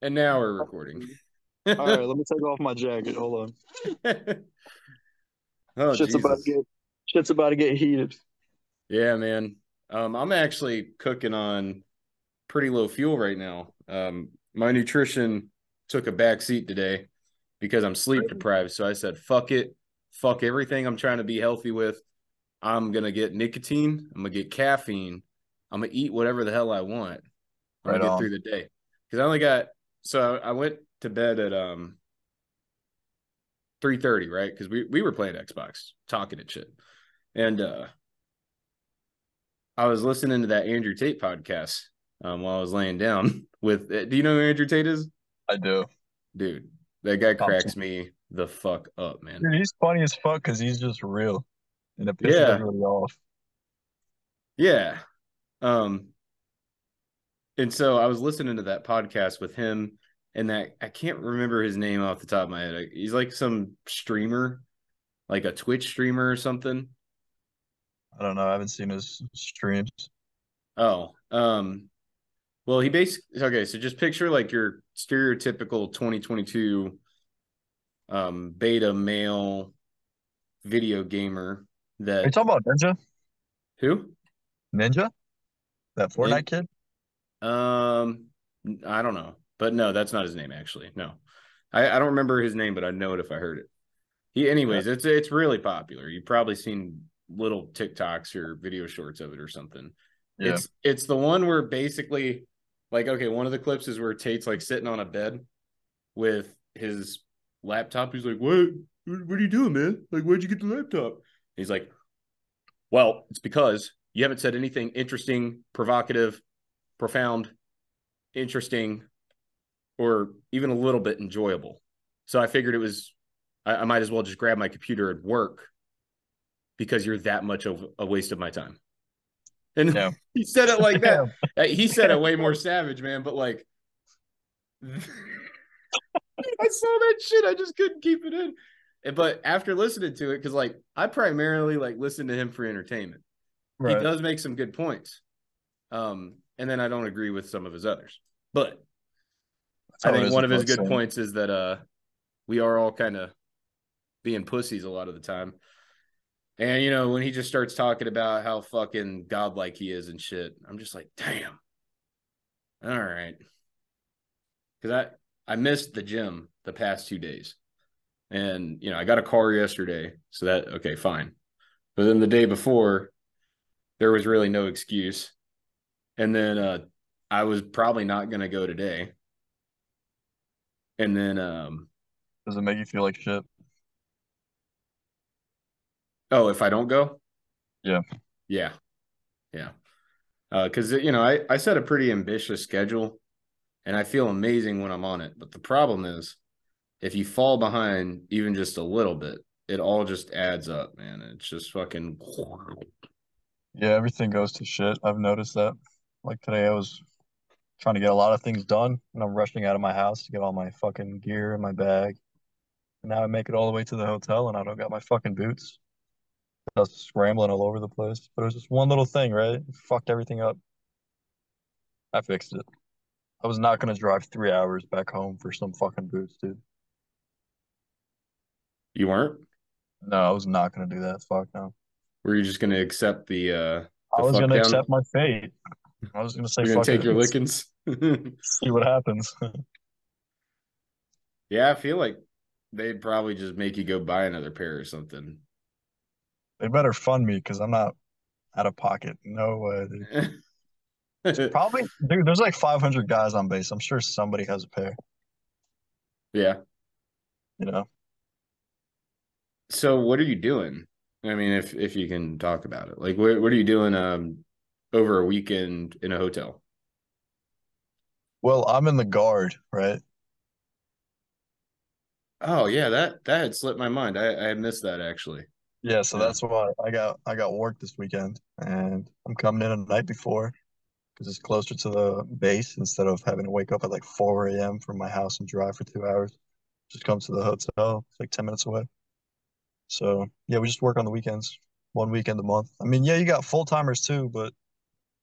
And now we're recording. All right, let me take off my jacket. Hold on. oh, shit's about to get shit's about to get heated. Yeah, man. Um, I'm actually cooking on pretty low fuel right now. Um, my nutrition took a back seat today because I'm sleep deprived. So I said, fuck it. Fuck everything I'm trying to be healthy with. I'm gonna get nicotine. I'm gonna get caffeine. I'm gonna eat whatever the hell I want. I'm Right gonna get on. through the day. Because I only got so I went to bed at um 3:30, right? Because we, we were playing Xbox, talking and shit. And uh I was listening to that Andrew Tate podcast um, while I was laying down with. Do you know who Andrew Tate is, I do. dude? That guy cracks me the fuck up, man. Dude, he's funny as fuck because he's just real, and it pisses Yeah. everybody off. Yeah. Um. And so I was listening to that podcast with him, and that I can't remember his name off the top of my head. He's like some streamer, like a Twitch streamer or something. I don't know. I haven't seen his streams. Oh, um, well, he basically okay. So just picture like your stereotypical 2022 um beta male video gamer that. Are you talking about Ninja? who Ninja? That Fortnite Nin- kid? Um I don't know, but no, that's not his name actually. No, I I don't remember his name, but I know it if I heard it. He, anyways, it's it's really popular. You've probably seen little TikToks or video shorts of it or something. Yeah. It's it's the one where basically like okay, one of the clips is where Tate's like sitting on a bed with his laptop. He's like, "What? What are you doing, man? Like, where'd you get the laptop?" He's like, "Well, it's because you haven't said anything interesting, provocative, profound, interesting, or even a little bit enjoyable. So I figured it was I, I might as well just grab my computer and work because you're that much of a waste of my time." And Yeah. he said it like that. Uh, He said it way more savage, man, but like I saw that shit. I just couldn't keep it in. But after listening to it, because like I primarily like listen to him for entertainment. Right. He does make some good points. Um, and then I don't agree with some of his others. But That's I think one of his good things. points is that uh we are all kind of being pussies a lot of the time. And you know, when he just starts talking about how fucking godlike he is and shit, I'm just like, damn. All right. Cause I I missed the gym the past two days. And you know, I got a car yesterday, so that okay, fine. But then the day before, there was really no excuse. And then uh I was probably not gonna go today. And then um Does it make you feel like shit? oh, if I don't go? Yeah. Yeah. Yeah. Uh cuz you know, I I set a pretty ambitious schedule and I feel amazing when I'm on it. But the problem is if you fall behind even just a little bit, it all just adds up, man. It's just fucking Yeah, everything goes to shit. I've noticed that. Like today, I was trying to get a lot of things done, and I'm rushing out of my house to get all my fucking gear in my bag. And now I make it all the way to the hotel, and I don't got my fucking boots. I was scrambling all over the place. But it was just one little thing, right? It fucked everything up. I fixed it. I was not gonna drive three hours back home for some fucking boots, dude. You weren't? No, I was not gonna do that. Fuck no. Were you just gonna accept the uh I was gonna down? accept my fate. I was gonna say You're gonna take it. your lickings? See what happens. yeah, I feel like they'd probably just make you go buy another pair or something. They better fund me because I'm not out of pocket. No way. Probably, dude. There's like 500 guys on base. I'm sure somebody has a pair. yeah. You know, So what are you doing? I mean, if if you can talk about it, like what what are you doing um over a weekend in a hotel? well, I'm in the guard, right? Oh yeah, that that had slipped my mind. I I missed that actually. Yeah, so Yeah. that's why I got I got work this weekend, and I'm coming in a night before because it's closer to the base instead of having to wake up at like 4 a.m. from my house and drive for two hours. Just come to the hotel. It's like 10 minutes away. So yeah, we just work on the weekends, one weekend a month. I mean, yeah, you got full timers too, but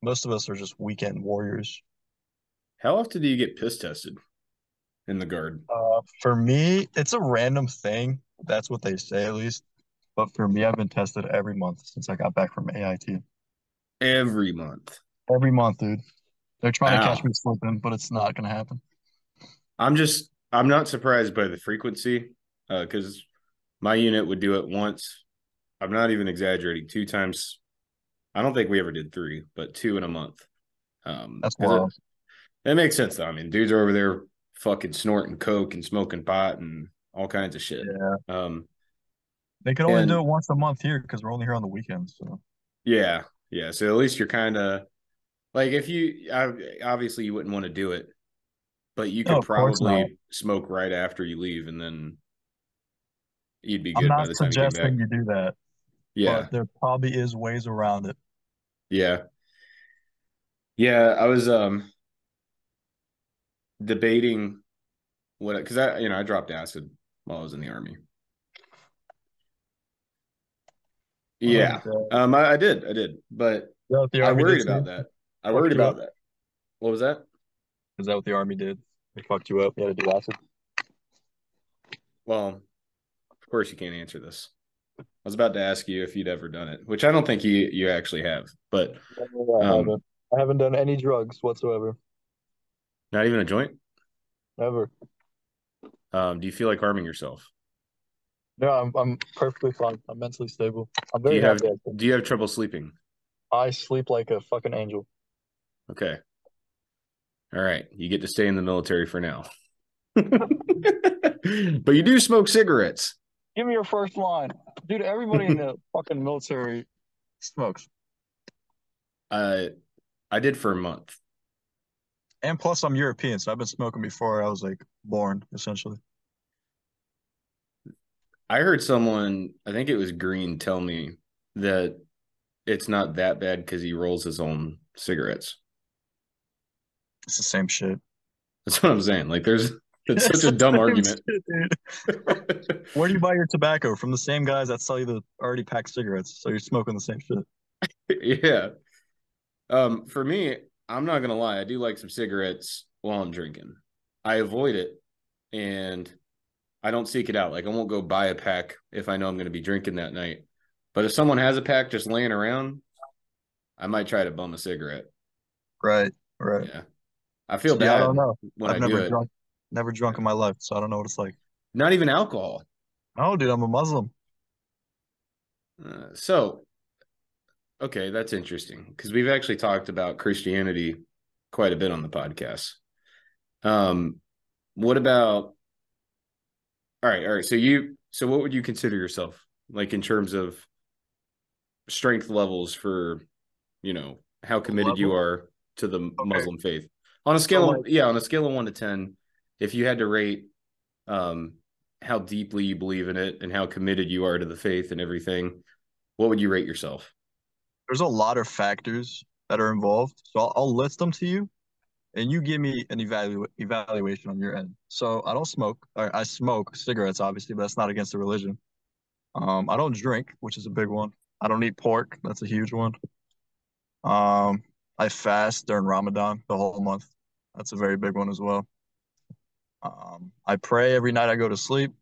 most of us are just weekend warriors. How often do you get piss tested? in the guard? Uh, for me, it's a random thing. That's what they say, at least. But for me, I've been tested every month since I got back from AIT. Every month. Every month, dude. They're trying to catch me slipping, but it's not gonna happen. I'm just I'm not surprised by the frequency because my unit would do it once. I'm not even exaggerating. Two times. I don't think we ever did three, but two in a month. Um, That's 'cause it- wild. It, makes sense though. I mean, dudes are over there fucking snorting coke and smoking pot and all kinds of shit. Yeah. Um, They can only And- do it once a month here because we're only here on the weekends. So yeah, yeah. So at least you're kind of like if you I- obviously you wouldn't want to do it, but you could not. probably smoke right after you leave, and then you'd be good. I'm not time you back. suggesting you do that, Yeah, but there probably is ways around it. Yeah, yeah. I was um debating what because I you know I dropped acid while I was in the army. Yeah, um, I, I did, I did, but Is that what the I worried about that. I worried about that. What was that? Is that what the army did? They fucked you up. You had to do acid. Well, of course you can't answer this. I was about to ask you if you'd ever done it, which I don't think you you actually have, but I Um, haven't. I haven't done any drugs whatsoever. not even a joint. Never. Um, do you feel like harming yourself? No, I'm I'm perfectly fine. I'm mentally stable. I'm Do very you have happy. do you have trouble sleeping? I sleep like a fucking angel. Okay. All right. You get to stay in the military for now. but you do smoke cigarettes. Give me your first line, dude. Everybody in the fucking military smokes. Uh I did for a month. And plus, I'm European, so I've been smoking before I was like born, essentially. I heard someone, I think it was Green, tell me that it's not that bad because he rolls his own cigarettes. It's the same shit. That's what I'm saying. Like, there's it's It's such a dumb argument. shit. Where do you buy your tobacco? From the same guys that sell you the already packed cigarettes. So you're smoking the same shit. yeah. Um, for me, I'm not gonna lie, I do like some cigarettes while I'm drinking. I avoid it and I don't seek it out. Like I won't go buy a pack if I know I'm gonna be drinking that night. But if someone has a pack just laying around, I might try to bum a cigarette. Right, right. Yeah. I feel bad. I don't know. when I've I do never it. drunk, never drunk in my life, so I don't know what it's like. Not even alcohol. No, dude, I'm a Muslim. Uh, so, okay, that's interesting because we've actually talked about Christianity quite a bit on the podcast. Um, what about? All right, all right. So you, so what would you consider yourself like in terms of strength levels for, you know, how committed you are to the Muslim faith on a scale of like- yeah, on a scale of one to ten, if you had to rate, um, how deeply you believe in it and how committed you are to the faith and everything, what would you rate yourself? There's a lot of factors that are involved, so I'll, I'll list them to you, and you give me an evalu evaluation on your end. So I don't smoke. I smoke cigarettes, obviously, but that's not against the religion. Um, I don't drink, which is a big one. I don't eat pork. That's a huge one. Um, I fast during Ramadan the whole month. That's a very big one as well. Um, I pray every night I go to sleep.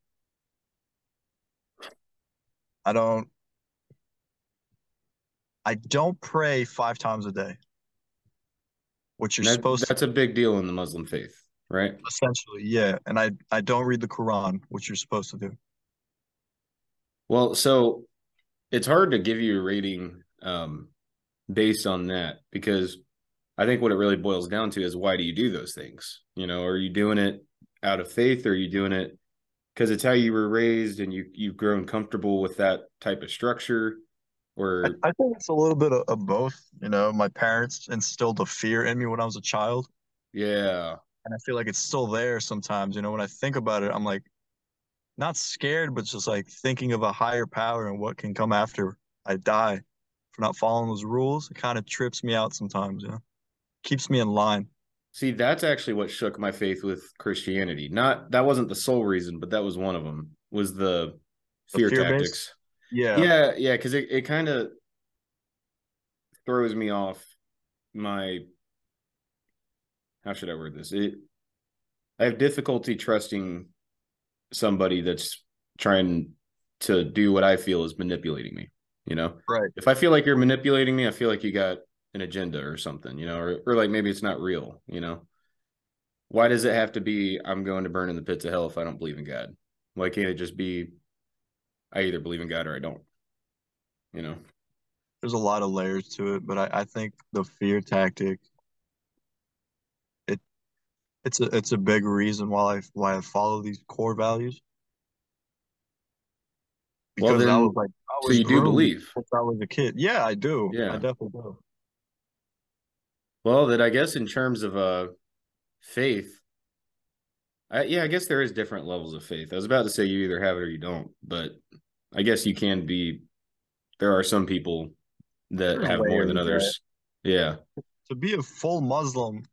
I don't I don't pray five times a day, which you're That- supposed to that's a big deal in the Muslim faith, right? essentially, yeah. And I I don't read the Quran, which you're supposed to do. Well, so it's hard to give you a rating um, based on that because I think what it really boils down to is why do you do those things? You know, are you doing it out of faith or are you doing it because it's how you were raised and you you've grown comfortable with that type of structure or I, I think it's a little bit of, of both. You know, my parents instilled a fear in me when I was a child, yeah and I feel like it's still there sometimes. You know, when I think about it, I'm like not scared, but just like thinking of a higher power and what can come after I die for not following those rules. It kind of trips me out sometimes. You know, keeps me in line. See that's actually what shook my faith with Christianity not that wasn't the sole reason but that was one of them was the The fear tactics Yeah. yeah yeah because it, it kind of throws me off my how should i word this it I have difficulty trusting somebody that's trying to do what I feel is manipulating me. You know, Right. if I feel like you're manipulating me, I feel like you got an agenda or something. You know, or or like maybe it's not real. You know, why does it have to be I'm going to burn in the pits of hell if I don't believe in God? Why can't it just be I either believe in God or I don't? You know. There's a lot of layers to it, but I, I think the fear tactic it it's a it's a big reason why I why I follow these core values. Well, Because I was like I So was you do believe? since I was a kid. Yeah, I do. Yeah. I definitely do. Well, that I guess in terms of uh faith, I, yeah, I guess there is different levels of faith. I was about to say you either have it or you don't, but I guess you can be. There are some people that have more than layers, others. Yeah, To be a full Muslim,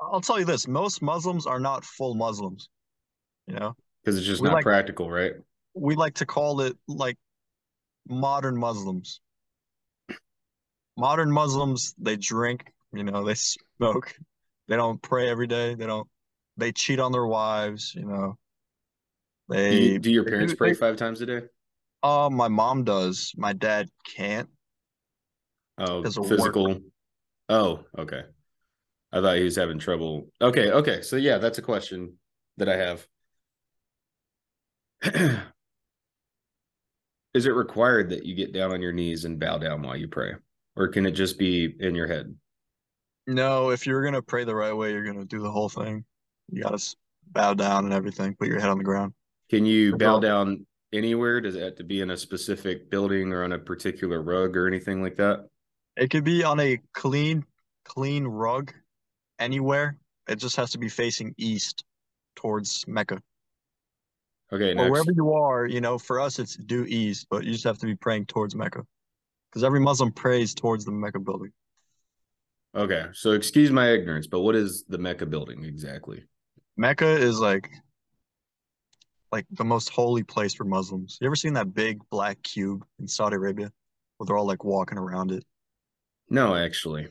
I'll tell you this, most Muslims are not full Muslims. You know? because it's just We not like- practical, right? we like to call it like modern Muslims. Modern Muslims, they drink, you know, they smoke, they don't pray every day, they don't, they cheat on their wives, you know. Do, They, you, do your parents do- pray they- five times a day? uh, my mom does. My dad can't. Oh, of work. physical. Oh, okay. I thought he was having trouble. Okay, okay. So yeah, that's a question that I have. Is it required that you get down on your knees and bow down while you pray? Or can it just be in your head? No, if you're gonna pray the right way, you're gonna do the whole thing. You gotta bow down and everything, put your head on the ground. Can you bow Well- down anywhere? Does it have to be in a specific building or on a particular rug or anything like that? It could be on a clean, clean rug anywhere. It just has to be facing east towards Mecca. Okay, Or next. wherever you are, you know, for us it's due east, but you just have to be praying towards Mecca. Because every Muslim prays towards the Mecca building. Okay, so excuse my ignorance, but what is the Mecca building exactly? Mecca is like like the most holy place for Muslims. You ever seen that big black cube in Saudi Arabia where they're all like walking around it? No, actually.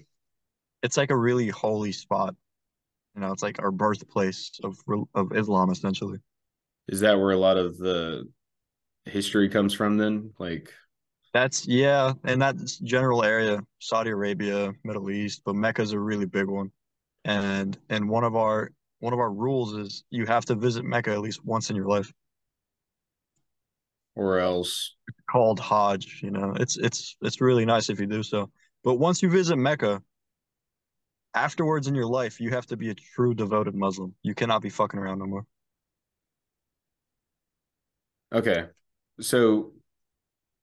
It's like a really holy spot. You know, it's like our birthplace of of Islam essentially. Is that where a lot of the history comes from then? Like, That's yeah, and that general area, Saudi Arabia, Middle East, but Mecca's a really big one. And and one of our one of our rules is you have to visit Mecca at least once in your life. or else Called Hajj, you know. It's it's it's really nice if you do so. But once you visit Mecca, afterwards in your life, you have to be a true devoted Muslim. You cannot be fucking around no more. okay. So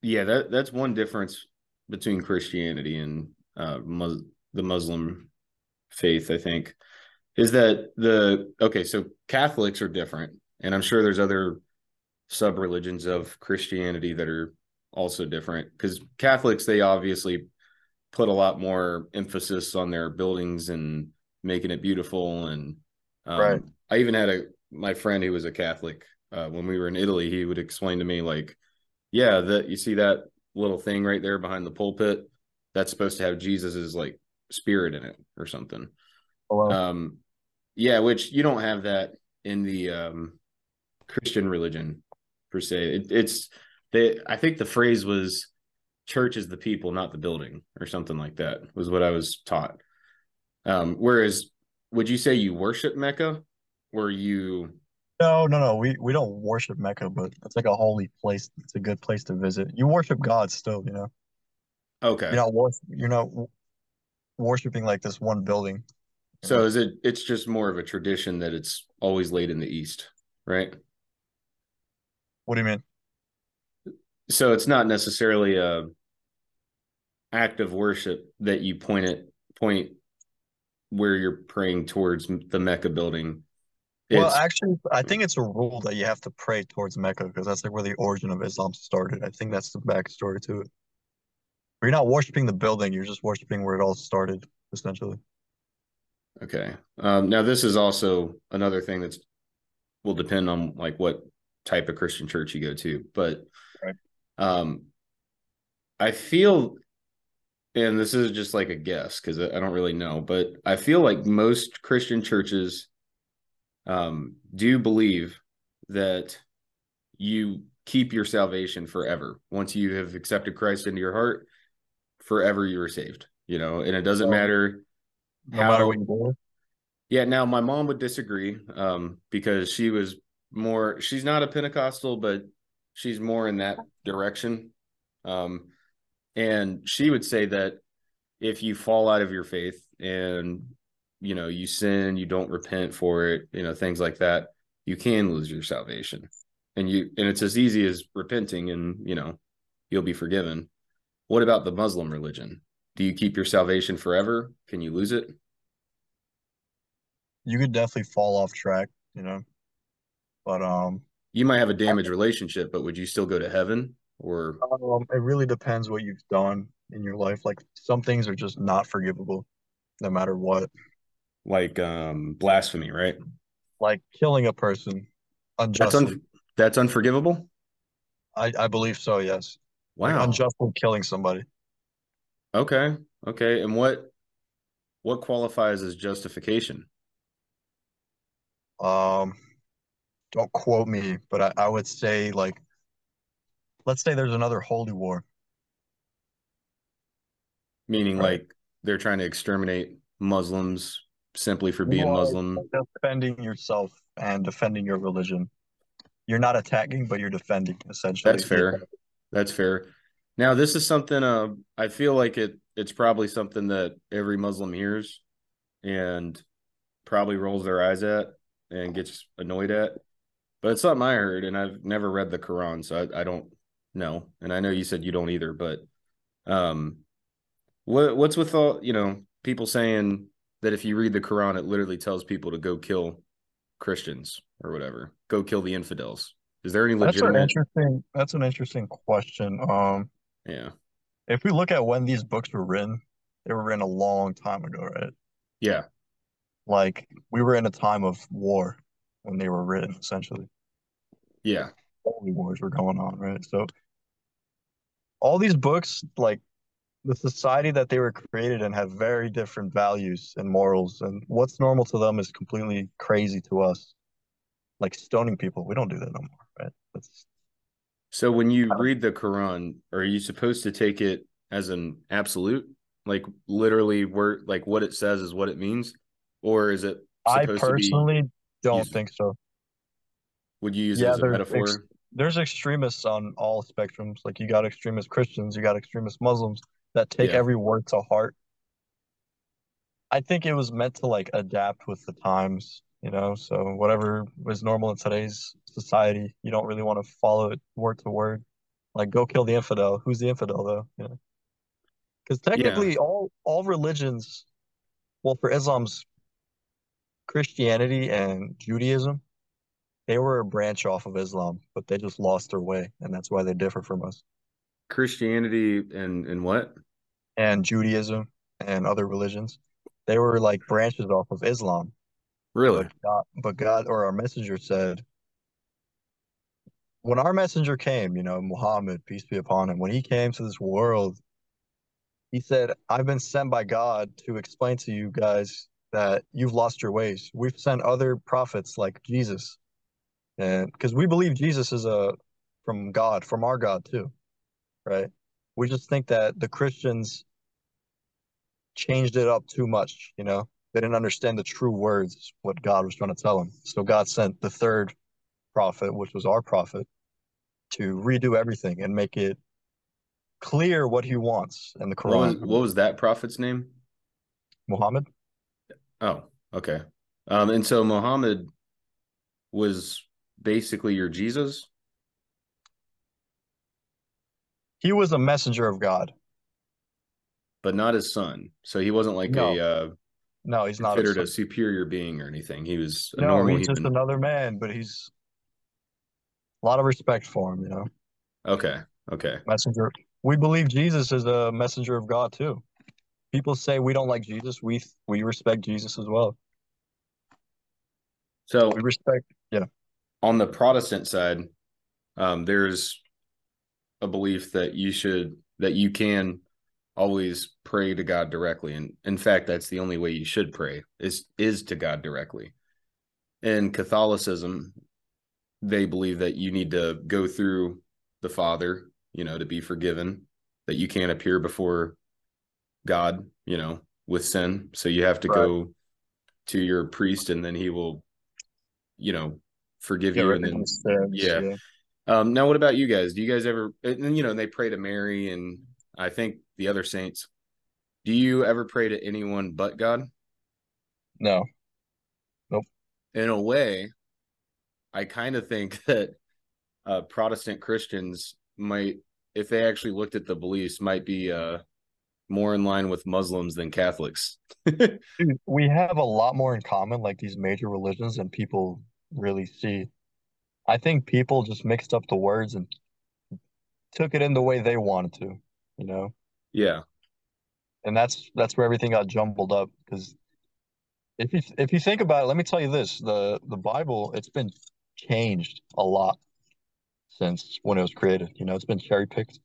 yeah, that that's one difference between Christianity and uh Mus- the Muslim faith, I think, is that the okay, so Catholics are different, and I'm sure there's other sub religions of Christianity that are also different because Catholics they obviously put a lot more emphasis on their buildings and making it beautiful and um, Right. I even had a my friend who was a Catholic uh, when we were in Italy he would explain to me like yeah that you see that little thing right there behind the pulpit that's supposed to have Jesus's like spirit in it or something Hello. um, yeah, which you don't have that in the um, Christian religion per se. It, it's they. I think the phrase was "church is the people, not the building," or something like that. Was what I was taught. Um, whereas, would you say you worship Mecca, or you? No, no, no. We we don't worship Mecca, but it's like a holy place. It's a good place to visit. You worship God still, you know. Okay, You're not wor you're not w- worshiping like this one building. so is it? It's just more of a tradition that it's always laid in the east, right? What do you mean? so it's not necessarily a act of worship that you point it point where you're praying towards the Mecca building. Well, It's actually, I think it's a rule that you have to pray towards Mecca because that's like where the origin of Islam started. I think that's the backstory to it. You're not worshiping the building, you're just worshiping where it all started, essentially. okay. Um, now this is also another thing that's will depend on like what type of Christian church you go to, but Right. um, I feel, and this is just like a guess because I I don't really know, but I feel like most Christian churches Um, do you believe that you keep your salvation forever once you have accepted Christ into your heart? Forever you are saved, you know, and it doesn't matter no how, matter what you do. Yeah, now my mom would disagree um, because she was more. She's not a Pentecostal, but she's more in that direction. Um, and she would say that if you fall out of your faith and you know you sin you don't repent for it you know things like that you can lose your salvation. And you and it's as easy as repenting and you know you'll be forgiven. What about the muslim religion? Do you keep your salvation forever? Can you lose it? You could definitely fall off track you know but um you might have a damaged relationship but would you still go to heaven or? Um, it really depends what you've done in your life. Like some things are just not forgivable no matter what like um blasphemy, right? Like killing a person unjustly. That's, un- that's unforgivable. I I believe so. Yes. Wow. Like unjustly killing somebody. Okay. Okay. And what what qualifies as justification? Um, don't quote me, but I, I would say like, let's say there's another holy war. Meaning, right. like they're trying to exterminate Muslims simply for being Muslim. Defending yourself and defending your religion. You're not attacking, but you're defending essentially. That's fair. That's fair. Now, this is something uh, I feel like it. It's probably something that every Muslim hears, and probably rolls their eyes at and gets annoyed at. But it's something I heard, and I've never read the Quran, so I, I don't know. And I know you said you don't either, but um, what what's with all you know people saying that if you read the Quran, it literally tells people to go kill Christians or whatever, go kill the infidels. Is there any legitimate? That's an interesting. That's an interesting question. Um, yeah. If we look at when these books were written, they were written a long time ago, right? Yeah. Like we were in a time of war when they were written, essentially. Yeah. Holy wars were going on, right? So all these books, like the society that they were created in have very different values and morals and what's normal to them is completely crazy to us. Like stoning people we don't do that no more right? That's so when you read the quran are you supposed to take it as an absolute? Like literally where like what it says is what it means? Or is it i personally don't used, think so. Would you use yeah, it as a metaphor ex- there's extremists on all spectrums. Like you got extremist christians you got extremist muslims that take yeah. every word to heart. I think it was meant to like adapt with the times, you know. So whatever was normal in today's society, you don't really want to follow it word to word. Like go kill the infidel. Who's the infidel though? You know. Because technically yeah. all all religions, well, for Islam's Christianity and Judaism, they were a branch off of Islam, but they just lost their way, and that's why they differ from us. Christianity and and what? And Judaism and other religions. They were like branches off of Islam. Really? But God, but God or our messenger said, when our messenger came, you know, Muhammad, peace be upon him, when he came to this world, he said, I've been sent by God to explain to you guys that you've lost your ways. We've sent other prophets like Jesus. And because we believe Jesus is a from God, from our God too. Right? We just think that the Christians changed it up too much, you know? They didn't understand the true words, what God was trying to tell them. So God sent the third prophet, which was our prophet, to redo everything and make it clear what he wants in the Quran. What was, what was that prophet's name? Muhammad. Oh, okay. Um, and so Muhammad was basically your Jesus. He was a messenger of God but not his son. So he wasn't like no. a uh, no, he's not considered a, a, superior being or anything. He was no, normal, he's just another man, but he's a lot of respect for him. You know. Okay. Okay. Messenger. We believe Jesus is a messenger of God too. People say we don't like Jesus. We we respect Jesus as well. So we respect. Yeah. On the Protestant side, um, there's a belief that you should that you can always pray to God directly. And in fact, that's the only way you should pray is is to God directly. in Catholicism, they believe that you need to go through the Father, you know, to be forgiven, that you can't appear before God, you know, with sin. So you have to Right. go to your priest and then he will, you know, forgive Get you. And then, sins, yeah. yeah. Um, now what about you guys? Do you guys ever, and you know, they pray to Mary and I think the other saints. Do you ever pray to anyone but God? No. Nope. In a way, I kind of think that uh, Protestant Christians might, if they actually looked at the beliefs, might be uh, more in line with Muslims than Catholics. We have a lot more in common, like these major religions, than people really see. I think people just mixed up the words and took it in the way they wanted to, you know? yeah, And that's that's where everything got jumbled up. Because if you if you think about it, let me tell you this, the the Bible, it's been changed a lot since when it was created. You know, it's been cherry picked,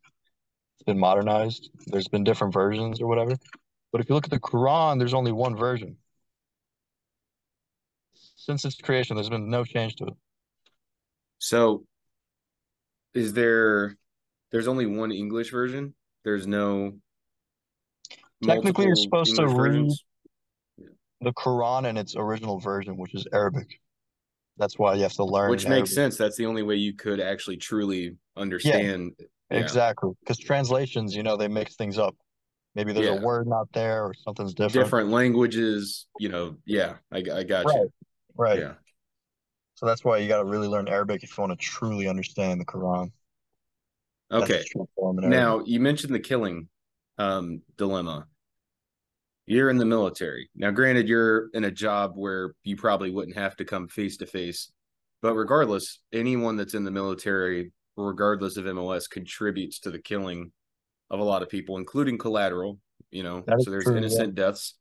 it's been modernized. There's been different versions or whatever. But if you look at the Quran, there's only one version. Since its creation, there's been no change to it. So, is there? There's only one English version. There's no. Technically, you're supposed to read versions? the Quran in its original version, which is Arabic. That's why you have to learn which makes sense. That's the only way you could actually truly understand. Yeah. Exactly. Because translations, you know, they mix things up. Maybe there's Yeah. a word not there or something's different. different languages. You know, yeah, I, I got Right. you. Right. Yeah. So that's why you got to really learn Arabic if you want to truly understand the Quran. Okay. the true form in Arabic. Now you mentioned the killing um, dilemma. You're in the military. Now, granted, you're in a job where you probably wouldn't have to come face to face, but regardless, anyone that's in the military, regardless of MOS, contributes to the killing of a lot of people, including collateral. You know, so there's true, yeah. innocent deaths.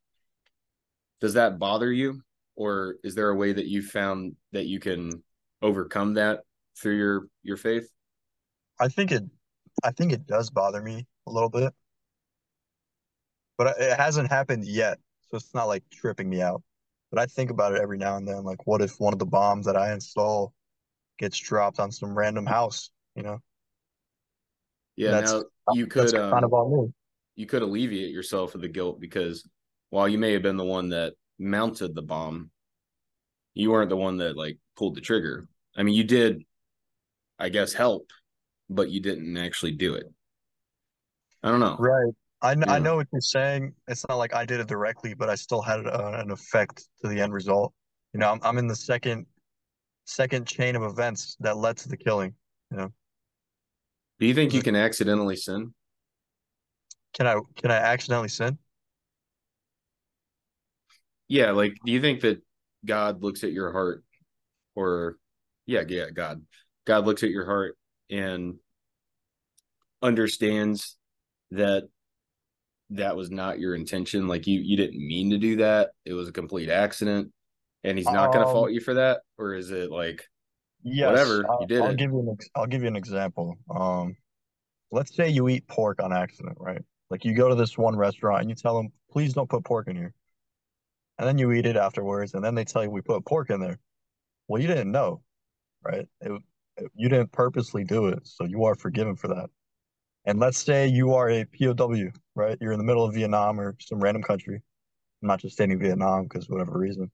Does that bother you, or is there a way that you found that you can overcome that through your your faith? I think it, I think it does bother me a little bit, but it hasn't happened yet, so it's not like tripping me out. But I think about it every now and then, like, what if one of the bombs that I install gets dropped on some random house? You know, Yeah. That's- now you that's could um, kind of on me. you could alleviate yourself of the guilt because while you may have been the one that mounted the bomb, you weren't the one that like pulled the trigger. I mean, you did, I guess, help, but you didn't actually do it. I don't know. Right. I, kn- I know what you're saying. It's not like I did it directly, but I still had uh, an effect to the end result. You know, I'm, I'm in the second second chain of events that led to the killing. You know. Do you think you can accidentally sin? Can I can I accidentally sin? Yeah, like do you think that God looks at your heart or yeah, yeah, God. God looks at your heart and understands that that was not your intention like you you didn't mean to do that it was a complete accident and he's not going to Um, fault you for that or is it like Yes, Whatever, I'll, you did I'll it. give you an ex I'll give you an example. Um, let's say you eat pork on accident, right? Like you go to this one restaurant and you tell them, please don't put pork in here. And then you eat it afterwards, and then they tell you we put pork in there. Well, you didn't know, right? It, it- you didn't purposely do it, so you are forgiven for that. And let's say you are a POW, right? You're in the middle of Vietnam or some random country. I'm not just stating Vietnam because whatever reason.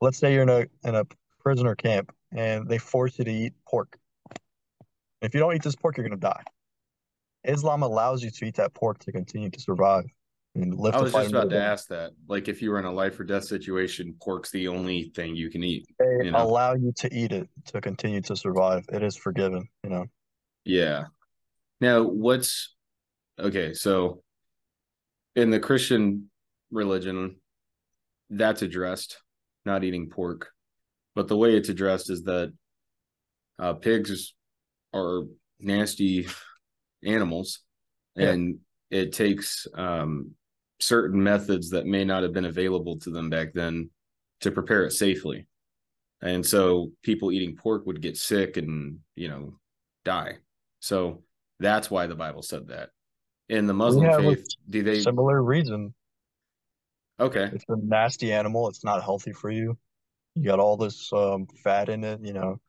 Let's say you're in a in a prisoner camp and they force you to eat pork. If you don't eat this pork, you're gonna die. Islam allows you to eat that pork to continue to survive and live i was just about to ask that like if you were in a life or death situation pork's the only thing you can eat They you know? allow you to eat it to continue to survive. It is forgiven, you know. yeah now what's okay so in the christian religion that's addressed not eating pork but the way it's addressed is that uh, pigs are nasty animals Yeah. and it takes um, certain methods that may not have been available to them back then to prepare it safely and so people eating pork would get sick and you know die so that's why the bible said that in the muslim a faith do they Similar reason. okay It's a nasty animal. It's not healthy for you. You got all this um, fat in it. You know,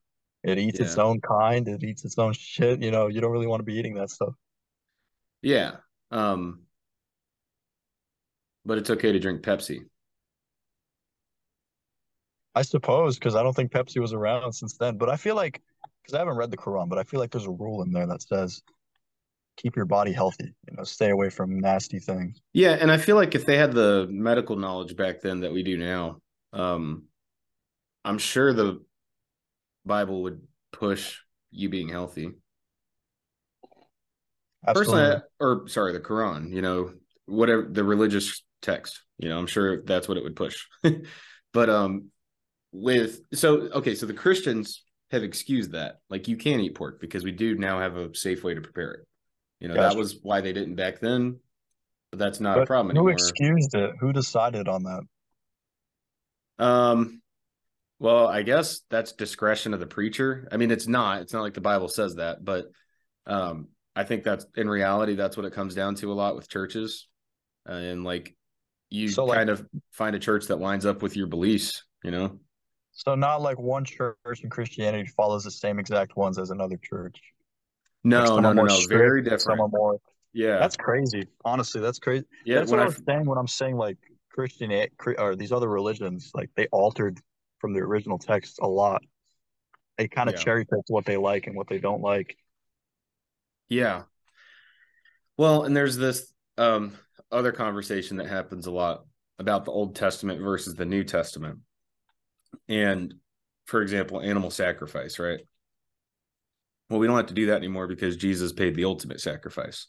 it eats its own kind. It eats its own shit. You know, you don't really want to be eating that stuff. Yeah. Um, but it's okay to drink Pepsi. I suppose because I don't think Pepsi was around since then. But I feel like because I haven't read the Quran, but I feel like there's a rule in there that says keep your body healthy. You know, stay away from nasty things. Yeah, and I feel like if they had the medical knowledge back then that we do now, um, I'm sure the Bible would push you being healthy. Absolutely. Personally, or sorry, the Quran, you know, whatever the religious text, you know, I'm sure that's what it would push. but um with so okay, so the Christians have excused that. Like you can eat pork because we do now have a safe way to prepare it. You know, Gotcha. that was why they didn't back then, but that's not a But problem who anymore. excused it? Who decided on that? Um, well, I guess that's discretion of the preacher. I mean, it's not. It's not like the Bible says that, but um, I think that's in reality that's what it comes down to a lot with churches, uh, and like you So, like- kind of find a church that lines up with your beliefs. You know? So not like one church in Christianity follows the same exact ones as another church. No, Like no, no, no. strict, Very Some different. are more. Yeah, That's crazy. Honestly, that's crazy. yeah. That's what I I was saying when I'm saying like Christian or these other religions, like they altered from the original text a lot. They kind of Yeah. cherry picked what they like and what they don't like. Yeah. Well, and there's this um other conversation that happens a lot about the Old Testament versus the New Testament. And for example, animal sacrifice, right? Well, we don't have to do that anymore because Jesus paid the ultimate sacrifice.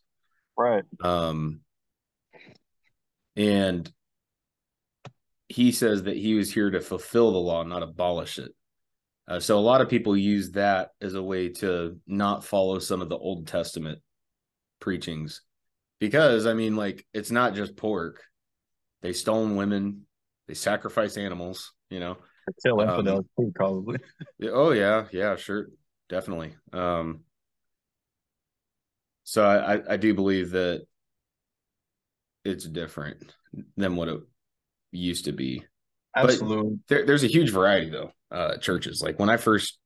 Right. Um and he says that he was here to fulfill the law, not abolish it. Uh, so a lot of people use that as a way to not follow some of the Old Testament preachings because I mean, like, it's not just pork. They stone women, they sacrifice animals, you know. Kill Um, infidels too, probably. Oh yeah, yeah, sure, definitely. Um, so I, I I do believe that it's different than what it used to be. Absolutely. There, there's a huge variety though. Uh, churches like when I first,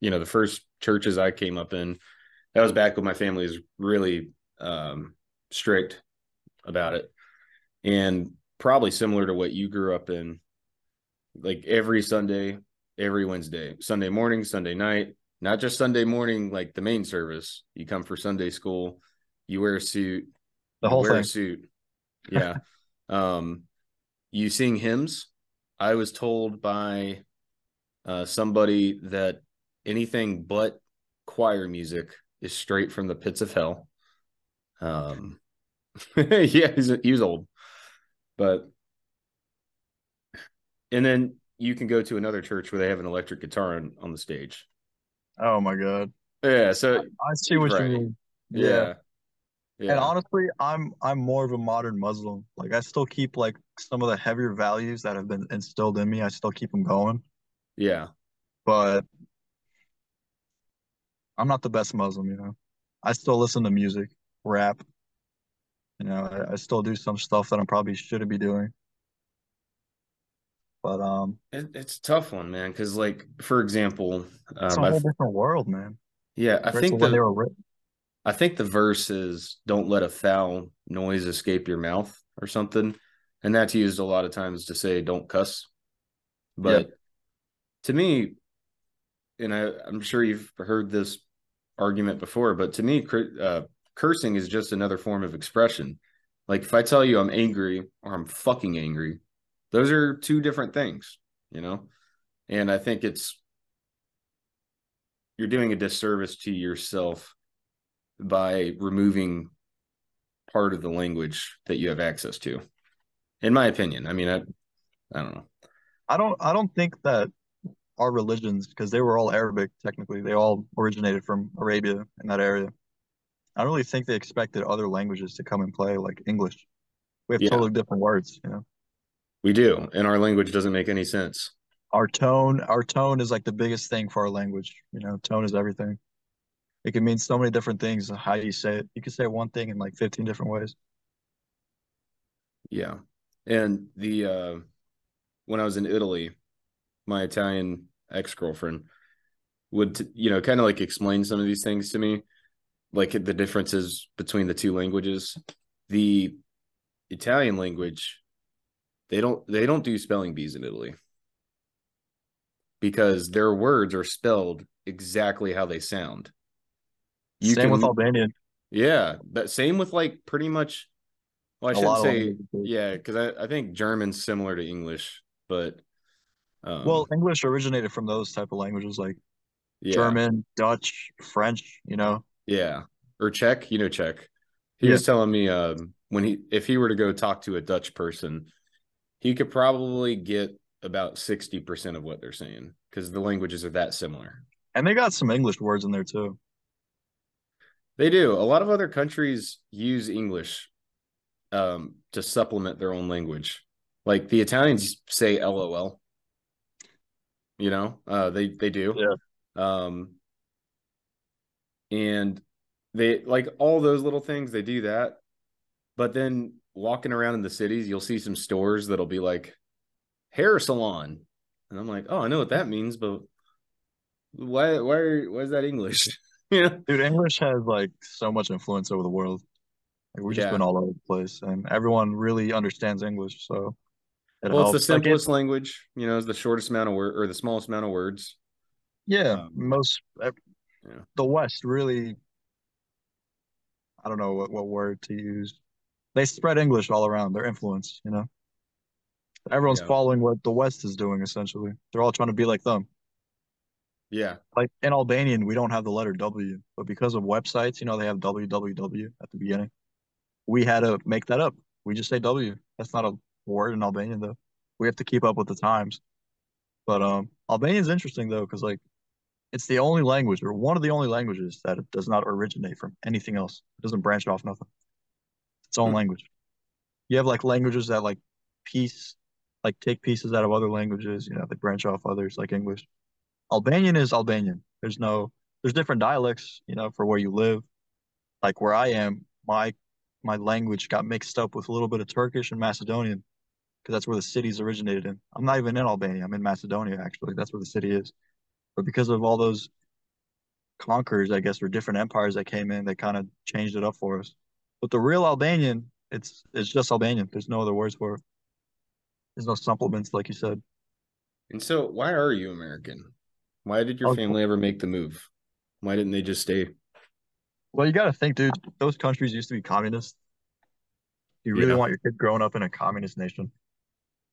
you know, the first churches I came up in, that was back when my family was really um, strict about it, and probably similar to what you grew up in. Like every Sunday, every Wednesday, Sunday morning, Sunday night, not just Sunday morning, like the main service. You come for Sunday school, you wear a suit, The whole wear a suit. Yeah. um, you sing hymns. I was told by uh, somebody that anything but choir music is straight from the pits of hell. Um, yeah, he's he was old, but and then you can go to another church where they have an electric guitar on, on the stage. Oh my god. Yeah, so I see what Right. you mean. yeah, yeah, And honestly, I'm I'm more of a modern Muslim. Like I still keep like some of the heavier values that have been instilled in me. I still keep them going, yeah, but I'm not the best Muslim, you know. I still listen to music, rap. You know, I, I still do some stuff that I probably shouldn't be doing. But um, It, it's a tough one, man. Because like for example, it's um, a whole different world, man. yeah, I think when the they were written. I think the verse is "Don't let a foul noise escape your mouth" or something, and that's used a lot of times to say "Don't cuss." But to me, and I, I'm sure you've heard this argument before, but to me, uh, cursing is just another form of expression. Like if I tell you I'm angry or I'm fucking angry, those are two different things, you know. And I think it's you're doing a disservice to yourself by removing part of the language that you have access to. In my opinion, I mean, I, I don't know. I don't I don't think that our religions, because they were all Arabic technically, they all originated from Arabia in that area. I don't really think they expected other languages to come and play like English. We have Yeah. totally different words, you know. We do, and our language doesn't make any sense. Our tone, our tone is like the biggest thing for our language. You know, tone is everything. It can mean so many different things how you say it. You can say one thing in like 15 different ways. Yeah. And the uh when I was in Italy, my Italian ex girlfriend, would you know kind of like explain some of these things to me, like the differences between the two languages. The Italian language, they don't they don't do spelling bees in Italy because their words are spelled exactly how they sound. You same can, with Albanian. Yeah, but same with like pretty much. Well, I shouldn't say yeah, because I, I think German's similar to English, but um, well, English originated from those type of languages like yeah. German, Dutch, French. You know. Yeah, or Czech. You know Czech. He yeah. was telling me um, when he if he were to go talk to a Dutch person, he could probably get about 60% of what they're saying because the languages are that similar. And they got some English words in there too. They do. A lot of other countries use English um, to supplement their own language. Like the Italians say LOL. You know, uh, they they do. Yeah. Um, and they like all those little things. They do that, but then walking around in the cities, you'll see some stores that'll be like hair salon. And I'm like, oh, I know what that means, but why why why is that English? yeah. Dude, English has like so much influence over the world. Like we've just yeah. been all over the place and everyone really understands English. So it well, helps. it's the simplest like language, you know, it's the shortest amount of word or the smallest amount of words. Yeah, um, most yeah. the West really I don't know what, what word to use. They spread English all around, their influence, you know. Everyone's yeah. following what the West is doing essentially. They're all trying to be like them. Yeah. Like in Albanian, we don't have the letter W, but because of websites, you know, they have www at the beginning. We had to make that up. We just say W. That's not a word in Albanian though. We have to keep up with the times. But um Albanian is interesting though, because like it's the only language or one of the only languages that it does not originate from anything else. It doesn't branch off nothing. It's own hmm. language. You have like languages that like piece like take pieces out of other languages, you know, they branch off others like English. Albanian is Albanian. There's no there's different dialects, you know, for where you live. Like where I am, my my language got mixed up with a little bit of Turkish and Macedonian because that's where the city's originated in. I'm not even in Albania. I'm in Macedonia actually. That's where the city is. But because of all those conquerors, I guess, or different empires that came in, they kind of changed it up for us. But the real Albanian, it's it's just Albanian. There's no other words for it. There's no supplements, like you said. And so, why are you American? Why did your oh, family ever make the move? Why didn't they just stay? Well, you got to think, dude. Those countries used to be communist. You really yeah. want your kid growing up in a communist nation,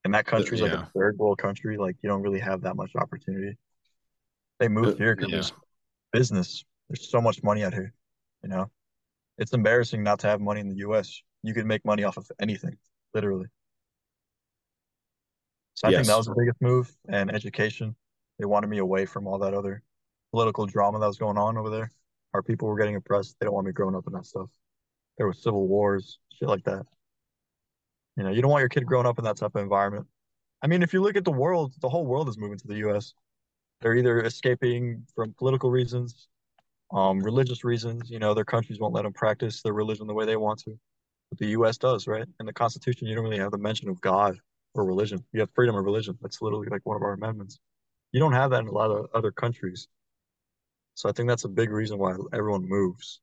and that country's yeah. like a third world country. Like you don't really have that much opportunity. They moved uh, here because yeah. there's business. There's so much money out here. You know, it's embarrassing not to have money in the U.S. You can make money off of anything, literally. So I yes. think that was the biggest move and education. They wanted me away from all that other political drama that was going on over there. Our people were getting oppressed. They don't want me growing up in that stuff. There was civil wars, shit like that. You know, you don't want your kid growing up in that type of environment. I mean, if you look at the world, the whole world is moving to the U.S. They're either escaping from political reasons, um, religious reasons. You know, their countries won't let them practice their religion the way they want to, but the U.S. does, right? In the Constitution, you don't really have the mention of God or religion. You have freedom of religion. That's literally like one of our amendments. You don't have that in a lot of other countries. So I think that's a big reason why everyone moves.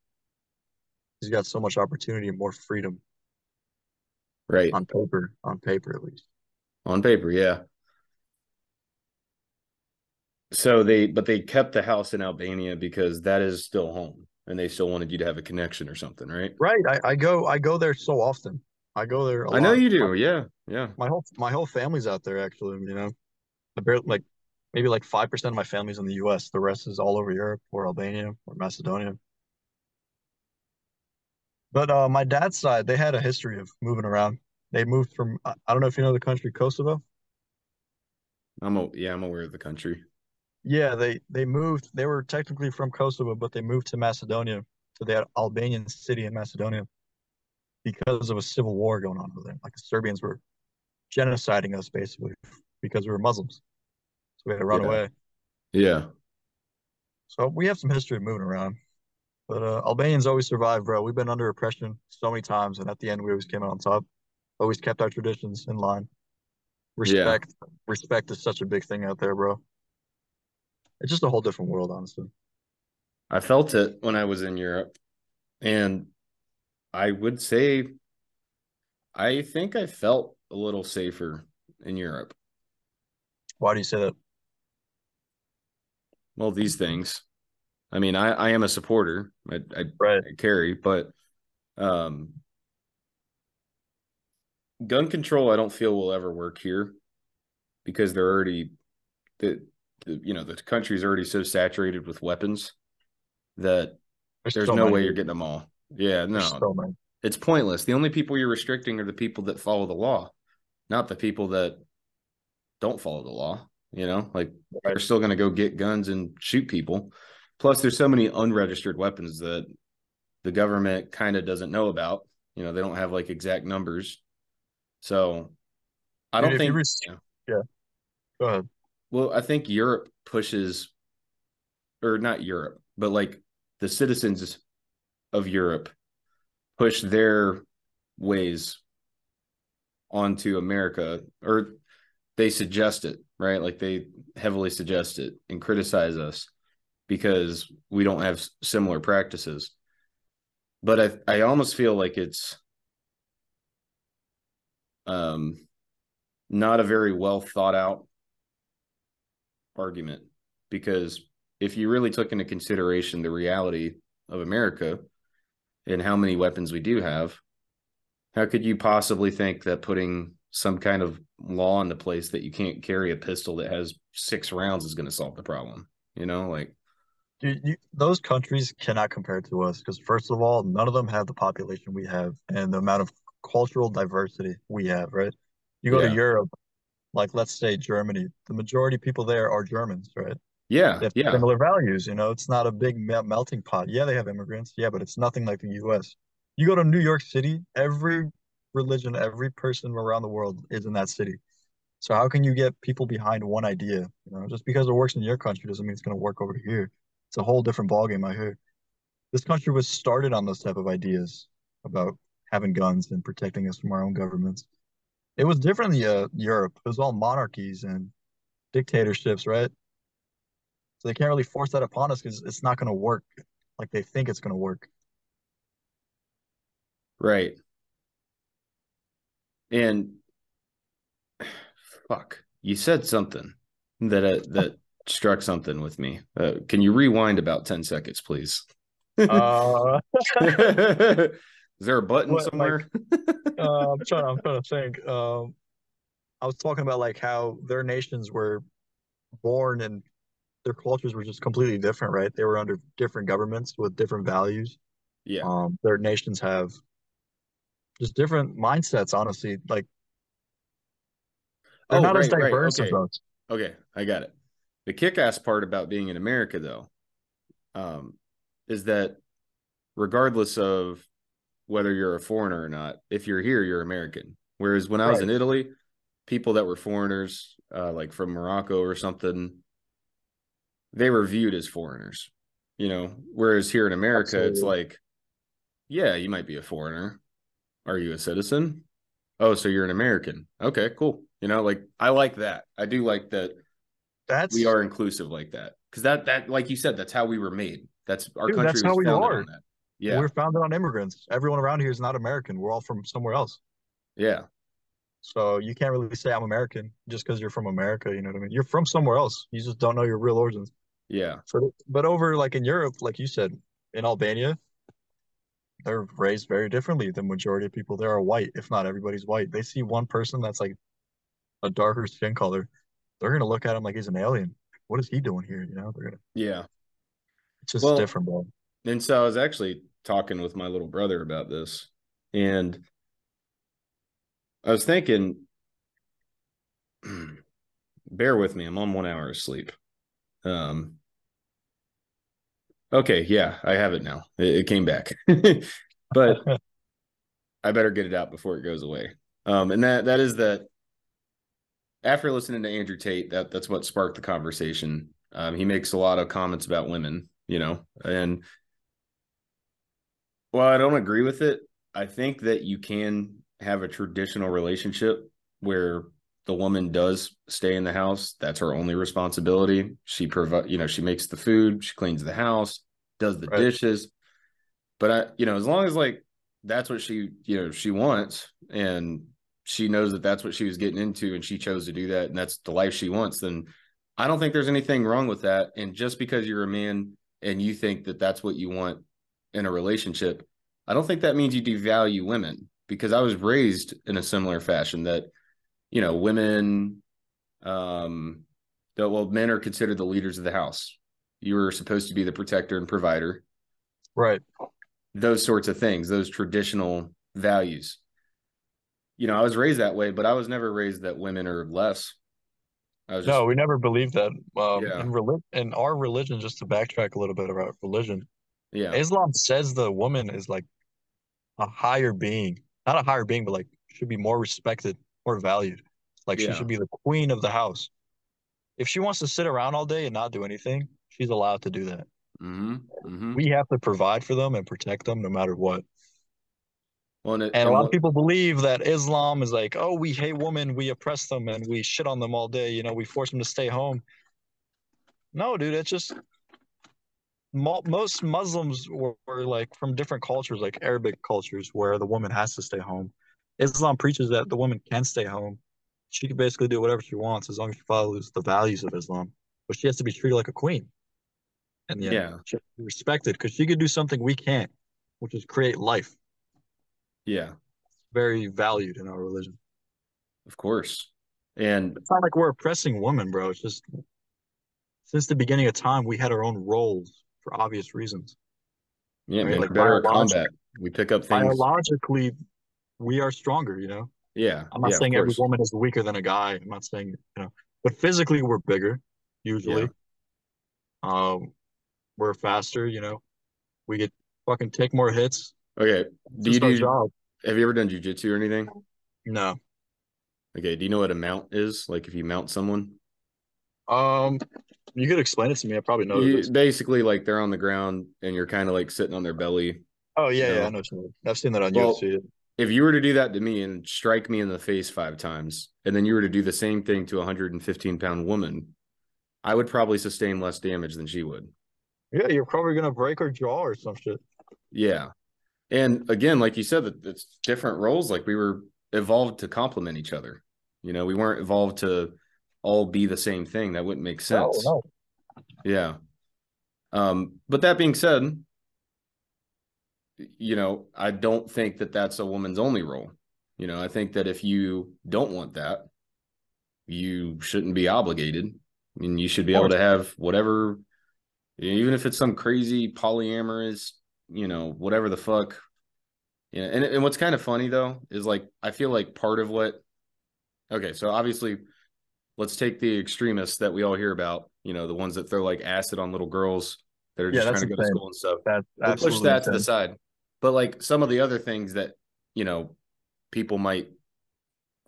You got so much opportunity and more freedom. Right. On paper, on paper at least. On paper, yeah. So they but they kept the house in Albania because that is still home and they still wanted you to have a connection or something, right? Right. I, I go I go there so often. I go there. I know you do. Yeah, yeah. My whole my whole family's out there actually. You know, I barely like maybe like five percent of my family's in the U.S. The rest is all over Europe or Albania or Macedonia. But uh, my dad's side, they had a history of moving around. They moved from I don't know if you know the country Kosovo. I'm a, yeah, I'm aware of the country. Yeah, they they moved. They were technically from Kosovo, but they moved to Macedonia to that Albanian city in Macedonia because of a civil war going on over there. Like the Serbians were genociding us basically because we were Muslims. So we had to run yeah. away. Yeah. So we have some history of moving around. But uh, Albanians always survive, bro. We've been under oppression so many times, and at the end, we always came out on top. Always kept our traditions in line. Respect, respect is such a big thing out there, bro. It's just a whole different world, honestly. I felt it when I was in Europe, and I would say I think I felt a little safer in Europe. Why do you say that? Well, these things. I mean, I, I am a supporter. I, I, Right. I carry, but um, gun control, I don't feel will ever work here because they're already the, you know the country's already so saturated with weapons that there's so no many. way you're getting them all. Yeah, no, so it's pointless. The only people you're restricting are the people that follow the law, not the people that don't follow the law. You know, like they're still going to go get guns and shoot people. Plus, there's so many unregistered weapons that the government kind of doesn't know about. You know, they don't have like exact numbers. So I don't if you think. yeah. Go ahead. Well, I think Europe pushes, or not Europe, but like the citizens of Europe push their ways onto America, or they suggest it, right? Like they heavily suggest it and criticize us because we don't have similar practices. But I, I almost feel like it's um not a very well thought out argument because if you really took into consideration the reality of America and how many weapons we do have, how could you possibly think that putting some kind of law into place that you can't carry a pistol that has six rounds is going to solve the problem? You know, like, Dude, you, those countries cannot compare to us because, first of all, none of them have the population we have and the amount of cultural diversity we have, right? You go Yeah. to Europe, like let's say Germany, the majority of people there are Germans, right? yeah, They have yeah, similar values, you know, it's not a big mel- melting pot. Yeah, they have immigrants, yeah, but it's nothing like the US. You go to New York City, every religion, every person around the world is in that city. So how can you get people behind one idea? You know, just because it works in your country doesn't mean it's going to work over here. It's a whole different ballgame, I hear. This country was started on those type of ideas about having guns and protecting us from our own governments. It was different in uh, Europe. It was all monarchies and dictatorships, right? So they can't really force that upon us because it's not going to work like they think it's going to work. right. And fuck, you said something that uh, that struck something with me. Uh, can you rewind about 10 seconds, please? Uh, Is there a button like- somewhere? uh, I'm trying. I'm trying to think. Um, I was talking about like how their nations were born and their cultures were just completely different, right? They were under different governments with different values. yeah. Um, their nations have just different mindsets, honestly. Like they're Oh, not as right, right, diverse as okay. us. Okay, I got it. The kick-ass part about being in America, though, um, is that regardless of whether you're a foreigner or not, if you're here, you're American. Whereas when I was Right. in Italy, people that were foreigners, uh, like from Morocco or something, they were viewed as foreigners. You know, whereas here in America, it's like, yeah, you might be a foreigner. Are you a citizen? Oh, so you're an American. Okay, cool. You know, like I like that. I do like that That's we are inclusive like that because that that like you said that's how we were made that's our Dude, country that's was how we are. on that yeah we're founded on immigrants. Everyone around here is not American. We're all from somewhere else. yeah So you can't really say I'm American just because you're from America. You know what I mean? You're from somewhere else. You just don't know your real origins. yeah So, but over like in Europe, like you said, in Albania, they're raised very differently. The majority of people there are white, if not everybody's white. They see one person that's like a darker skin color, they're gonna look at him like he's an alien. What is he doing here? You know, they're gonna. yeah It's just Well- different, bro. And so i was actually talking with my little brother about this and i was thinking bear with me i'm on one hour of sleep um okay yeah i have it now it, it came back but I better get it out before it goes away. Um, and that that is that. After listening to Andrew Tate, that that's what sparked the conversation. Um, he makes a lot of comments about women, you know, and while I don't agree with it, I think that you can have a traditional relationship where the woman does stay in the house, that's her only responsibility. She provide, you know, she makes the food, she cleans the house, does the Right. dishes. But I, you know, as long as like that's what she, you know, she wants and she knows that that's what she was getting into and she chose to do that and that's the life she wants, then I don't think there's anything wrong with that. And just because you're a man and you think that that's what you want in a relationship, I don't think that means you devalue women because I was raised in a similar fashion that, you know, women, um, that well, men are considered the leaders of the house. You were supposed to be the protector and provider, Right. those sorts of things, those traditional values. You know, I was raised that way, but I was never raised that women are less. I was just, No, we never believed that. Um, Yeah. in reli- in our religion, just to backtrack a little bit about religion, yeah, Islam says the woman is like a higher being, not a higher being, but like should be more respected, more valued. Like she should be the queen of the house. If she wants to sit around all day and not do anything, she's allowed to do that. hmm hmm We have to provide for them and protect them no matter what. Well, and, And a lot what- of people believe that Islam is like, oh, we hate women, we oppress them, and we shit on them all day. You know, we force them to stay home. No, dude, it's just mo- most Muslims were, were like from different cultures, like Arabic cultures, where the woman has to stay home. Islam preaches that the woman can stay home. She can basically do whatever she wants as long as she follows the values of Islam. But she has to be treated like a queen. And yeah, she has to be respected because she could do something we can't, which is create life. yeah, Very valued in our religion. of course. And It's not like we're oppressing women, bro. It's just since the beginning of time, we had our own roles for obvious reasons. yeah, Right, like better combat. We pick up things. Biologically, we are stronger, you know? Yeah, I'm not yeah, saying every woman is weaker than a guy. I'm not saying, you know, but physically we're bigger, usually. Yeah. Um, we're faster, you know. We get fucking take more hits. Okay. Do you do? job. Have you ever done jujitsu or anything? No. Okay. Do you know what a mount is? Like if you mount someone, Um, you could explain it to me. I probably know You- basically like they're on the ground and you're kind of like sitting on their belly. Oh yeah, yeah, I know. I've seen that on Well, UFC. If you were to do that to me and strike me in the face five times, and then you were to do the same thing to a 115 pound woman, I would probably sustain less damage than she would. Yeah, you're probably gonna break her jaw or some shit. Yeah. And again, like you said, that it's different roles. Like we were evolved to complement each other. You know, we weren't evolved to all be the same thing. That wouldn't make sense. no. Yeah. Um, but that being said, you know, I don't think that that's a woman's only role. You know, I think that if you don't want that, you shouldn't be obligated. I mean, you should be able to have whatever, even if it's some crazy polyamorous, you know, whatever the fuck. Yeah. And, and what's kind of funny though is like, I feel like part of what, okay, so obviously, let's take the extremists that we all hear about, you know, the ones that throw like acid on little girls that are just that's trying to go to school and stuff. That's We'll push that to the side. But like some of the other things that, you know, people might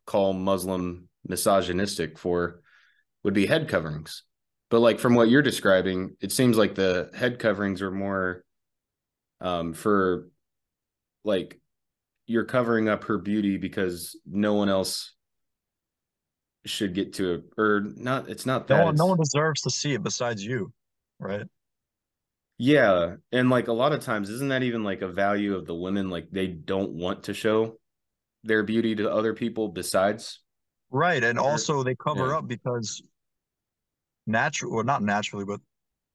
call Muslim misogynistic for would be head coverings. But like from what you're describing, it seems like the head coverings are more um for like you're covering up her beauty because no one else should get to it or not it's not that No one, no one deserves to see it besides you, right? Yeah, and like a lot of times, isn't that even like a value of the women? Like they don't want to show their beauty to other people besides. Right, and also they cover yeah. up because natural, or not naturally, but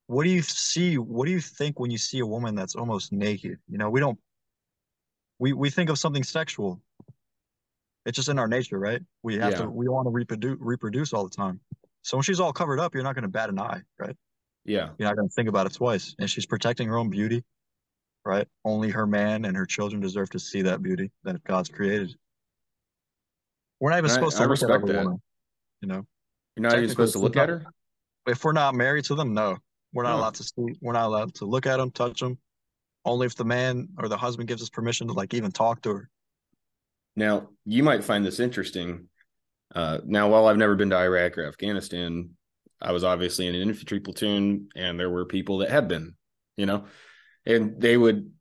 what do you see? What do you think when you see a woman that's almost naked? You know, we don't, we we think of something sexual. It's just in our nature, right? We have Yeah. to, we want to reproduce reproduce all the time. So when she's all covered up, you're not going to bat an eye, right? Yeah, You're not going to think about it twice. And she's protecting her own beauty, right? Only her man and her children deserve to see that beauty that God's created. We're not even I- supposed to I look respect other that. women, you know? you're not even supposed to look at her. If we're not married to them, no. We're not allowed to see, we're not allowed to look at them, touch them. Only if the man or the husband gives us permission to like even talk to her. Now, you might find this interesting. Uh, now, while I've never been to Iraq or Afghanistan, I was obviously in an infantry platoon, and there were people that had been, you know, and they would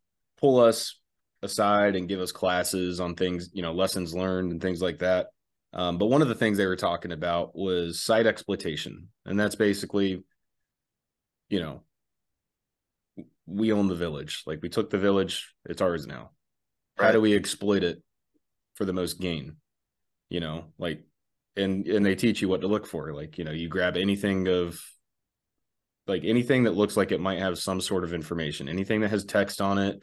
pull us aside and give us classes on things, you know, lessons learned and things like that. Um, but one of the things they were talking about was site exploitation. And that's basically, you know, we own the village. Like we took the village, it's ours now. Right. How do we exploit it for the most gain? You know, like and and they teach you what to look for. Like, you know, you grab anything of like anything that looks like it might have some sort of information, anything that has text on it,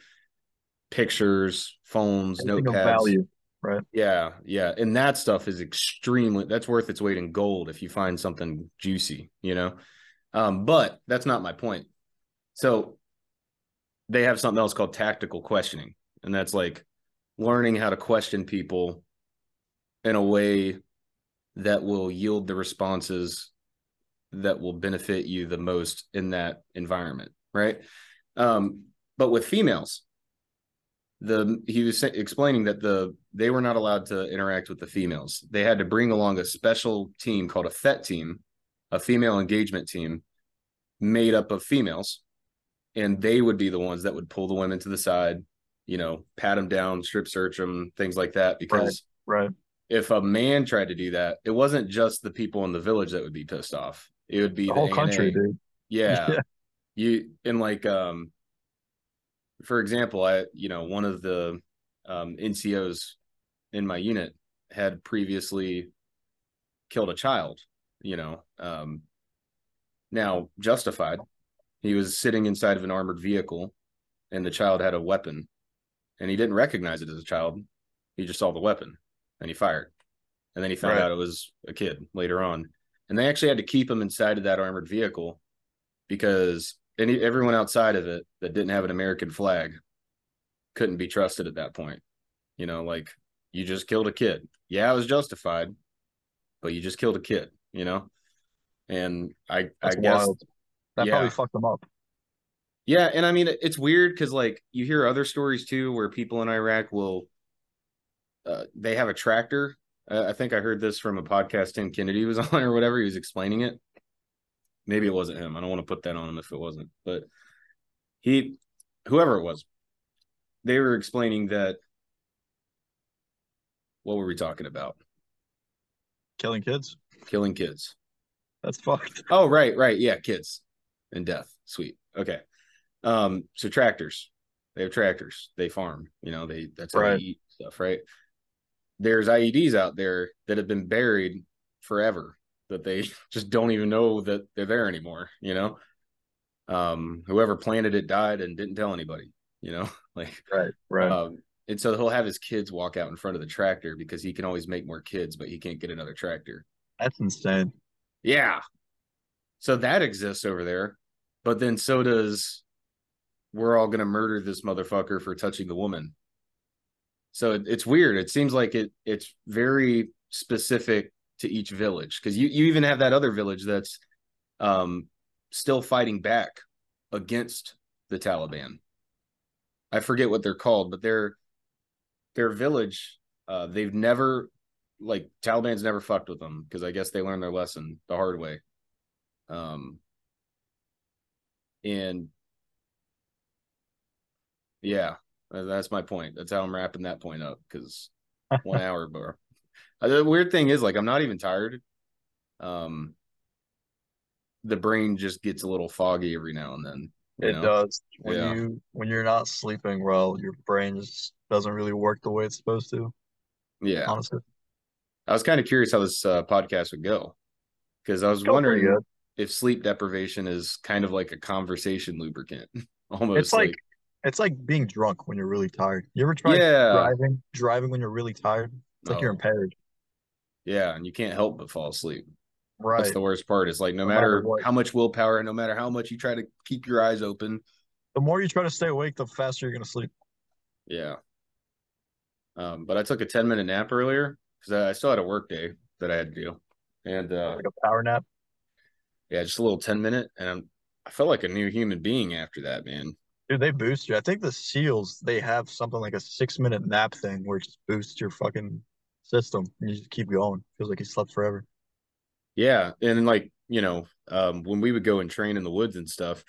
pictures, phones, anything notepads. value, right? Yeah, yeah. And that stuff is extremely that's worth its weight in gold if you find something juicy, you know. Um, but that's not my point. So they have something else called tactical questioning, and that's like learning how to question people in a way that will yield the responses that will benefit you the most in that environment, right? Um, but with females, the he was explaining that the they were not allowed to interact with the females. They had to bring along a special team called a FET team, a female engagement team, made up of females, and they would be the ones that would pull the women to the side, you know, pat them down, strip search them, things like that. Because right, right. if a man tried to do that, it wasn't just the people in the village that would be pissed off. It would be the, the whole country, dude. Yeah. yeah. You and like um for example, I you know, one of the um NCOs in my unit had previously killed a child, you know. Um now justified. He was sitting inside of an armored vehicle and the child had a weapon and he didn't recognize it as a child. He just saw the weapon and he fired. And then he found right. out it was a kid later on and they actually had to keep him inside of that armored vehicle because any everyone outside of it that didn't have an American flag couldn't be trusted at that point. You know, like you just killed a kid. Yeah, it was justified, but you just killed a kid. You know, and I That's I guess wild. that yeah. probably fucked them up. Yeah, and I mean it's weird because like you hear other stories too where people in Iraq will uh, they have a tractor I think I heard this from a podcast Tim Kennedy was on or whatever. He was explaining it. Maybe it wasn't him. I don't want to put that on him if it wasn't. But he, whoever it was, they were explaining that. What were we talking about? Killing kids. Killing kids. That's fucked. Oh, right, right. Yeah, kids and death. Sweet. Okay. Um, so tractors. They have tractors. They farm. You know, they that's how right. they eat stuff, right? there's IEDs out there that have been buried forever that they just don't even know that they're there anymore, you know? Um, whoever planted it died and didn't tell anybody, you know, like, right, right. Um, and so he'll have his kids walk out in front of the tractor because he can always make more kids, but he can't get another tractor. That's insane. Yeah. So that exists over there. But then so does we're all going to murder this motherfucker for touching the woman. So it, it's weird. It seems like it it's very specific to each village because you you even have that other village that's um still fighting back against the Taliban. I forget what they're called, but their their village uh they've never like Taliban's never fucked with them because I guess they learned their lesson the hard way. Um and yeah, that's my point. That's how I'm wrapping that point up because one hour, bro. Uh, the weird thing is, like, I'm not even tired. Um, the brain just gets a little foggy every now and then. It know? does. When yeah. you when you're not sleeping well, your brain just doesn't really work the way it's supposed to. Yeah, honestly. I was kind of curious how this uh, podcast would go because I was wondering if sleep deprivation is kind of like a conversation lubricant. Almost, it's like, like it's like being drunk when you're really tired. You ever try yeah. driving driving when you're really tired? It's like oh. you're impaired. Yeah, and you can't help but fall asleep. Right. That's the worst part. Is like no, no matter, matter how much willpower, no matter how much you try to keep your eyes open, the more you try to stay awake, the faster you're gonna sleep. Yeah. Um, but I took a 10 minute nap earlier because I still had a work day that I had to do. And uh like a power nap. Yeah, just a little 10 minute. And I'm, I felt like a new human being after that, man. Dude, they boost you. I think the SEALs they have something like a six minute nap thing where it just boosts your fucking system and you just keep going. Feels like you slept forever. Yeah, and like you know, um, when we would go and train in the woods and stuff,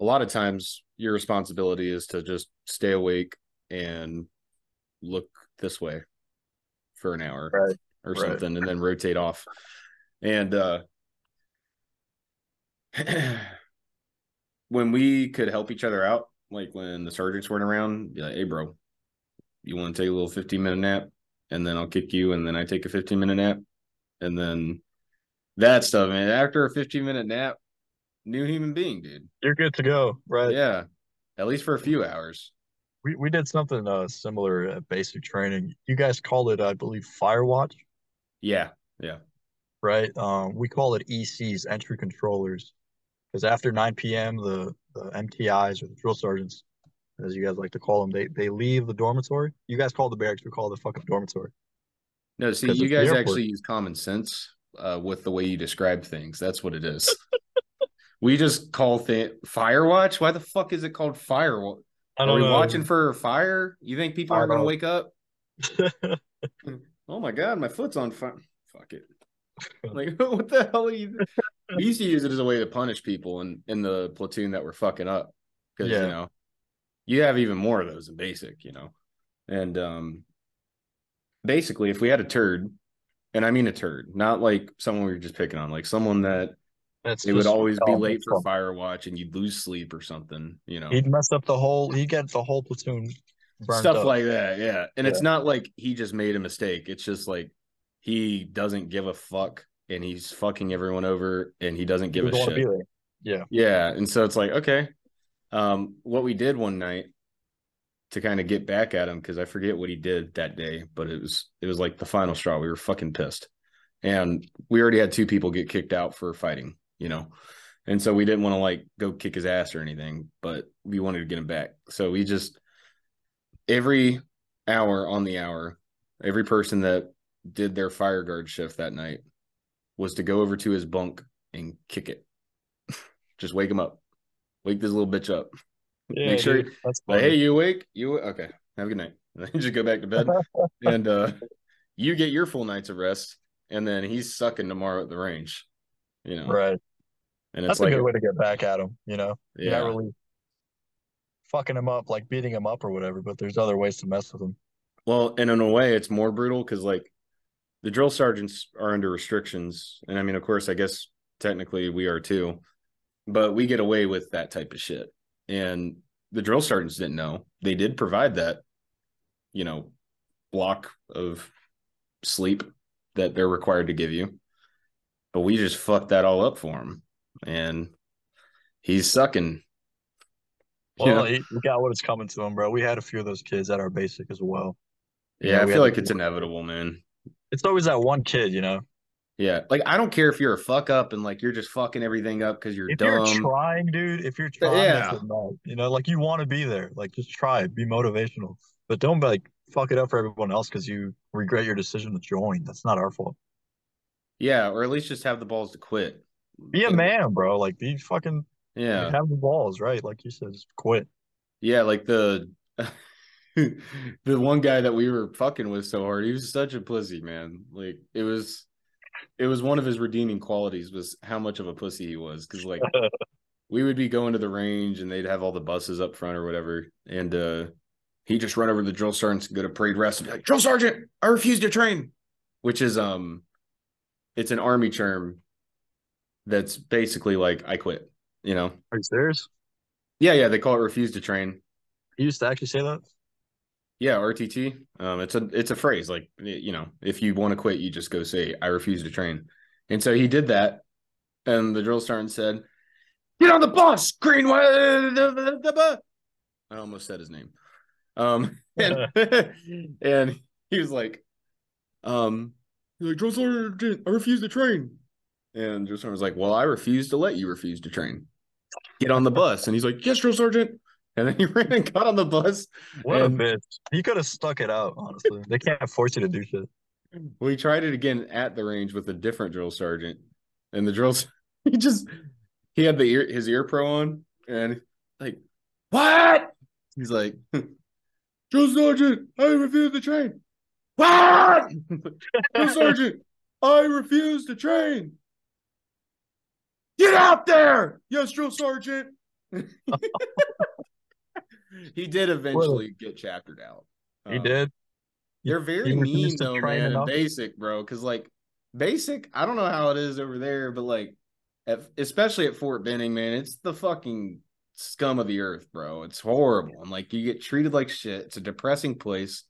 a lot of times your responsibility is to just stay awake and look this way for an hour. Right. or Right. something and then rotate off. And uh when we could help each other out, like when the sergeants weren't around, be like, hey bro, you want to take a little 15 minute nap? And then I'll kick you, and then I take a 15 minute nap. And then that stuff, man. After a 15 minute nap, new human being, dude. You're good to go, right? Yeah. At least for a few hours. We we did something uh, similar at basic training. You guys call it, I believe, Firewatch, Yeah. Yeah. right? Um, we call it ECs, entry controllers, because after 9 p.m., the the MTIs or the drill sergeants, as you guys like to call them, they they leave the dormitory. You guys call the barracks, we call the fucking dormitory. No, see, you guys actually use common sense uh, with the way you describe things. That's what it is. we just call thing Firewatch. Why the fuck is it called Firewatch? I Are don't Are we know. watching for a fire? You think people I aren't going to wake up? Oh my god, my foot's on fire. Fuck it. Like, what the hell are you? We used to use it as a way to punish people in, in the platoon that were fucking up. Because, Yeah. you know, you have even more of those in basic, you know. And um basically, if we had a turd, and I mean a turd, not like someone we were just picking on, like someone that That's it would always be late for fire watch and you'd lose sleep or something, you know. He'd mess up the whole. He'd get the whole platoon stuff up. like that yeah and it's not like he just made a mistake it's just like he doesn't give a fuck and he's fucking everyone over and he doesn't give a shit. Yeah. yeah and so it's like okay. Um what we did one night to kind of get back at him because i forget what he did that day but it was it was like the final straw. We were fucking pissed. And we already had two people get kicked out for fighting you know? And so we didn't want to like go kick his ass or anything but we wanted to get him back. So we just every hour on the hour every person that did their fire guard shift that night was to go over to his bunk and kick it just wake him up wake this little bitch up Yeah, Make sure- dude, like, hey, you awake? You okay? Have a good night. And then just go back to bed, and uh, you get your full nights of rest. And then he's sucking tomorrow at the range, you know. right. And it's That's like, a good way to get back at him. You know, you're yeah, not really fucking him up, like beating him up or whatever. But there's other ways to mess with him. well, and in a way, it's more brutal because like the drill sergeants are under restrictions, and I mean, of course, I guess technically we are too, but we get away with that type of shit. And the drill sergeants didn't know they did provide that, you know, block of sleep that they're required to give you. But we just fucked that all up for him. And he's sucking. You Well, know? he, got what is coming to him, bro. We had a few of those kids at our basic as well. Yeah, Yeah, I we feel like it's inevitable, man. It's always that one kid, you know. Yeah. Like I don't care if you're a fuck up and like you're just fucking everything up because you're If dumb. you're trying, dude, if you're trying, Yeah. You know, like you want to be there. Like just try it. Be motivational. But don't like fuck it up for everyone else because you regret your decision to join. That's not our fault. yeah, or at least just have the balls to quit. Be a man, bro. Like be fucking Yeah. have the balls, right? Like you said, just quit. Yeah, like the the one guy that we were fucking with so hard, he was such a pussy, man. Like it was it was one of his redeeming qualities was how much of a pussy he was. Cause like we would be going to the range and they'd have all the buses up front or whatever. And uh he just run over to the drill sergeant and go to parade rest and be like, Drill Sergeant, I refuse to train. Which is um it's an army term that's basically like I quit, you know. Are you serious? Yeah, yeah, they call it refuse to train. You used to actually say that? Yeah, RTT. Um, it's a it's a phrase like you know, if you want to quit, you just go say I refuse to train. And so he did that, and the drill sergeant said, "Get on the bus, Greenway." I almost said his name. Um, and, and he was like, um, he's like drill sergeant, I refuse to train. And drill sergeant was like, "Well, I refuse to let you refuse to train. Get on the bus." And he's like, "Yes, drill sergeant." And then he ran and got on the bus. What And- a bitch. He could have stuck it out, honestly. they can't force you to do shit. We tried it again at the range with a different drill sergeant, and the drill he just he had the ear his ear pro on, and like what? He's like, drill sergeant, I refuse to train. What? drill sergeant, I refuse to train. Get out there! Yes, drill sergeant. He did eventually get chaptered out. He Um, did. they're very you mean to though, man. In enough? basic, bro, because like basic, I don't know how it is over there, but like, at, especially at Fort Benning, man, it's the fucking scum of the earth, bro. It's horrible, and like you get treated like shit. It's a depressing place.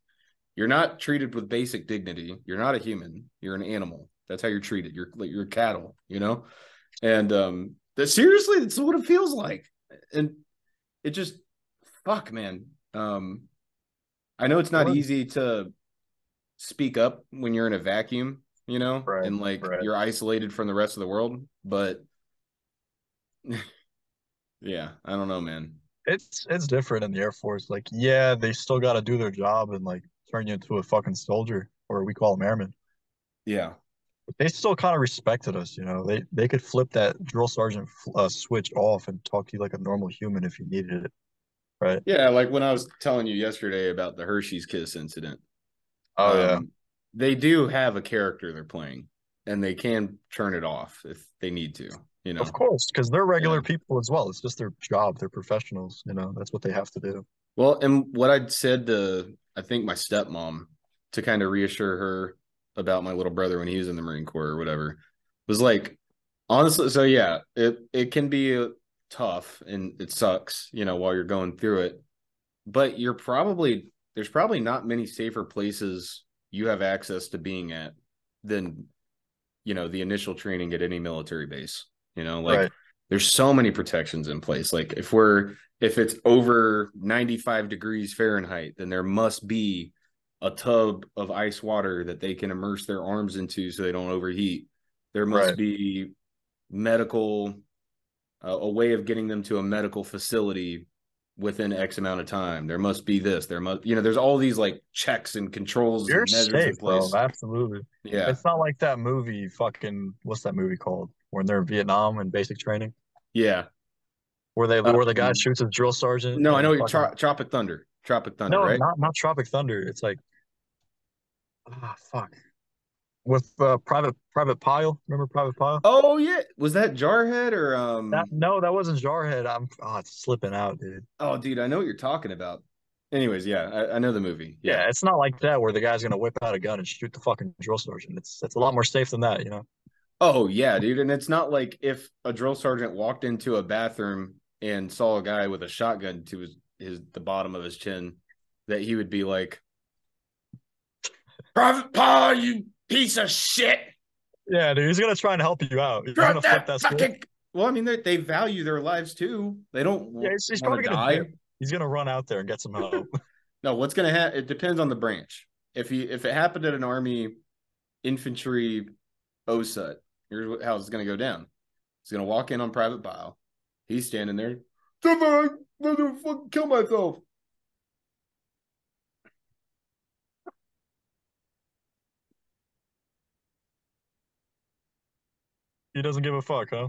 You're not treated with basic dignity. You're not a human. You're an animal. That's how you're treated. You're like you're cattle, you know. And um, that seriously, that's what it feels like. And it just fuck, man. Um, I know it's not Well- easy to speak up when you're in a vacuum, you know, Right, and like right. you're isolated from the rest of the world. But yeah, I don't know, man. It's it's different in the Air Force. Like, yeah, they still got to do their job and like turn you into a fucking soldier, or we call them airmen. Yeah, they still kind of respected us, you know. They they could flip that drill sergeant uh, switch off and talk to you like a normal human if you needed it, right? yeah. Like when I was telling you yesterday about the Hershey's Kiss incident. Oh yeah, Um, they do have a character they're playing, and they can turn it off if they need to. You know, of course, because they're regular Yeah. people as well. It's just their job. They're professionals, you know. That's what they have to do. Well, and what I'd said to I think my stepmom to kind of reassure her about my little brother when he was in the Marine Corps or whatever was like honestly so yeah, it it can be uh, tough and it sucks, you know, while you're going through it. But you're probably there's probably not many safer places you have access to being at than you know, the initial training at any military base. You know, like Right. there's so many protections in place. Like if we're if it's over 95 degrees Fahrenheit, then there must be a tub of ice water that they can immerse their arms into so they don't overheat. There must Right. be medical uh, a way of getting them to a medical facility within X amount of time. There must be this. There must you know. There's all these like checks and controls You're and measures in safe, bro. Absolutely. Yeah, It's not like that movie. Fucking what's that movie called? When they're in Vietnam and basic training, yeah. where they where the guy Um, shoots his drill sergeant. No, I know you're fucking- Tro- Tropic Thunder. Tropic Thunder, No, right? not not Tropic Thunder. It's like ah fuck. With uh, Private Private Pyle. Remember Private Pyle? Oh yeah, was that Jarhead or um? That, no, that wasn't Jarhead. I'm oh, it's slipping out, dude. Oh, dude, I know what you're talking about. Anyways, yeah, I, I know the movie. Yeah. Yeah. it's not like that where the guy's gonna whip out a gun and shoot the fucking drill sergeant. It's it's a lot more safe than that, you know. Oh yeah, dude, and it's not like if a drill sergeant walked into a bathroom and saw a guy with a shotgun to his his the bottom of his chin, that he would be like, "Private Paul, you piece of shit." Yeah, dude, he's gonna try and help you out. He's gonna Drop flip that that switch. fucking. Well, I mean, they they value their lives too. They don't. Yeah, he's, he's probably gonna die. jam- he's gonna run out there and get some help. No, what's gonna happen? It depends on the branch. If he if it happened at an army infantry OSUT, here's what, how it's gonna go down. He's gonna walk in on private Pyle. He's standing there. I'm gonna fucking kill myself. He doesn't give a fuck, huh?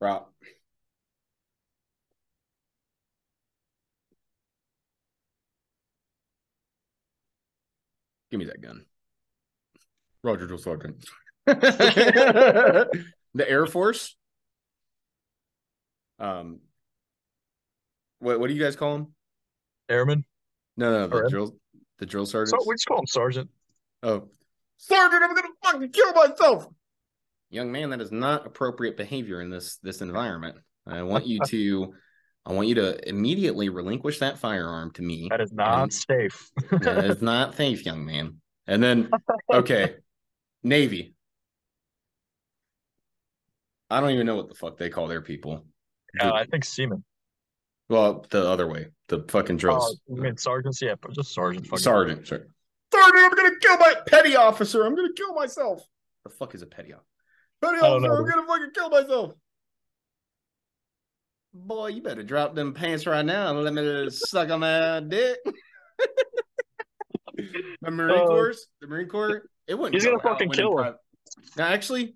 Rob. Give me that gun. Roger Drill Sergeant. the Air Force. Um what what do you guys call them? Airman. No, no, the drill the drill So sergeants. we just call him Sergeant. Oh, Sergeant, I'm gonna fucking kill myself. Young man, that is not appropriate behavior in this this environment. I want you to, I want you to immediately relinquish that firearm to me. That is not And- safe. That is not safe, young man. And then, okay, Navy. I don't even know what the fuck they call their people. Uh, I think Seaman. Well, the other way, the fucking Oh, drills. you mean sergeants? Yeah, but just sergeant. fucking- Sergeant, sorry. I'm gonna kill my petty officer. I'm gonna kill myself. The fuck is a petty officer? Petty officer, know. I'm gonna fucking kill myself. Boy, you better drop them pants right now and let me suck on that dick. the Marine Uh, Corps, the Marine Corps, it wouldn't. He's go gonna fucking kill him. private- Now, actually,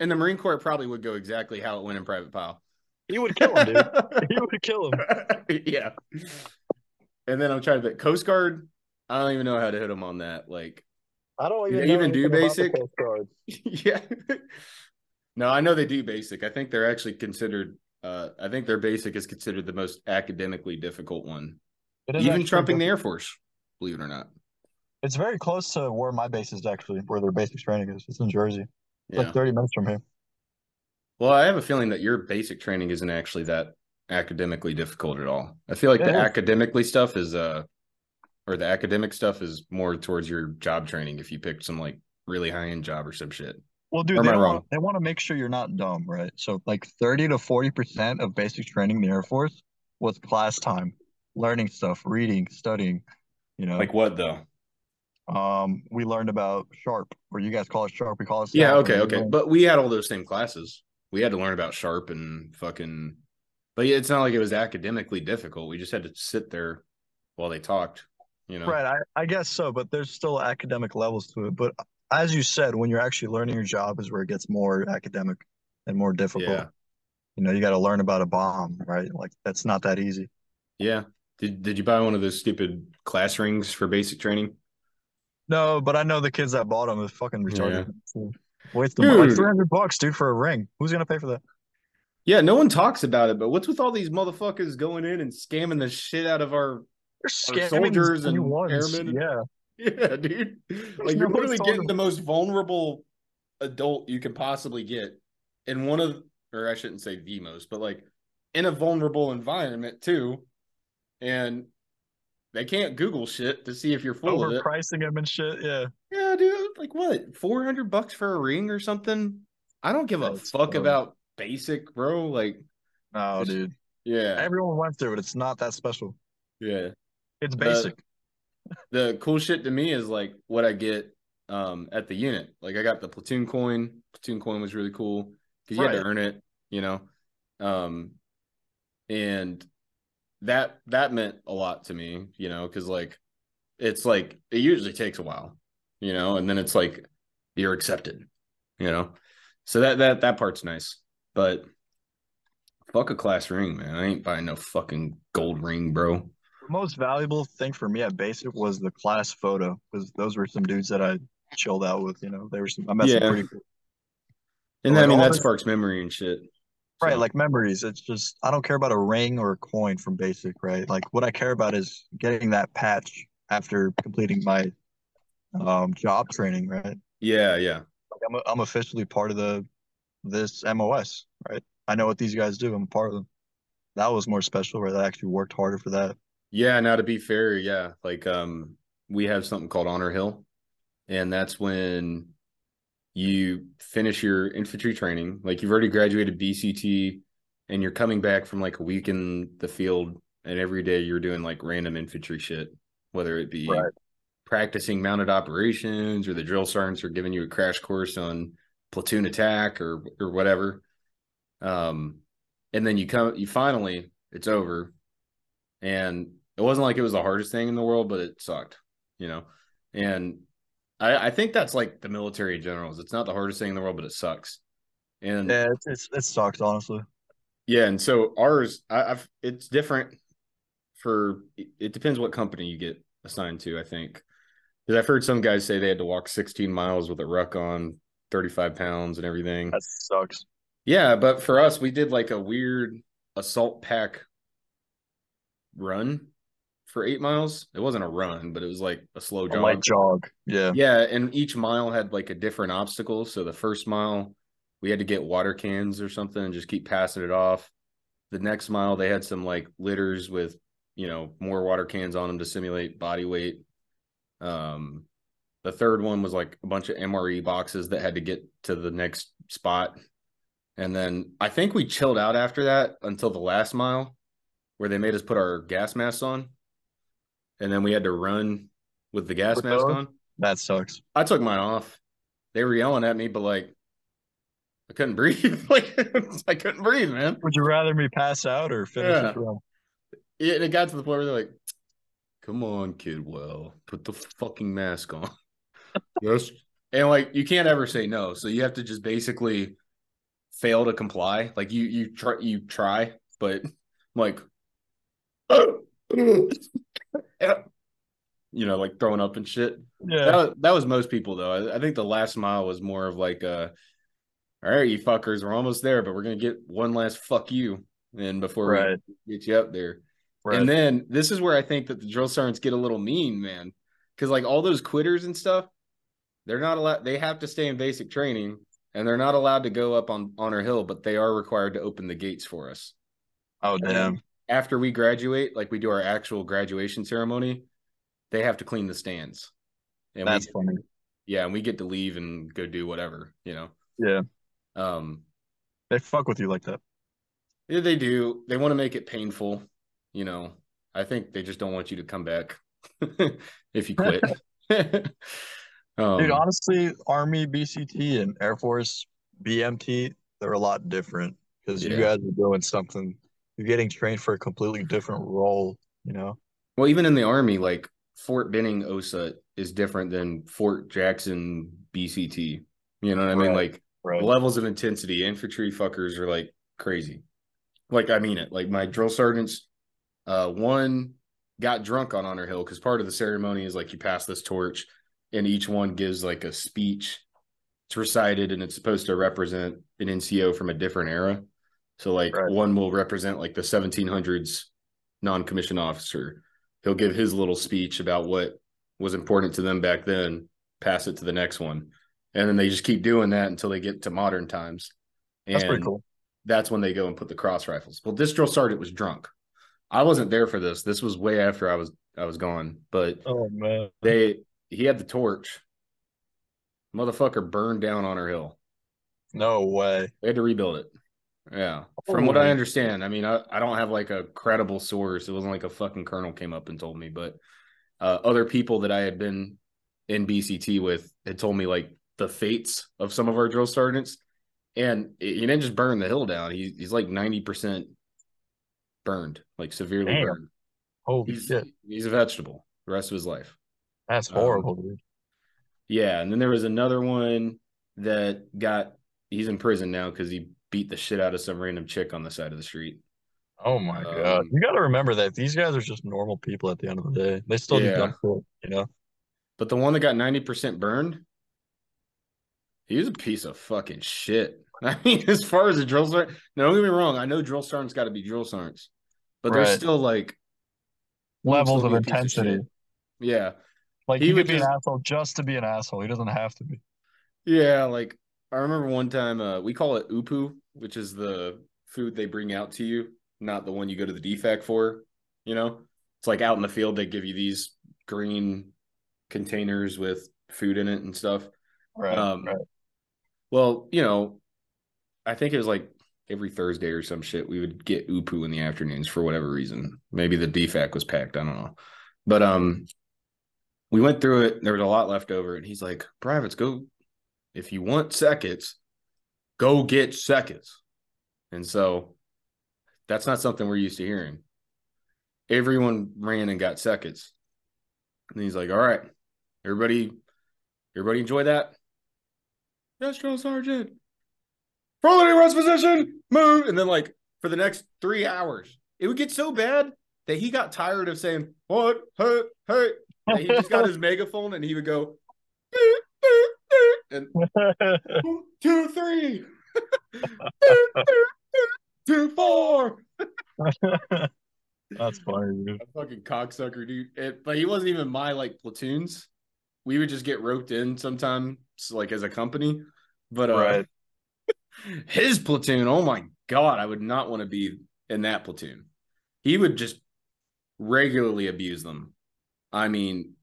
in the Marine Corps, it probably would go exactly how it went in Private Pyle. He would kill him, dude. he would kill him. yeah. And then I'm trying to think. Coast Guard, I don't even know how to hit them on that. Like, I don't Do even they even do anything about the basic? Yeah. no, I know they do basic. I think they're actually considered uh I think their basic is considered the most academically difficult one. It is Even trumping the Air Force, believe it or not. It's very close to where my base is actually, where their basic training is. It's in Jersey. It's Yeah. like 30 minutes from here. Well, I have a feeling that your basic training isn't actually that academically difficult at all. I feel like It the academically stuff is uh or the academic stuff is more towards your job training if you picked some like really high end job or some shit. Well, dude, Or they I don't wrong? want, they want to make sure you're not dumb, right? So like 30 to 40% of basic training in the Air Force was class time, learning stuff, reading, studying, you know. Like what though? Um, we learned about Sharp, or you guys call it Sharp, we call it Yeah, okay, okay. learned- But we had all those same classes. We had to learn about Sharp and fucking but yeah, it's not like it was academically difficult. We just had to sit there while they talked, you know. Right, I, I guess so, but there's still academic levels to it. But as you said, when you're actually learning your job is where it gets more academic and more difficult. Yeah. You know, you got to learn about a bomb, right? Like that's not that easy. Yeah. Did did you buy one of those stupid class rings for basic training? No, but I know the kids that bought them is fucking retarded. Waste of Dude. like 300 bucks, dude, for a ring. Who's gonna pay for that? Yeah, no one talks about it, but what's with all these motherfuckers going in and scamming the shit out of our soldiers these and ones. airmen. Yeah, Yeah, dude. Like no you're literally one's getting the most vulnerable adult you can possibly get in one of or I shouldn't say the most, but like in a vulnerable environment too. And they can't Google shit to see if you're full of it. overpricing them and shit. Yeah, Yeah, dude. Like what? Four hundred bucks for a ring or something? I don't give a fuck dumb. about basic, bro. Like, no, dude. yeah, Everyone went through it. It's not that special. yeah. It's basic. the cool shit to me is like what I get um at the unit. Like I got the platoon coin. Platoon coin was really cool because you had to earn it, you know. Um and that that meant a lot to me, you know, because like it's like it usually takes a while, you know, and then it's like you're accepted, you know. So that that that part's nice. But fuck a class ring, man. I ain't buying no fucking gold ring, bro. Most valuable thing for me at basic was the class photo because those were some dudes that I chilled out with. You know, they were some. I met some Yeah. pretty cool. And Like I mean that sparks memory and shit. Right, So- like memories. It's just I don't care about a ring or a coin from basic, right? Like what I care about is getting that patch after completing my um job training, right? Yeah, yeah. Like I'm I'm officially part of the this MOS, right? I know what these guys do. I'm a part of them. That was more special, right? I actually worked harder for that. Yeah, now to be fair, yeah. Like um we have something called Honor Hill. And that's when you finish your infantry training. Like you've already graduated BCT and you're coming back from like a week in the field and every day you're doing like random infantry shit, whether it be Right. practicing mounted operations or the drill sergeants are giving you a crash course on platoon attack or or whatever. Um and then you come you finally it's over and it wasn't like it was the hardest thing in the world, but it sucked, you know. And I, I think that's like the military in general. It's not the hardest thing in the world, but it sucks. And yeah, it's, it's it sucks, honestly. Yeah, and so ours, I, I've it's different for it- it depends what company you get assigned to. I think because I've heard some guys say they had to walk 16 miles with a ruck on, 35 pounds and everything. That sucks. Yeah, but for us, we did like a weird assault pack run for eight miles. It wasn't a run, but it was like a slow jog. A light jog. Yeah. Yeah, and each mile had like a different obstacle. So the first mile, we had to get water cans or something and just keep passing it off. The next mile, they had some like litters with, you know, more water cans on them to simulate body weight. Um, the third one was like a bunch of MRE boxes that had to get to the next spot. And then I think we chilled out after that until the last mile where they made us put our gas masks on. And then we had to run with the gas mask on. That sucks. I took mine off. They were yelling at me, but like I couldn't breathe. like I couldn't breathe, man. Would you rather me pass out or finish Yeah. this run? It, it got to the point where they're like, "Come on, kid. Well, put the fucking mask on." yes. And like you can't ever say no, so you have to just basically fail to comply. Like you you try you try, but like you know, like throwing up and shit. Yeah. That was, that was most people though. I, I think the last mile was more of like uh all right, you fuckers, we're almost there, but we're gonna get one last fuck you and before Right. we get you up there. Right. And then this is where I think that the drill sergeants get a little mean, man. Because like all those quitters and stuff, they're not allowed. They have to stay in basic training, and they're not allowed to go up on Honor Hill, but they are required to open the gates for us. oh damn. After we graduate, like we do our actual graduation ceremony, they have to clean the stands. And That's we, funny. yeah, and we get to leave and go do whatever, you know. Yeah. Um, They fuck with you like that. yeah, they do. They want to make it painful, you know. I think they just don't want you to come back if you quit. um, Dude, honestly, Army, BCT, and Air Force, BMT, they're a lot different because you guys are doing something. You're getting trained for a completely different role, you know? well, even in the army, like Fort Benning OSUT is different than Fort Jackson BCT. You know what I mean? Right. Like Right. levels of intensity, infantry fuckers are like crazy. Like I mean it. Like my drill sergeants, uh, one got drunk on Honor Hill because part of the ceremony is like you pass this torch, and each one gives like a speech. It's recited, and it's supposed to represent an NCO from a different era. So like Right. one will represent like the 1700s non-commissioned officer. He'll give his little speech about what was important to them back then, pass it to the next one. And then they just keep doing that until they get to modern times. And That's pretty cool. that's when they go and put the cross rifles. Well, this drill sergeant was drunk. I wasn't there for this. This was way after I was I was gone. But Oh man. they he had the torch. Motherfucker burned down Honor Hill. No way. They had to rebuild it. Yeah. From what I understand, I mean, I, I don't have like a credible source. It wasn't like a fucking colonel came up and told me, but uh, other people that I had been in BCT with had told me like the fates of some of our drill sergeants. And he didn't just burn the hill down. He, he's like 90% burned, like severely Damn. burned. Holy He's, shit. he's a vegetable the rest of his life. That's Um, horrible, dude. Yeah, and then there was another one that got he's in prison now because he beat the shit out of some random chick on the side of the street. Oh my god. um, You got to remember that these guys are just normal people at the end of the day. They still Yeah. do dumb shit, you know? But the one that got ninety percent burned, he was a piece of fucking shit. I mean, as far as the drill sergeant, now don't get me wrong, I know drill sergeants got to be drill sergeants, but Right. there's still like Levels of piece of intensity. yeah, Like He he, would could be just- an asshole just to be an asshole. He doesn't have to be. yeah. Like I remember one time, uh, we call it upu, which is the food they bring out to you, not the one you go to the DFAC for. You know, it's like out in the field they give you these green containers with food in it and stuff. Right. Um, right. Well, you know, I think it was like every Thursday or some shit. We would get upu in the afternoons for whatever reason. Maybe the DFAC was packed. I don't know. But um, we went through it. There was a lot left over, and he's like, "Privates, go if you want seconds, go get seconds." And so that's not something we're used to hearing. Everyone ran and got seconds, and he's like, "All right, everybody, everybody enjoy that." Yes, drill sergeant. Rolling runs position, move, and then like for the next three hours, it would get so bad that he got tired of saying what, hey, hey. And he just got his megaphone and he would go, and one, two, three, Beep, beep, beep, two, four. That's funny, dude. A fucking cocksucker, dude. It, but he wasn't even my like platoons. We would just get roped in sometimes, like as a company. But uh, Right. his platoon, oh my god, I would not want to be in that platoon. He would just regularly abuse them. I mean,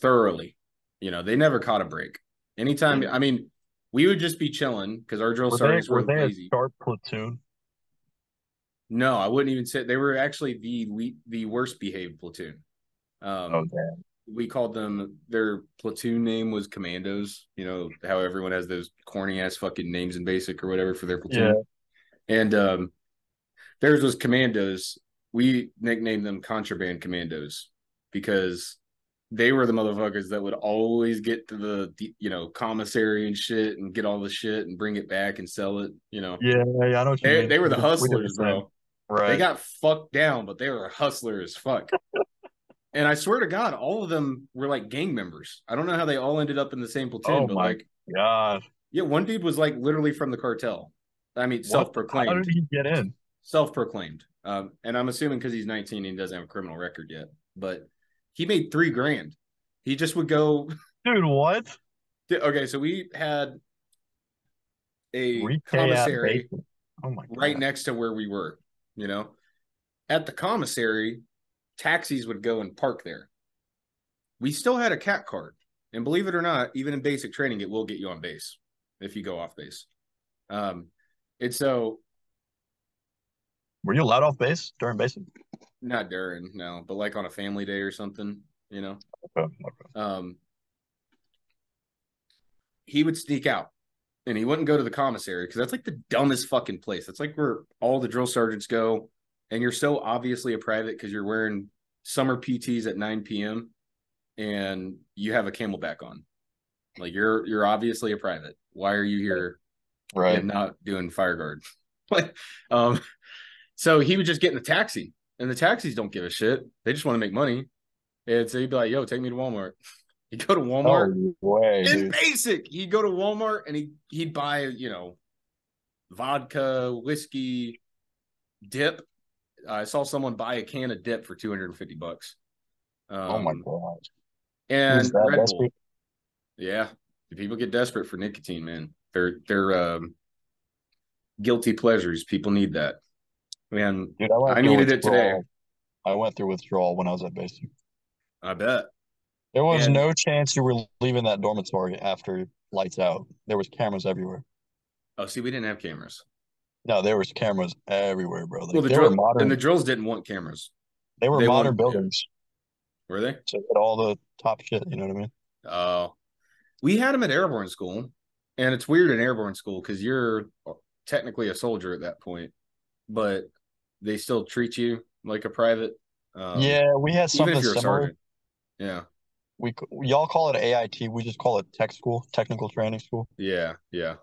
thoroughly. You know, they never caught a break. Anytime, I mean, we would just be chilling because our drill Were they, sergeants were, were they a lazy. sharp platoon? No, I wouldn't even say they were actually the we, the worst behaved platoon. Um, damn. we called them their platoon name was commandos you know how everyone has those corny ass fucking names in basic or whatever for their platoon Yeah. and um theirs was commandos we nicknamed them contraband commandos because they were the motherfuckers that would always get to the you know commissary and shit and get all the shit and bring it back and sell it you know Yeah, yeah, I you they, they were the We did- we did hustlers bro Right. they got fucked down, but they were hustlers. As fuck. and I swear to God, all of them were like gang members. I don't know how they all ended up in the same platoon, Oh but like, God. yeah, one dude was like literally from the cartel. I mean, What? self-proclaimed, How did he get in? self-proclaimed. Um, and I'm assuming because he's 19 and he doesn't have a criminal record yet, but he made three grand. He just would go. Dude, what? Okay, so we had a Retail commissary. Oh my god. right next to where we were. You know, at the commissary, taxis would go and park there. We still had a CAC card, and believe it or not, even in basic training, it will get you on base if you go off base. Um, and so Were you allowed off base during basic? not during no, but like on a family day or something, you know. Okay, okay. um, he would sneak out and he wouldn't go to the commissary because that's like the dumbest fucking place. That's like where all the drill sergeants go, and you're so obviously a private because you're wearing summer PTs at 9 p.m. and you have a CamelBak on. Like you're you're obviously a private. Why are you here Right. and not doing fire guard? Like, um, so he would just get in the taxi, and the taxis don't give a shit. They just want to make money. And so he'd be like, "Yo, take me to Walmart." He'd go to Walmart No way, in dude. basic. He'd go to Walmart and he he'd buy you know vodka, whiskey, dip. I saw someone buy a can of dip for two hundred and fifty bucks. Um, oh my god. And Red Bull. Yeah, people get desperate for nicotine, man. They're they're um, guilty pleasures. People need that. Man, Dude, I, I needed it today. I went through withdrawal when I was at basic. I bet. There was And- no chance you were leaving that dormitory after lights out. There was cameras everywhere. Oh, see, we didn't have cameras. No, there was cameras everywhere, bro. Like, well, the drill modern. and the drills didn't want cameras, they were they modern buildings. were they? So they had all the top shit. You know what I mean? Oh, we had them at airborne school, and it's weird in airborne school because you're technically a soldier at that point, but they still treat you like a private. Um, yeah, we had even something if you're a similar. sergeant. Yeah, We y'all call it AIT. We just call it tech school, technical training school. yeah, yeah,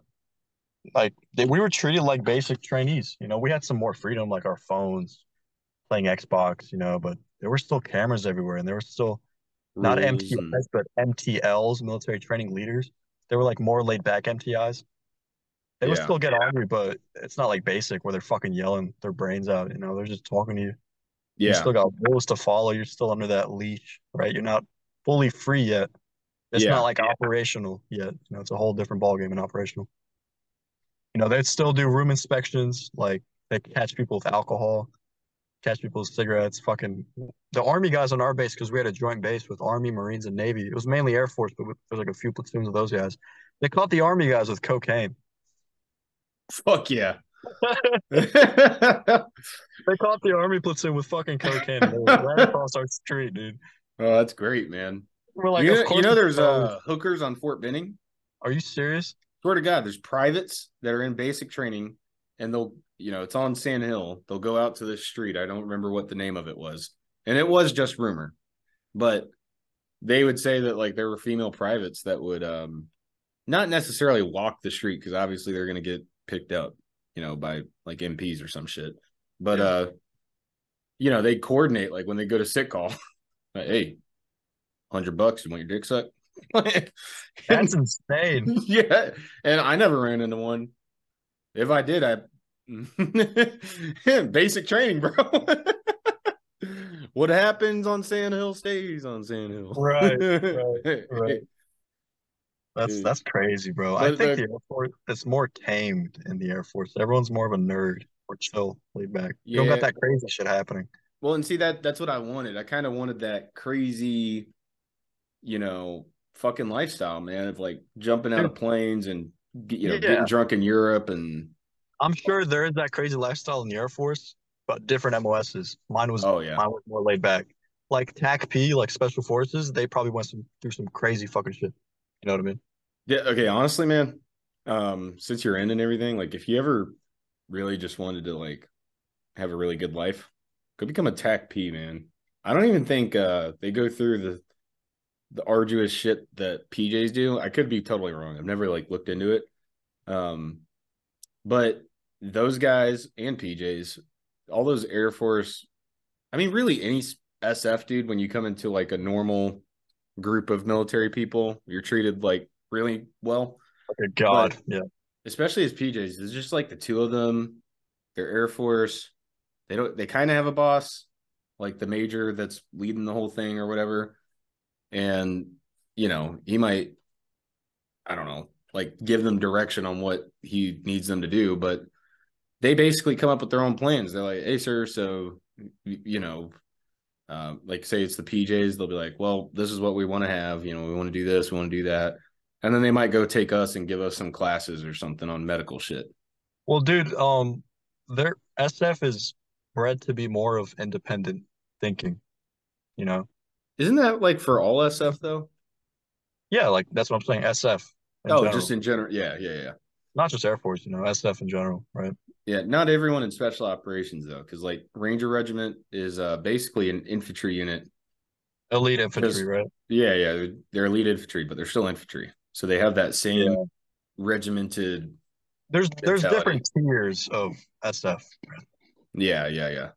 Like they, we were treated like basic trainees. You know, we had some more freedom, like our phones, playing Xbox. You know, but there were still cameras everywhere, and there were still not Rules MTIs, and- but MTLs, military training leaders. They were like more laid back MTIs. They would Yeah. still get angry, but it's not like basic where they're fucking yelling their brains out. You know, they're just talking to you. Yeah. You yeah, still got rules to follow. You're still under that leash, right? You're not fully free yet. It's Yeah. not like operational yet. You know, it's a whole different ballgame in operational. You know, they'd still do room inspections, like they catch people with alcohol, catch people with cigarettes. Fucking the army guys on our base, because we had a joint base with Army, Marines, and Navy. It was mainly Air Force, but there's like a few platoons of those guys. They caught the Army guys with cocaine. Fuck yeah. They caught the Army platoon with fucking cocaine and they were right across our street, dude. oh, that's great, man. We're like, you know, you know there's uh, hookers on Fort Benning. Are you serious? Swear to God, there's privates that are in basic training, and they'll, you know, it's on Sand Hill. They'll go out to this street. I don't remember what the name of it was, and it was just rumor, but they would say that like there were female privates that would, um, not necessarily walk the street because obviously they're gonna get picked up, you know, by like MPs or some shit, but Yeah. uh, you know, they coordinate like when they go to sit call, like, hey, hundred bucks, you want your dick sucked? That's insane. yeah, and I never ran into one. If I did, I basic training, bro. what happens on Sand Hill stays on Sand Hill. Right, right, right. That's Dude. that's crazy, bro. I think the- Air Force it's more tamed in the Air Force. Everyone's more of a nerd or chill, laid back. You don't got that crazy shit happening. Well, and see that that's what I wanted. I kind of wanted that crazy, you know, fucking lifestyle, man, of like jumping out of planes and you know Yeah. getting drunk in Europe and I'm sure there is that crazy lifestyle in the Air Force, but different MOSs. Mine was oh yeah, mine was more laid back. Like TAC P, like Special Forces, they probably went some, through some crazy fucking shit. You know what I mean? Yeah, okay, honestly, man, um, since you're in and everything, like if you ever really just wanted to like have a really good life, could become a TAC P, man. I don't even think uh they go through the the arduous shit that PJs do. I could be totally wrong. I've never like looked into it. Um but those guys and PJs, all those Air Force, I mean, really any SF dude, when you come into like a normal group of military people, you're treated like really well, a god. Yeah. especially as PJs. It's just like the two of them, they're Air Force. they don't they kind of have a boss, like the major that's leading the whole thing or whatever. And you know, he might I don't know, like give them direction on what he needs them to do, but they basically come up with their own plans. They're like, "Hey, sir, so you know, uh, like say it's the PJs, they'll be like, "Well, this is what we want to have. You know, we want to do this, we want to do that," and then they might go take us and give us some classes or something on medical shit. Well, dude, um, their SF is bred to be more of independent thinking. You know, isn't that like for all SF though? Yeah, like that's what I'm saying. SF. oh, general. just in general. Yeah, yeah, yeah. Not just Air Force, you know, SF in general, right? Yeah, not everyone in special operations though, because like Ranger Regiment is uh basically an infantry unit. Elite infantry, right? Yeah, yeah, they're, they're, elite infantry, but they're still infantry, so they have that same yeah. regimented. There's mentality. there's different tiers of SF. Yeah, yeah, yeah.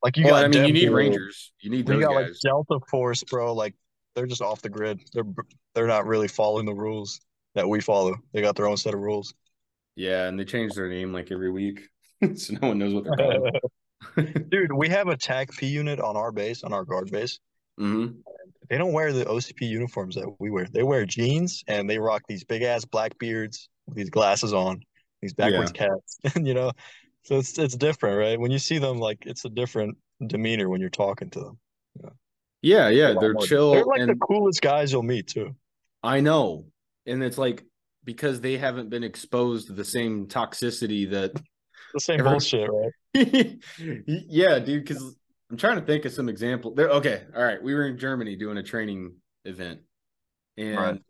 Like you well, got, I mean, you need Rangers, you need those you got guys. like Delta Force, bro. Like they're just off the grid. They're they're not really following the rules that we follow. They got their own set of rules. Yeah, and they change their name like every week. so no one knows what they're called. Dude, we have a TAC P unit on our base, on our guard base. Mm-hmm. They don't wear the OCP uniforms that we wear. They wear jeans and they rock these big ass black beards with these glasses on, these backwards yeah. caps. And you know, so it's it's different, right? When you see them, like it's a different demeanor when you're talking to them. Yeah, yeah, yeah they're chill. They're like the coolest guys you'll meet too. I know, and it's like because they haven't been exposed to the same toxicity that the same Ever... bullshit, right? yeah, dude. Because I'm trying to think of some example. There. Okay, all right. We were in Germany doing a training event, and right.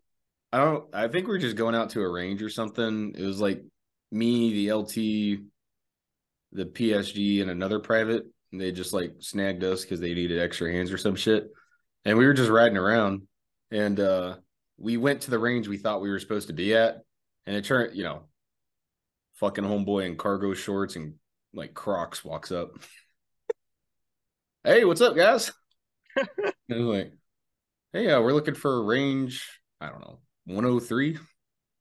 I don't. I think we are just going out to a range or something. It was like me, the LT, the PSG, and another private. And they just like snagged us because they needed extra hands or some shit. And we were just riding around, and uh we went to the range we thought we were supposed to be at, and it turned, you know, fucking homeboy in cargo shorts and like Crocs walks up. hey, what's up, guys? and like, hey, uh, we're looking for a range. I don't know, 103.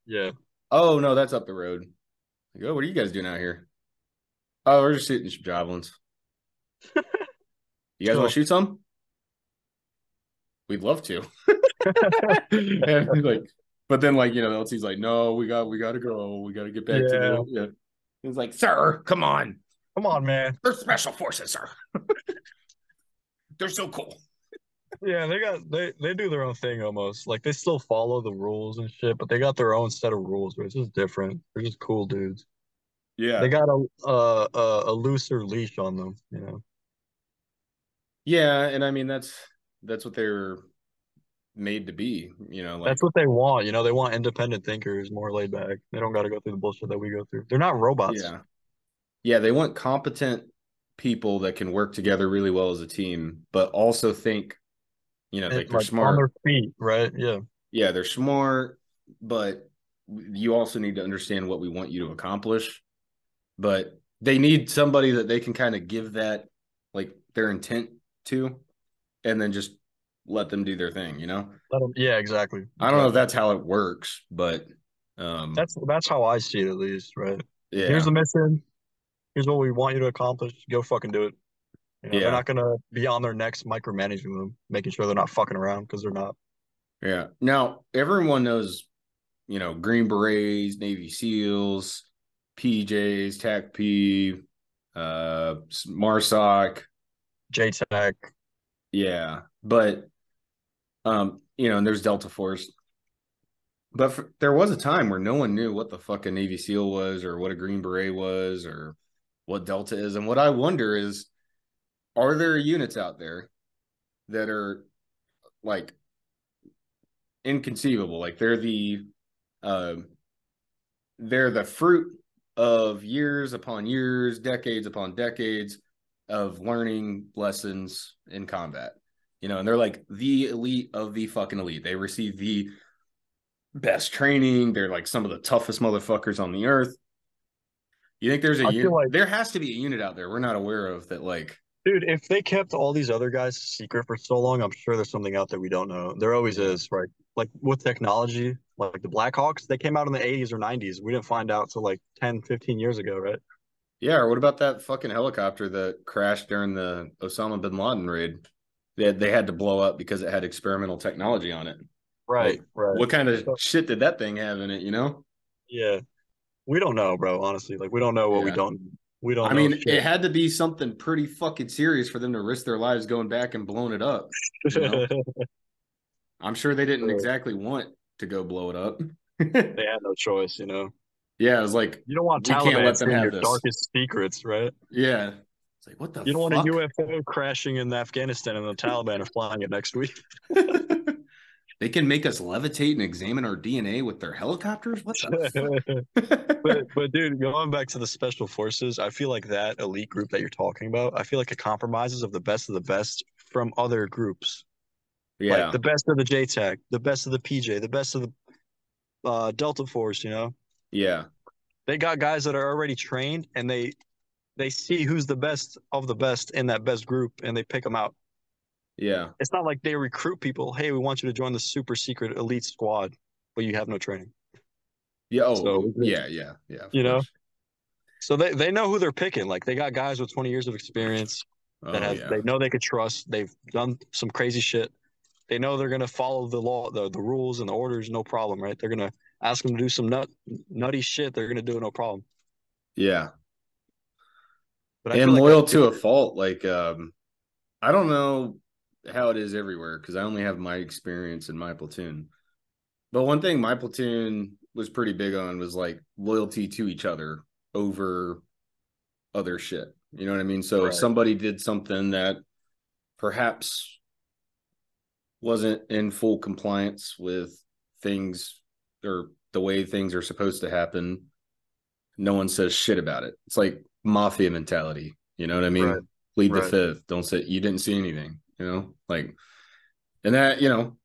Yeah. Oh no, that's up the road. Like, oh, what are you guys doing out here? Oh, we're just shooting some javelins. you guys cool. want to shoot some? We'd love to. and like, but then like you know, LT's like, no, we got we got to go. We got to get back yeah. to the. Yeah. He's like, sir, come on, come on, man. They're special forces, sir. They're so cool. Yeah, they got they they do their own thing almost. Like they still follow the rules and shit, but they got their own set of rules, which is different. They're just cool dudes. Yeah, they got a a, a looser leash on them, you know. Yeah, and I mean that's that's what they're made to be. You know, like, that's what they want. You know, they want independent thinkers, more laid back. They don't got to go through the bullshit that we go through. They're not robots. Yeah, yeah. They want competent people that can work together really well as a team, but also think. You know, like they're like smart on their feet, right? Yeah, yeah. They're smart, but you also need to understand what we want you to accomplish. But they need somebody that they can kind of give that, like their intent to, and then just let them do their thing, you know? Them, yeah, exactly. I don't know if that's how it works, but um that's that's how I see it at least, right? Yeah. Here's the mission. Here's what we want you to accomplish. Go fucking do it. You know, yeah. They're not gonna be on their necks micromanaging them, making sure they're not fucking around because they're not. Yeah. Now everyone knows, you know, Green Berets, Navy SEALs, PJs, TAC P, uh, MARSOC, JTAC. Yeah, but um, you know, and there's Delta Force. But for, there was a time where no one knew what the fuck a Navy SEAL was or what a Green Beret was or what Delta is. And what I wonder is are there units out there that are like inconceivable? Like they're the uh, they're the fruit of years upon years, decades upon decades of learning lessons in combat you know, and they're like the elite of the fucking elite. They receive the best training. They're like some of the toughest motherfuckers on the earth. You think there's a unit? Like, there has to be a unit out there we're not aware of that, like, dude. If they kept all these other guys secret for so long, I'm sure there's something out there we don't know. There always is, right? Like with technology, like the Blackhawks, they came out in the 80s or 90s. We didn't find out till like 10, 15 years ago, right? Yeah, or what about that fucking helicopter that crashed during the Osama bin Laden raid? They had, they had to blow up because it had experimental technology on it. Right, right. What kind of So- shit did that thing have in it? You know, Yeah. We don't know, bro, honestly. Like we don't know what we don't we don't I mean, shit. it had to be something pretty fucking serious for them to risk their lives going back and blowing it up. you know? I'm sure they didn't exactly want to go blow it up. they had no choice, you know. yeah, it was like, You don't want We can't Taliban let them have your this. darkest secrets, right? yeah, it's like what the You don't fuck? want a UFO crashing in Afghanistan and the Taliban are flying it next week. they can make us levitate and examine our DNA with their helicopters. What the fuck? but but dude, going back to the special forces, I feel like that elite group that you're talking about, I feel like it compromises of the best of the best from other groups. yeah, Like the best of the JTAC, the best of the PJ, the best of the uh, Delta Force, you know. yeah, They got guys that are already trained and they they see who's the best of the best in that best group and they pick them out. Yeah, It's not like they recruit people, "Hey, we want you to join the super secret elite squad, but you have no training." yeah. Oh, So- yeah, yeah, yeah. You know? So they, they know who they're picking. Like they got guys with 20 years of experience that Oh, have yeah. they know they could trust. They've done some crazy shit. They know they're gonna follow the law, the, the rules and the orders, no problem, right? They're gonna ask them to do some nut nutty shit. They're gonna do it, no problem. yeah. But I and feel like loyal to a fault. Like, um, I don't know how it is everywhere because I only have my experience in my platoon. But one thing my platoon was pretty big on was like loyalty to each other over other shit. You know what I mean? So if somebody did something that perhaps wasn't in full compliance with things or the way things are supposed to happen, no one says shit about it. It's like mafia mentality. You know what I mean? Right. Plead the fifth. Don't say you didn't see anything. You know, like, and that you know,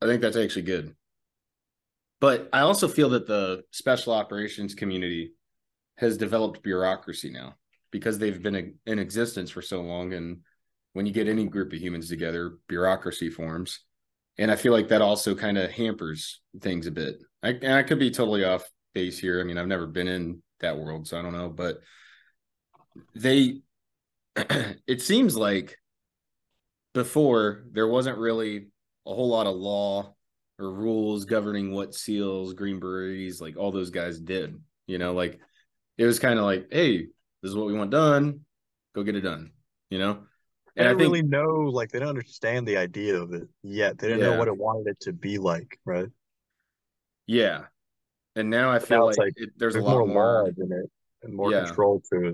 I think that's actually good. But I also feel that the special operations community has developed bureaucracy now because they've been in- existence for so long. And when you get any group of humans together, bureaucracy forms. And I feel like that also kind of hampers things a bit. I, and I could be totally off base here. I mean, I've never been in that world, so I don't know. But they, it seems like before there wasn't really a whole lot of law or rules governing what seals, green berets, like all those guys did. You know, like it was kind of like, hey, this is what we want done. Go get it done. You know, and I don't think really know, like they don't understand the idea of it yet. They didn't Yeah. know what it wanted it to be like, right? yeah. And now I feel now like, like it, there's, There's a lot more more. in it and more Yeah. control to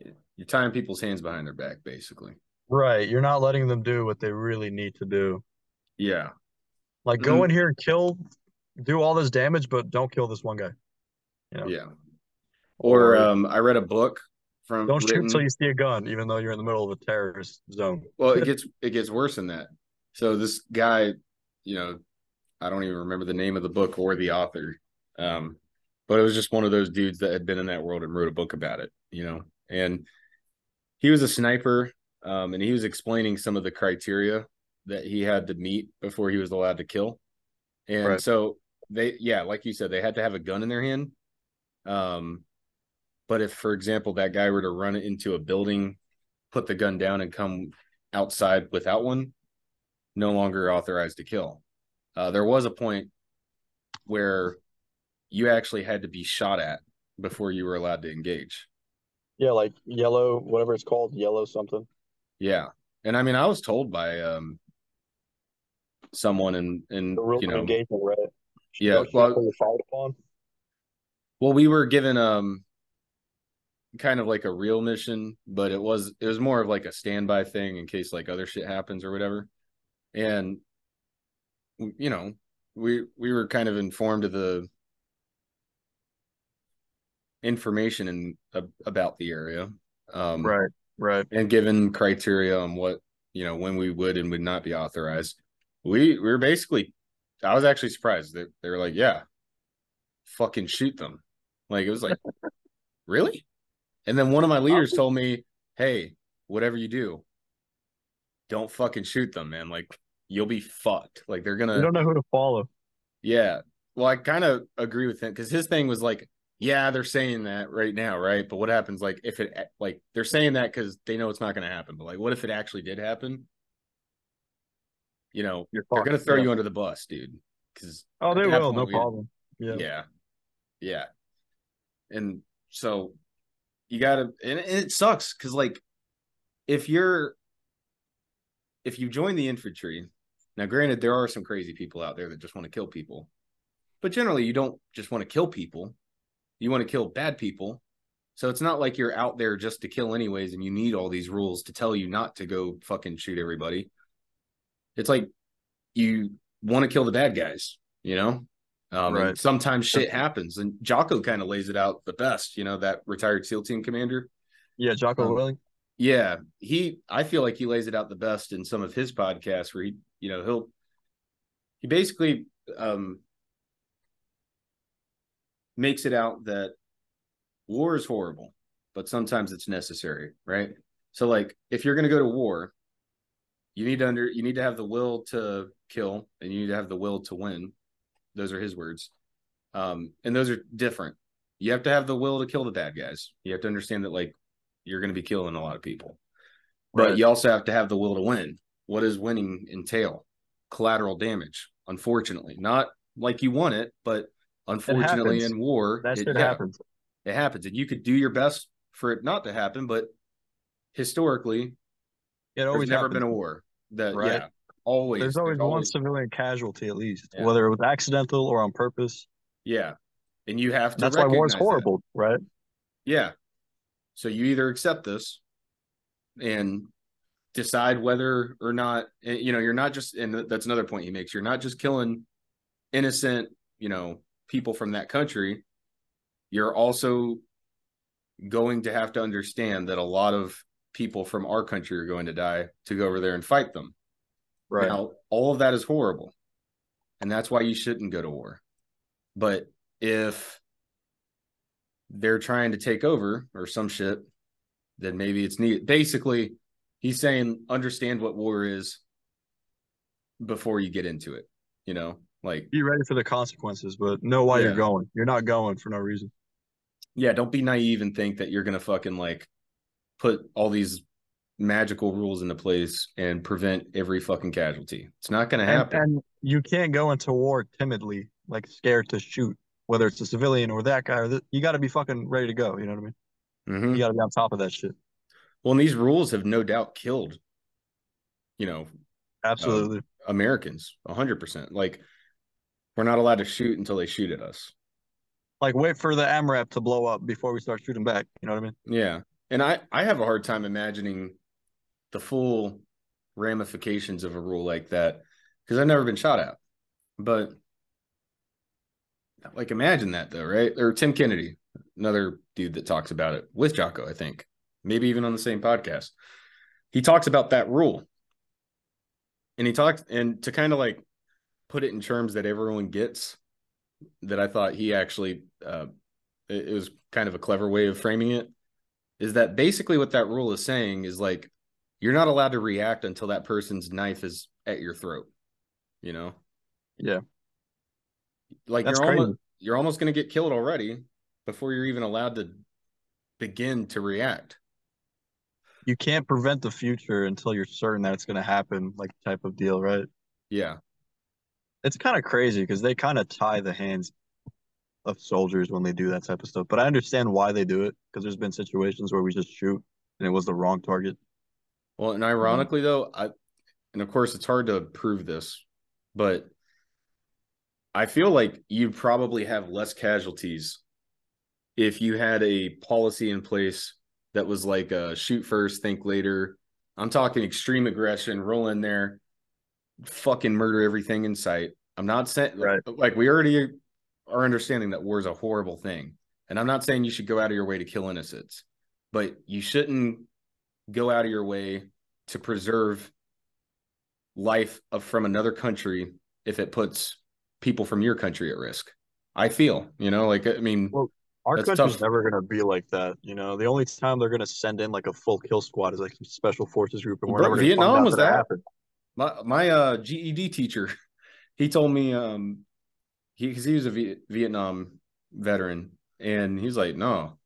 it. You're tying people's hands behind their back, basically. Right. You're not letting them do what they really need to do. Yeah. Like go Mhm. in here and kill, do all this damage, but don't kill this one guy. You know? Yeah. Or Or- um, I read a book from Don't shoot until you see a gun, even though you're in the middle of a terrorist zone. well it gets it gets worse than that so this guy you know i don't even remember the name of the book or the author um but it was just one of those dudes that had been in that world and wrote a book about it you know and he was a sniper um and he was explaining some of the criteria that he had to meet before he was allowed to kill and Right. so they yeah like you said they had to have a gun in their hand um but if for example that guy were to run into a building put the gun down and come outside without one, no longer authorized to kill. Uh, there was a point where you actually had to be shot at before you were allowed to engage. Yeah, like yellow, whatever it's called, yellow something. Yeah. And I mean, I was told by um, someone in, in The rules you know, engagement, right? Yeah, Don't well- fired upon. well, we were given um, kind of like a real mission, but it was it was more of like a standby thing in case like other shit happens or whatever. And you know, we we were kind of informed of the information in ab- about the area um Right, right. and given criteria on what you know when we would and would not be authorized we we were basically i was actually surprised that they were like yeah fucking shoot them like it was like really and then one of my leaders told me hey whatever you do don't fucking shoot them man like you'll be fucked like they're gonna You don't know who to follow. yeah. Well, I kind of agree with him because his thing was like, yeah, they're saying that right now, right? But what happens like if it like they're saying that because they know it's not going to happen. But like, what if it actually did happen? You know, You're they're going to throw yeah. you under the bus, dude. Because Oh, they will, no problem. Yeah. yeah, yeah, and so you got to, and, and it sucks because like if you're if you join the infantry, now granted there are some crazy people out there that just want to kill people, but generally you don't just want to kill people, you want to kill bad people. So it's not like you're out there just to kill anyways, and you need all these rules to tell you not to go fucking shoot everybody. It's like you want to kill the bad guys, you know. Um, Right. sometimes shit happens, and Jocko kind of lays it out the best. You know that retired SEAL team commander. Yeah, Jocko Um, Willink. Yeah, he. I feel like he lays it out the best in some of his podcasts, where he, you know, he'll he basically um makes it out that war is horrible, but sometimes it's necessary, right? So, like, if you're going to go to war, you need to under you need to have the will to kill, and you need to have the will to win. Those are his words, um, and those are different. You have to have the will to kill the bad guys. You have to understand that, like, you're going to be killing a lot of people, but Right. you also have to have the will to win. What does winning entail? Collateral damage, unfortunately, not like you want it, but unfortunately in war, That it- yeah, happens. it happens, and you could do your best for it not to happen, but historically, It always never happens. been a war that Right. yeah, always There's always one civilian casualty at least, Yeah. whether it was accidental or on purpose. yeah, and you have to. That's why war is recognize that. horrible, right? Yeah. So you either accept this and decide whether or not eh, you know you're not just and that's another point he makes you're not just killing innocent you know people from that country you're also going to have to understand that a lot of people from our country are going to die to go over there and fight them Right. now, all of that is horrible. And that's why you shouldn't go to war. But if they're trying to take over or some shit, then maybe it's needed. Basically, he's saying understand what war is before you get into it. You know, like, Be ready for the consequences, but know why Yeah. you're going. You're not going for no reason. yeah, don't be naive and think that you're going to fucking like put all these magical rules into place and prevent every fucking casualty. It's not going to happen. and you can't go into war timidly, like scared to shoot, whether it's a civilian or that guy or you got to be fucking ready to go. You know what I mean? Mhm. You got to be on top of that shit. Well, and these rules have no doubt killed, you know, Absolutely. Americans, hundred percent. Like, we're not allowed to shoot until they shoot at us. like wait for the AMRAP to blow up before we start shooting back. You know what I mean? Yeah, and I I have a hard time imagining the full ramifications of a rule like that because I've never been shot at. But like, imagine that though, right? Or Tim Kennedy, another dude that talks about it with Jocko, I think, maybe even on the same podcast. He talks about that rule, and he talks and to kind of like put it in terms that everyone gets. That I thought he actually, uh, it, was kind of a clever way of framing it. Is that basically what that rule is saying? Is like you're not allowed to react until that person's knife is at your throat. You know, Yeah. like That's you're crazy. almost you're almost going to get killed already before you're even allowed to begin to react. You can't prevent the future until you're certain that it's going to happen, like type of deal, right? Yeah, It's kind of crazy because they kind of tie the hands of soldiers when they do that type of stuff. But I understand why they do it because there's been situations where we just shoot and it was the wrong target. Well, and mm-hmm. ironically though, I and of course it's hard to prove this, but I feel like you'd probably have less casualties if you had a policy in place that was like a shoot first, think later. I'm talking extreme aggression, roll in there, fucking murder everything in sight. I'm not saying Right. like we already are understanding that war is a horrible thing. And I'm not saying you should go out of your way to kill innocents, but you shouldn't go out of your way to preserve life of, from another country if it puts people from your country at risk. I feel, you know, like I mean, Well, Our country's tough. never gonna be like that. You know, the only time they're gonna send in like a full kill squad is like some special forces group, and we're Bro, Vietnam was that. My my uh GED teacher, he told me um he because he was a v- Vietnam veteran And he's like, no.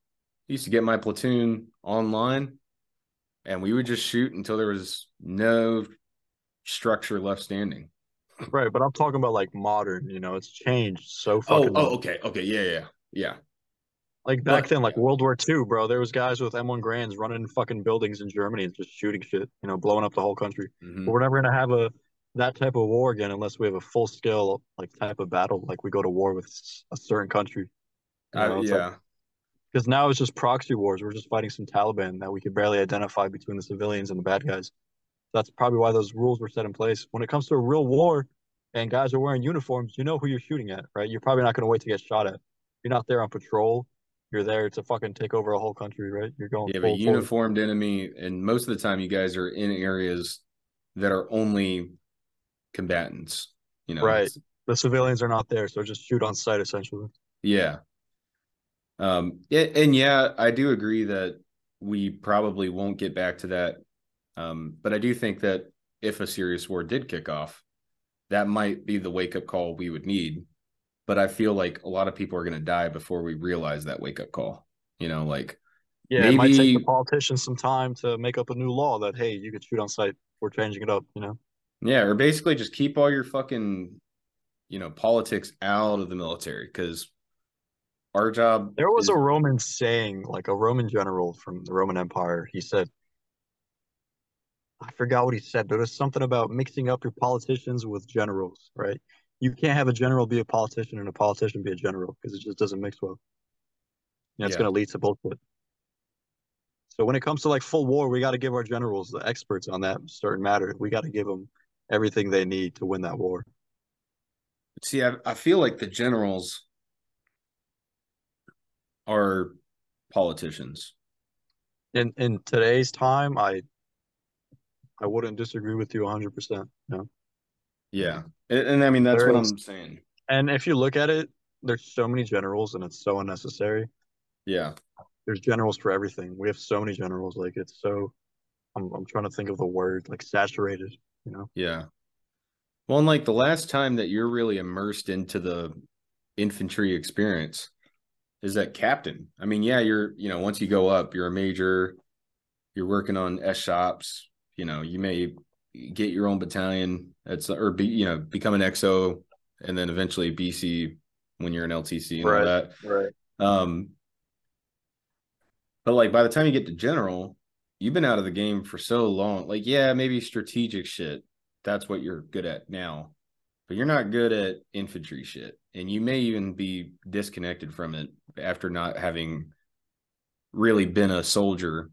He used to get my platoon online and we would just shoot until there was no structure left standing. Right, but I'm talking about like modern, you know, it's changed so Oh, fucking oh, much. okay. Okay. Yeah, yeah. Yeah. Like back But- then, like World War II, bro, there was guys with M1 Garands running fucking buildings in Germany and just shooting shit, you know, blowing up the whole country. Mhm. But we're never gonna have a that type of war again unless we have a full scale like type of battle, like we go to war with a certain country. You know, yeah. Because now it's just proxy wars. We're just fighting some Taliban that we could barely identify between the civilians and the bad guys. That's probably why those rules were set in place. When it comes to a real war and guys are wearing uniforms, you know who you're shooting at, right? You're probably not going to wait to get shot at. You're not there on patrol. You're there to fucking take over a whole country, right? You're going Yeah, full but force. uniformed enemy, and most of the time, you guys are in areas that are only combatants. You know, Right. The civilians are not there, so just shoot on sight essentially. Yeah. Um. Yeah, and yeah, I do agree that we probably won't get back to that. Um. But I do think that if a serious war did kick off, that might be the wake up call we would need. But I feel like a lot of people are going to die before we realize that wake up call. You know, like Yeah, it might take the politicians some time to make up a new law that hey, you could shoot on sight. We're changing it up, you know. Yeah, or basically just keep all your fucking, you know, politics out of the military because our job. There was is- a Roman saying, like a Roman general from the Roman Empire. He said, I forgot what he said, but it was something about mixing up your politicians with generals, right? You can't have a general be a politician and a politician be a general because it just doesn't mix well. Yeah, it's Yeah. going to lead to bullshit. So when it comes to like full war, we got to give our generals, the experts on that certain matter, we got to give them everything they need to win that war. see. I, I feel like the generals are politicians. In in today's time, I I wouldn't disagree with you 100%. No. Yeah, and, and I mean that's There what is- I'm saying. And if you look at it, there's so many generals and it's so unnecessary. Yeah, There's generals for everything. We have so many generals. Like it's so I'm I'm trying to think of the word, like saturated, you know. yeah. Well, and like the last time that you're really immersed into the infantry experience is that captain. I mean, yeah, you're you know once you go up, you're a major. You're working on S shops. You know, you may get your own battalion. That's or be you know become an XO, and then eventually BC when you're an LTC and all that. Right. Um, but like by the time you get to general, you've been out of the game for so long. Like, yeah, maybe strategic shit. That's what you're good at now. But you're not good at infantry shit. And you may even be disconnected from it after not having really been a soldier.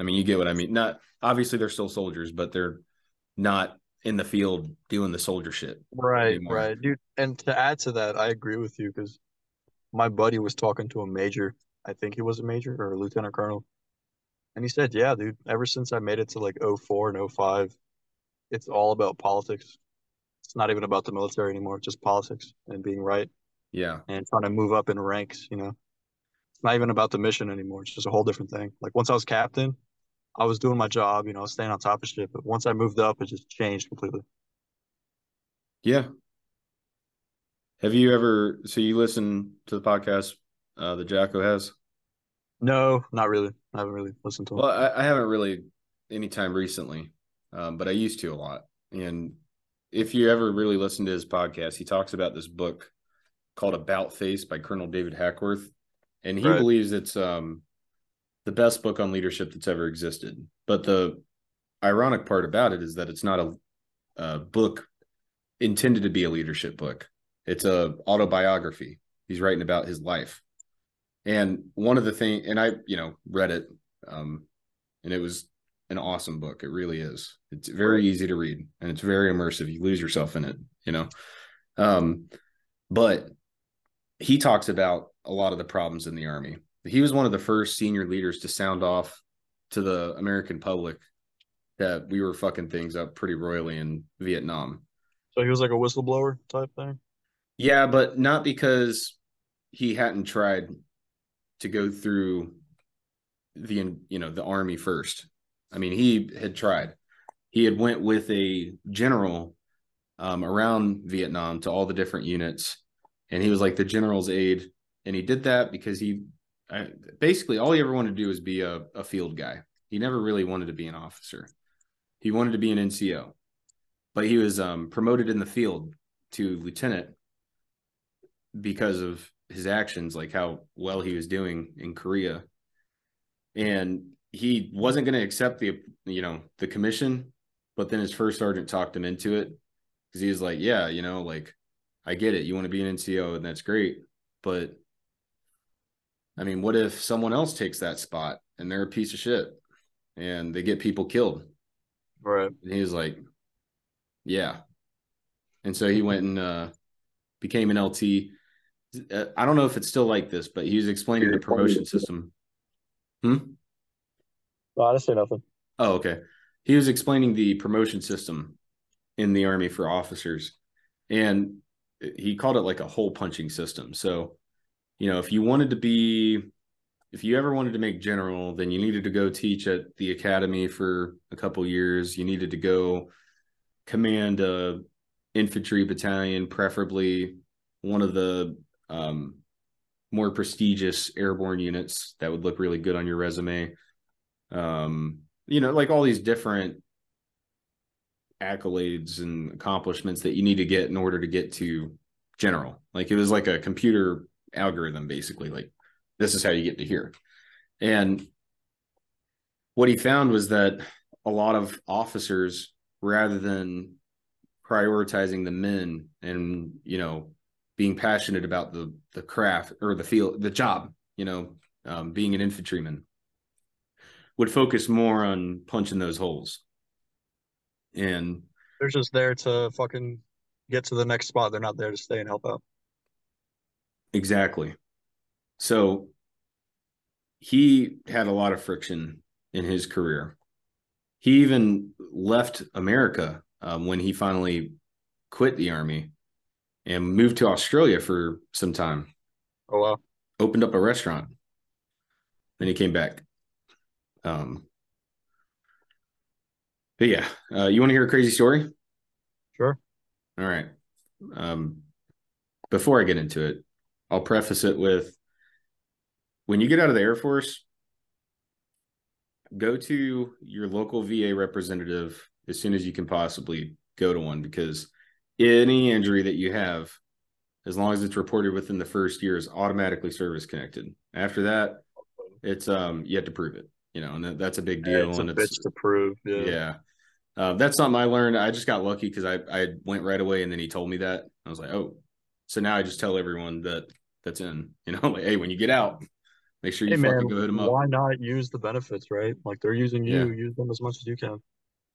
I mean, you get what I mean. Not obviously they're still soldiers, but they're not in the field doing the soldier shit. Right, anymore. right, dude. And to add to that, I agree with you because my buddy was talking to a major. I think he was a major or a lieutenant colonel. And he said, Yeah, dude, ever since I made it to like 04 and 05, it's all about politics. It's not even about the military anymore. It's just politics and being right Yeah. and trying to move up in ranks, you know. It's not even about the mission anymore. It's just a whole different thing. Like once I was captain, I was doing my job, you know, staying on top of shit. But once I moved up, it just changed completely. Yeah. Have you ever so you listen to the podcast uh that Jocko has? No, not really. I haven't really listened to him. Well, I, I haven't really anytime recently, um, but I used to a lot. And if you ever really listen to his podcast, he talks about this book called About Face by Colonel David Hackworth. And he Right. believes it's um the best book on leadership that's ever existed. But the ironic part about it is that it's not a, a book intended to be a leadership book. It's a autobiography. He's writing about his life. And one of the thing, and I, you know, read it, um, and it was an awesome book. It really is. It's very easy to read, and it's very immersive. You lose yourself in it, you know. Um, but he talks about a lot of the problems in the army. He was one of the first senior leaders to sound off to the American public that we were fucking things up pretty royally in Vietnam. So he was like a whistleblower type thing. Yeah, but not because he hadn't tried to go through the you know the army first. I mean, he had tried. He had went with a general um, around Vietnam to all the different units, and he was like the general's aide and he did that because he I, basically all he ever wanted to do was be a, a field guy. He never really wanted to be an officer. He wanted to be an NCO, but he was um, promoted in the field to lieutenant because of his actions, like how well he was doing in Korea. And he wasn't going to accept the, you know, the commission, but then his first sergeant talked him into it because he was like, yeah, you know, like I get it. You want to be an NCO and that's great. But I mean, what if someone else takes that spot and they're a piece of shit and they get people killed? Right. And he was like, yeah. And so he went and uh, became an LT. Uh, I don't know if it's still like this, but he was explaining the promotion system. Hmm? No, I didn't say nothing. Oh, okay. He was explaining the promotion system in the army for officers. And he called it like a hole punching system. So, you know, if you wanted to be if you ever wanted to make general, then you needed to go teach at the academy for a couple years. You needed to go command a infantry battalion, preferably one of the um, more prestigious airborne units that would look really good on your resume. Um, you know, like all these different accolades and accomplishments that you need to get in order to get to general. Like it was like a computer algorithm, basically. Like this is how you get to here. And what he found was that a lot of officers, rather than prioritizing the men and you know being passionate about the the craft or the field, the job, you know, um, being an infantryman, would focus more on punching those holes. And they're just there to fucking get to the next spot. They're not there to stay and help out. Exactly. So he had a lot of friction in his career. He even left America um, when he finally quit the army and moved to Australia for some time. Oh wow! Opened up a restaurant. Then he came back. Um, but yeah, uh, you want to hear a crazy story? Sure. All right. Um, before I get into it, I'll preface it with when you get out of the Air Force, go to your local VA representative as soon as you can possibly go to one because any injury that you have, as long as it's reported within the first year, is automatically service connected. After that, it's um you have to prove it, you know, and that, that's a big deal. Yeah, it's and a bitch to prove. Yeah. yeah. Uh, that's something I learned. I just got lucky because I I went right away and then he told me that I was like, oh, so now I just tell everyone that that's in, you know, like, hey, when you get out, Make sure you hey, fucking man, go hit them up. Why not use the benefits, right? Like they're using you, yeah. use them as much as you can.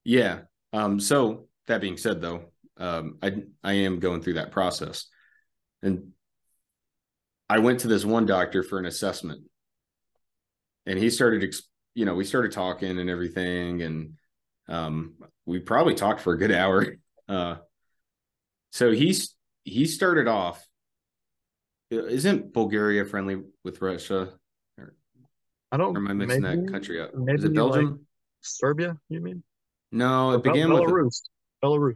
Yeah. Um, so that being said though, um, I I am going through that process. And I went to this one doctor for an assessment. And he started you know, we started talking and everything and um we probably talked for a good hour. Uh so he's he started off isn't Bulgaria friendly with Russia? I don't. Or am I mixing maybe, that country up? Maybe Is it Belgium? Like Serbia? You mean? No, it or began Belarus. with a... Belarus.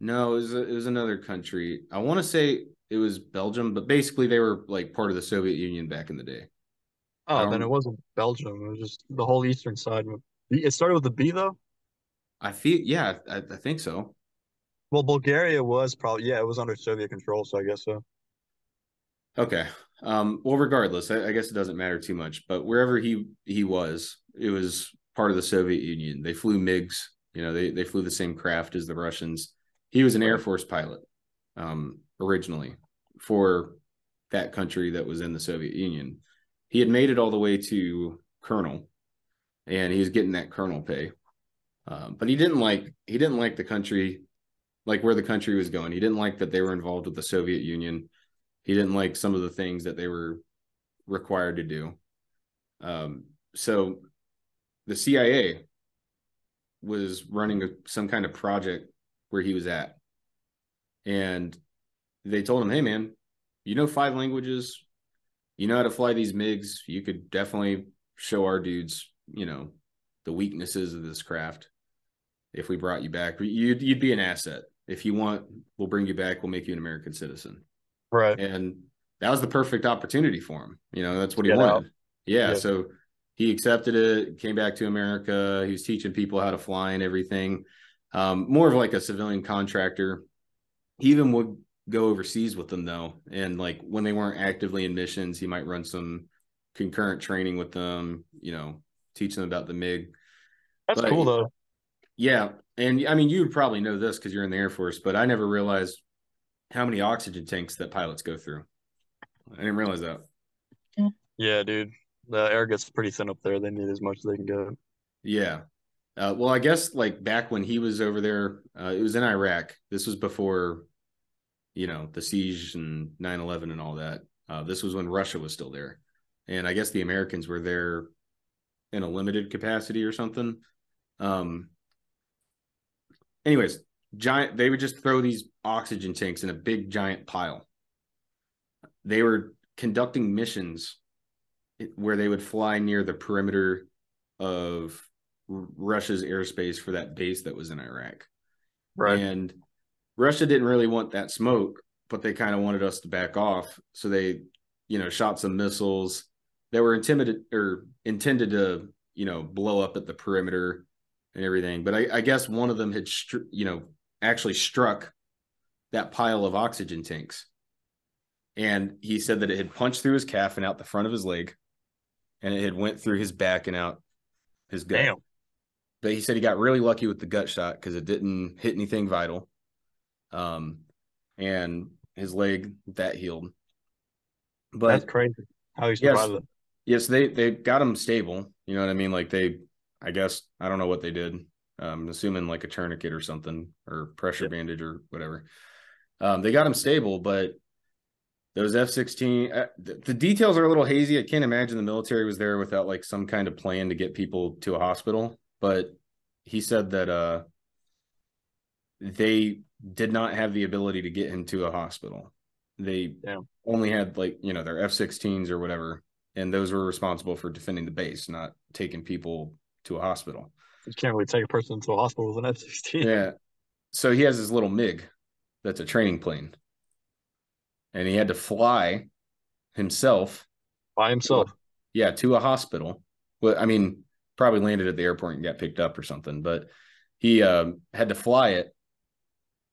No, it was a, it was another country. I want to say it was Belgium, but basically they were like part of the Soviet Union back in the day. Oh, then it wasn't Belgium. It was just the whole eastern side. It started with the B though. I feel yeah, I, I think so. Well, Bulgaria was probably yeah, it was under Soviet control, so I guess so. Okay. Um, well, regardless, I, I, guess it doesn't matter too much. But wherever he he was, it was part of the Soviet Union. They flew MiGs. You know, they they flew the same craft as the Russians. He was an Air Force pilot um, originally for that country that was in the Soviet Union. He had made it all the way to colonel, and he was getting that colonel pay. Um, but he didn't like he didn't like the country, like where the country was going. He didn't like that they were involved with the Soviet Union he didn't like some of the things that they were required to do. Um, so the CIA was running a, some kind of project where he was at. And they told him, hey, man, you know five languages, you know how to fly these MiGs. You could definitely show our dudes, you know, the weaknesses of this craft if we brought you back. You'd, you'd be an asset. If you want, we'll bring you back. We'll make you an American citizen. Right. And that was the perfect opportunity for him. You know, that's what he wanted. out. Yeah, Yeah. so he accepted it, came back to America. He was teaching people how to fly and everything. Um, more of like a civilian contractor. He even would go overseas with them though, and like when they weren't actively in missions, he might run some concurrent training with them. You know, teach them about the MiG. That's But- cool though. Yeah, and I mean, you would probably know this because you're in the Air Force, but I never realized how many oxygen tanks that pilots go through. I didn't realize that. Yeah, dude. The air gets pretty thin up there. They need as much as they can get. Yeah. Uh, well, I guess like back when he was over there, uh, it was in Iraq. This was before, you know, the siege and 9 11 and all that. Uh, this was when Russia was still there. And I guess the Americans were there in a limited capacity or something. Um, anyways, giant, they would just throw these oxygen tanks in a big giant pile. They were conducting missions where they would fly near the perimeter of Russia's airspace for that base that was in Iraq. right And Russia didn't really want that smoke, but they kind of wanted us to back off. So they, you know, shot some missiles that were intimidated or intended to, you know, blow up at the perimeter and everything. But I, I guess one of them had, str- you know, actually struck that pile of oxygen tanks. And he said that it had punched through his calf and out the front of his leg, and it had went through his back and out his gut. Damn. But he said he got really lucky with the gut shot because it didn't hit anything vital. Um, and his leg that healed. But That's crazy. How he Yes. yes, they they got him stable. You know what I mean? Like they, I guess I don't know what they did. Um, assuming like a tourniquet or something or pressure Yeah. bandage or whatever. Um, they got him stable, but those F sixteen, uh, the, the details are a little hazy. I can't imagine the military was there without like some kind of plan to get people to a hospital. But he said that uh, they did not have the ability to get him to a hospital. They Damn. only had like you know their F 16s or whatever, and those were responsible for defending the base, not taking people to a hospital. You can't really take a person to a hospital with an F sixteen. Yeah. So he has his little MiG that's a training plane. And he had to fly himself, By himself. yeah, to a hospital. Well, I mean, probably landed at the airport and got picked up or something, but he um, had to fly it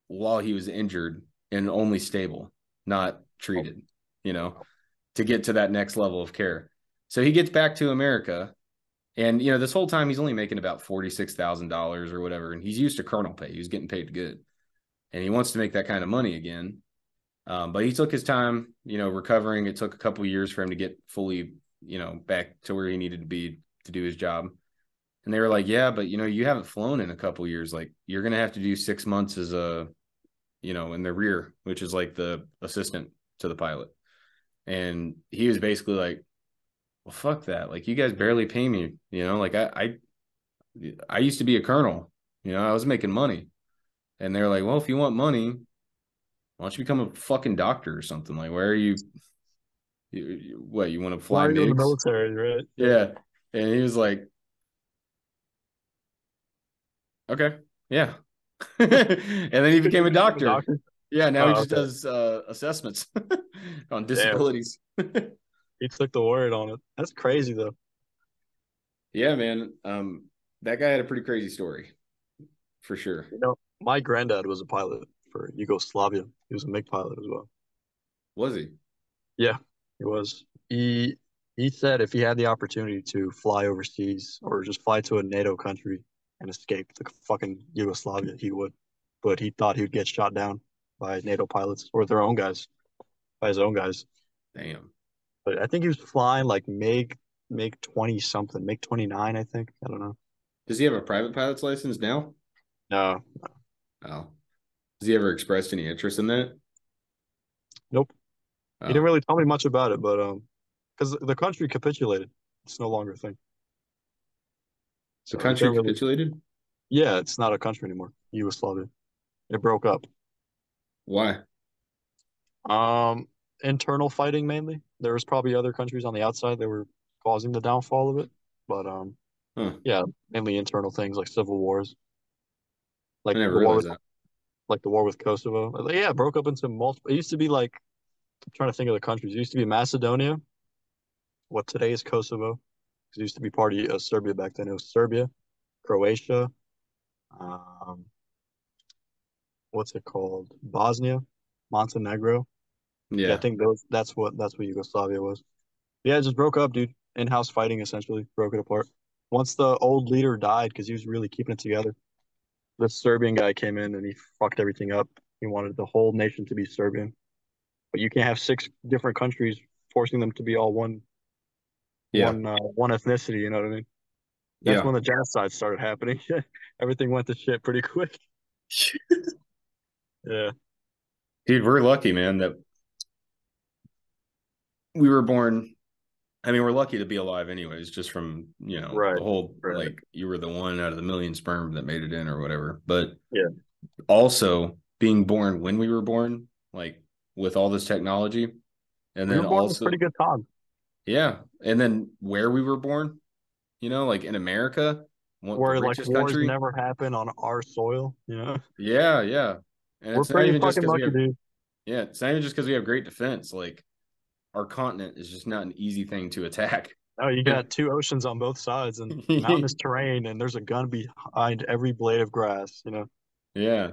while he was injured and only stable, not treated, you know, to get to that next level of care. So he gets back to America and you know, this whole time he's only making about forty-six thousand dollars or whatever, and he's used to colonel pay. He's getting paid good, and he wants to make that kind of money again. Um, but he took his time, you know, recovering. It took a couple years for him to get fully, you know, back to where he needed to be to do his job. And they were like, "Yeah, but you know, you haven't flown in a couple years. Like, you're gonna have to do six months as a, you know, in the rear, which is like the assistant to the pilot." And he was basically like, well, fuck that. Like you guys barely pay me, you know, like I, I, I used to be a colonel, you know, I was making money and they're like, well, if you want money, why don't you become a fucking doctor or something? Like, where are you? you you- what, you want to fly Why in the military, right? Yeah. And he was like, okay, yeah. and then he became a doctor. Yeah. Now he Oh, just okay. does uh, assessments on disabilities. He took the word on it. That's crazy though. Yeah, man. Um, that guy had a pretty crazy story, for sure. You know, my granddad was a pilot for Yugoslavia. He was a MiG pilot as well. Was he? Yeah, he was. He he said if he had the opportunity to fly overseas or just fly to a NATO country and escape the fucking Yugoslavia, he would. But he thought he would get shot down by NATO pilots or their own guys, by his own guys. Damn. But I think he was flying like MiG MiG 20 something, MiG 29, I think. I don't know. Does he have a private pilot's license now? No, Oh. Has he ever expressed any interest in that? Nope. Oh. he didn't really tell me much about it, but um, because the country capitulated, it's no longer a thing. The So he country can't really- capitulated? Yeah, it's not a country anymore. Yugoslavia. It broke up. Why? Um, internal fighting mainly. There was probably other countries on the outside that were causing the downfall of it, but um, Huh. yeah, mainly internal things like civil wars, like the war with, that. like the war with Kosovo. Yeah, it broke up into multiple. It used to be like I'm trying to think of the countries. It used to be Macedonia, what today is Kosovo. It used to be part of uh, Serbia back then. It was Serbia, Croatia, um, what's it called? Bosnia, Montenegro. Yeah. yeah, I think those. That's what that's what Yugoslavia was. Yeah, it just broke up, dude. In-house fighting essentially broke it apart. Once the old leader died, because he was really keeping it together, the Serbian guy came in and he fucked everything up. He wanted the whole nation to be Serbian, but you can't have six different countries forcing them to be all one, yeah. one, uh, one ethnicity. You know what I mean? That's yeah. when the genocide started happening. Everything went to shit pretty quick. yeah, dude, we're lucky, man, that we were born I mean, we're lucky to be alive, anyways, just from you know right. the whole right. like you were the one out of the million sperm that made it in or whatever. But yeah, also being born when we were born, like with all this technology, and we then also pretty good time. Yeah, and then where we were born, you know, like in America, where like wars country. never happen on our soil, you know. Yeah, yeah, and we're pretty fucking lucky, have, dude. Yeah, it's not even just because we have great defense, like our continent is just not an easy thing to attack. Oh, you got two oceans on both sides and mountainous terrain, and there's a gun behind every blade of grass. You know. Yeah,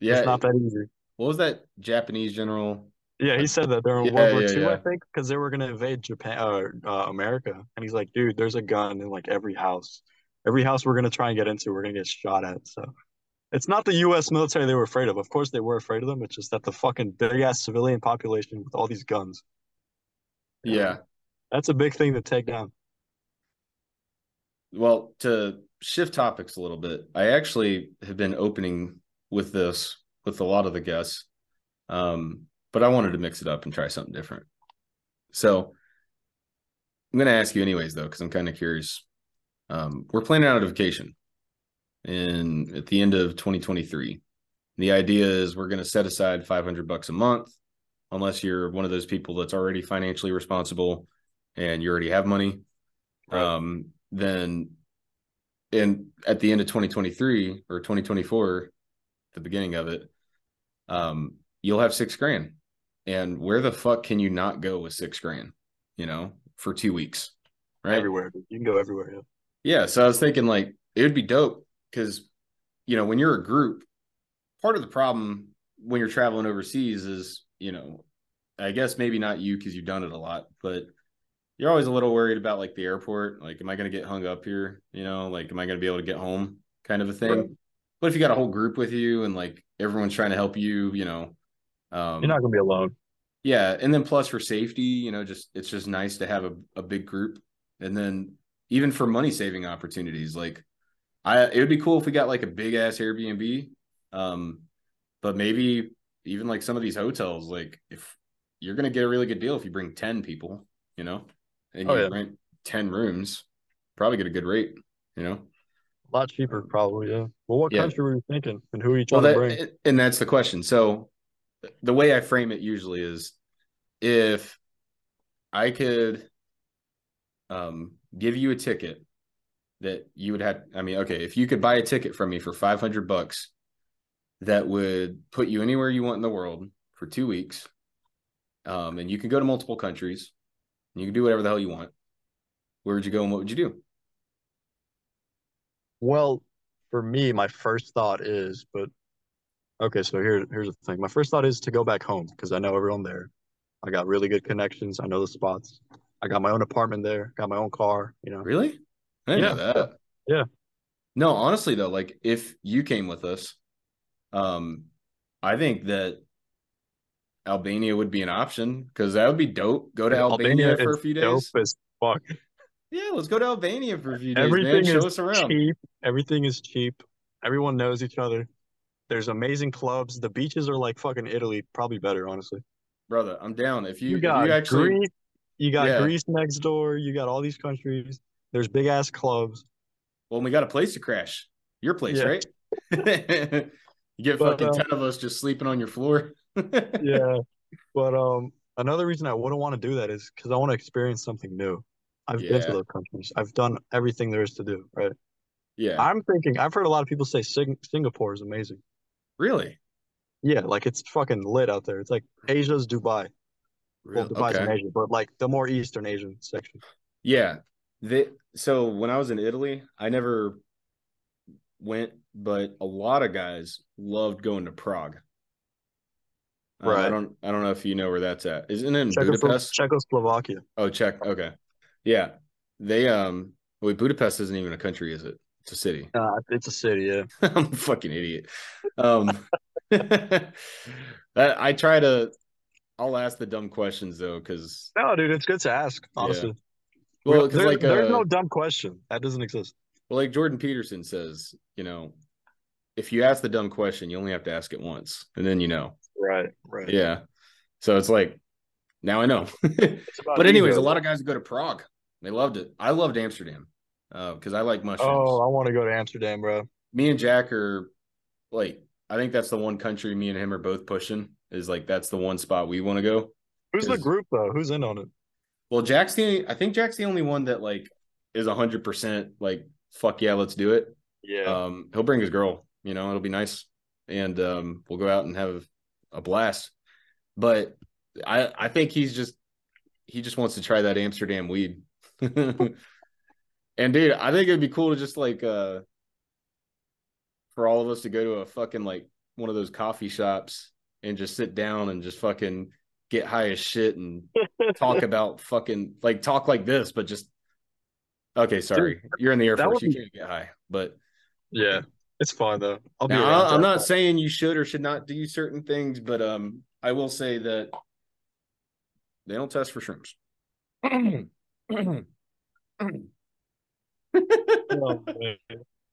yeah. It's not that easy. What was that Japanese general? Yeah, he said that during yeah, World War yeah, II, yeah. I think, because they were going to invade Japan, uh, uh, America, and he's like, "Dude, there's a gun in like every house. Every house we're going to try and get into, we're going to get shot at." So, it's not the U.S. military they were afraid of. Of course, they were afraid of them. It's just that the fucking big ass civilian population with all these guns. Yeah. That's a big thing to take down. Well, to shift topics a little bit, I actually have been opening with this with a lot of the guests. Um, but I wanted to mix it up and try something different. So I'm going to ask you anyways, though, because I'm kind of curious. Um, we're planning out a vacation in at the end of 2023. The idea is we're going to set aside 500 bucks a month unless you're one of those people that's already financially responsible and you already have money. Right. Um, then, and at the end of 2023 or 2024, the beginning of it, um, you'll have six grand. And where the fuck can you not go with six grand, you know, for two weeks? Right. Everywhere. You can go everywhere. Yeah. Yeah. So I was thinking like it would be dope because, you know, when you're a group, part of the problem when you're traveling overseas is you know, I guess maybe not you because you've done it a lot, but you're always a little worried about like the airport. Like, am I going to get hung up here? You know, like, am I going to be able to get home kind of a thing? Right. But if you got a whole group with you and like everyone's trying to help you, you know, um, you're not going to be alone. Yeah. And then plus for safety, you know, just it's just nice to have a, a big group. And then even for money saving opportunities, like I, it would be cool if we got like a big ass Airbnb. Um, but maybe even like some of these hotels, like if you're going to get a really good deal if you bring 10 people, you know, and oh, you yeah. rent 10 rooms, probably get a good rate, you know. A lot cheaper, probably. Yeah. Well, what yeah. country were you thinking, and who are you trying well, that, to bring? And that's the question. So, the way I frame it usually is, if I could, um, give you a ticket that you would have. I mean, okay, if you could buy a ticket from me for five hundred bucks, that would put you anywhere you want in the world for two weeks um, and you can go to multiple countries. you can do whatever the hell you want. Where would you go and what would you do? Well, for me, my first thought is, but okay, so here, here's the thing. My first thought is to go back home because I know everyone there. I got really good connections. I know the spots. I got my own apartment there. Got my own car. You know. Really? I yeah. know that. Yeah. No, honestly though, like if you came with us, um, I think that Albania would be an option because that would be dope. Go to Albania, Albania for a few days. Dope as fuck. Yeah, let's go to Albania for a few days. Everything man. Show us around. Cheap. Everything is cheap. Everyone knows each other. There's amazing clubs. The beaches are like fucking Italy, probably better, honestly. Brother, I'm down. If you, you got you actually, Greece, you got yeah. Greece next door. You got all these countries. There's big ass clubs. Well, we got a place to crash. Your place, yeah. right? you get but, fucking uh, ten of us just sleeping on your floor yeah. But um another reason I wouldn't want to do that is because I want to experience something new. I've yeah. been to those countries. I've done everything there is to do, right? Yeah. I'm thinking I've heard a lot of people say Sing- Singapore is amazing. Really? Yeah, like it's fucking lit out there. It's like Asia's Dubai. Well, Dubai's in Asia, but like the more Eastern Asian section. Yeah. They, so when I was in Italy, I never went, but a lot of guys loved going to Prague. Uh, Right. I don't I don't know if you know where that's at. Isn't it in Czechoslo- Budapest? Czechoslovakia. Oh, Czech. Okay. Yeah. They um wait, Budapest isn't even a country, is it? It's a city. Uh, it's a city, yeah. I'm a fucking idiot. Um I, I try to I'll ask the dumb questions though, because No, dude, it's good to ask, honestly. well, There- like there's uh, no dumb question. That doesn't exist. Well, like Jordan Peterson says, you know, if you ask the dumb question, you only have to ask it once, and then you know. Right, right. Yeah. So it's like now I know. But anyways, ego. a lot of guys go to Prague. They loved it. I loved Amsterdam uh, because I like mushrooms. Oh, I want to go to Amsterdam, bro. Me and Jack are like, I think that's the one country me and him are both pushing. Is like that's the one spot we want to go. Who's the group though? Who's in on it? Well, Jack's the I think Jack's the only one that like is hundred percent like fuck yeah, let's do it. Yeah. Um, he'll bring his girl. You know, it'll be nice, and um, we'll go out and have a blast. But I I think he's just he just wants to try that Amsterdam weed. and dude, I think it'd be cool to just like uh for all of us to go to a fucking like one of those coffee shops and just sit down and just fucking get high as shit and talk about fucking like talk like this, but just okay. Sorry, you're in the Air Force. would You can't get high, but yeah. It's fine though. I'll be now, around. I- I'm not saying you should or should not do certain things, but um, I will say that they don't test for shrimps. Oh,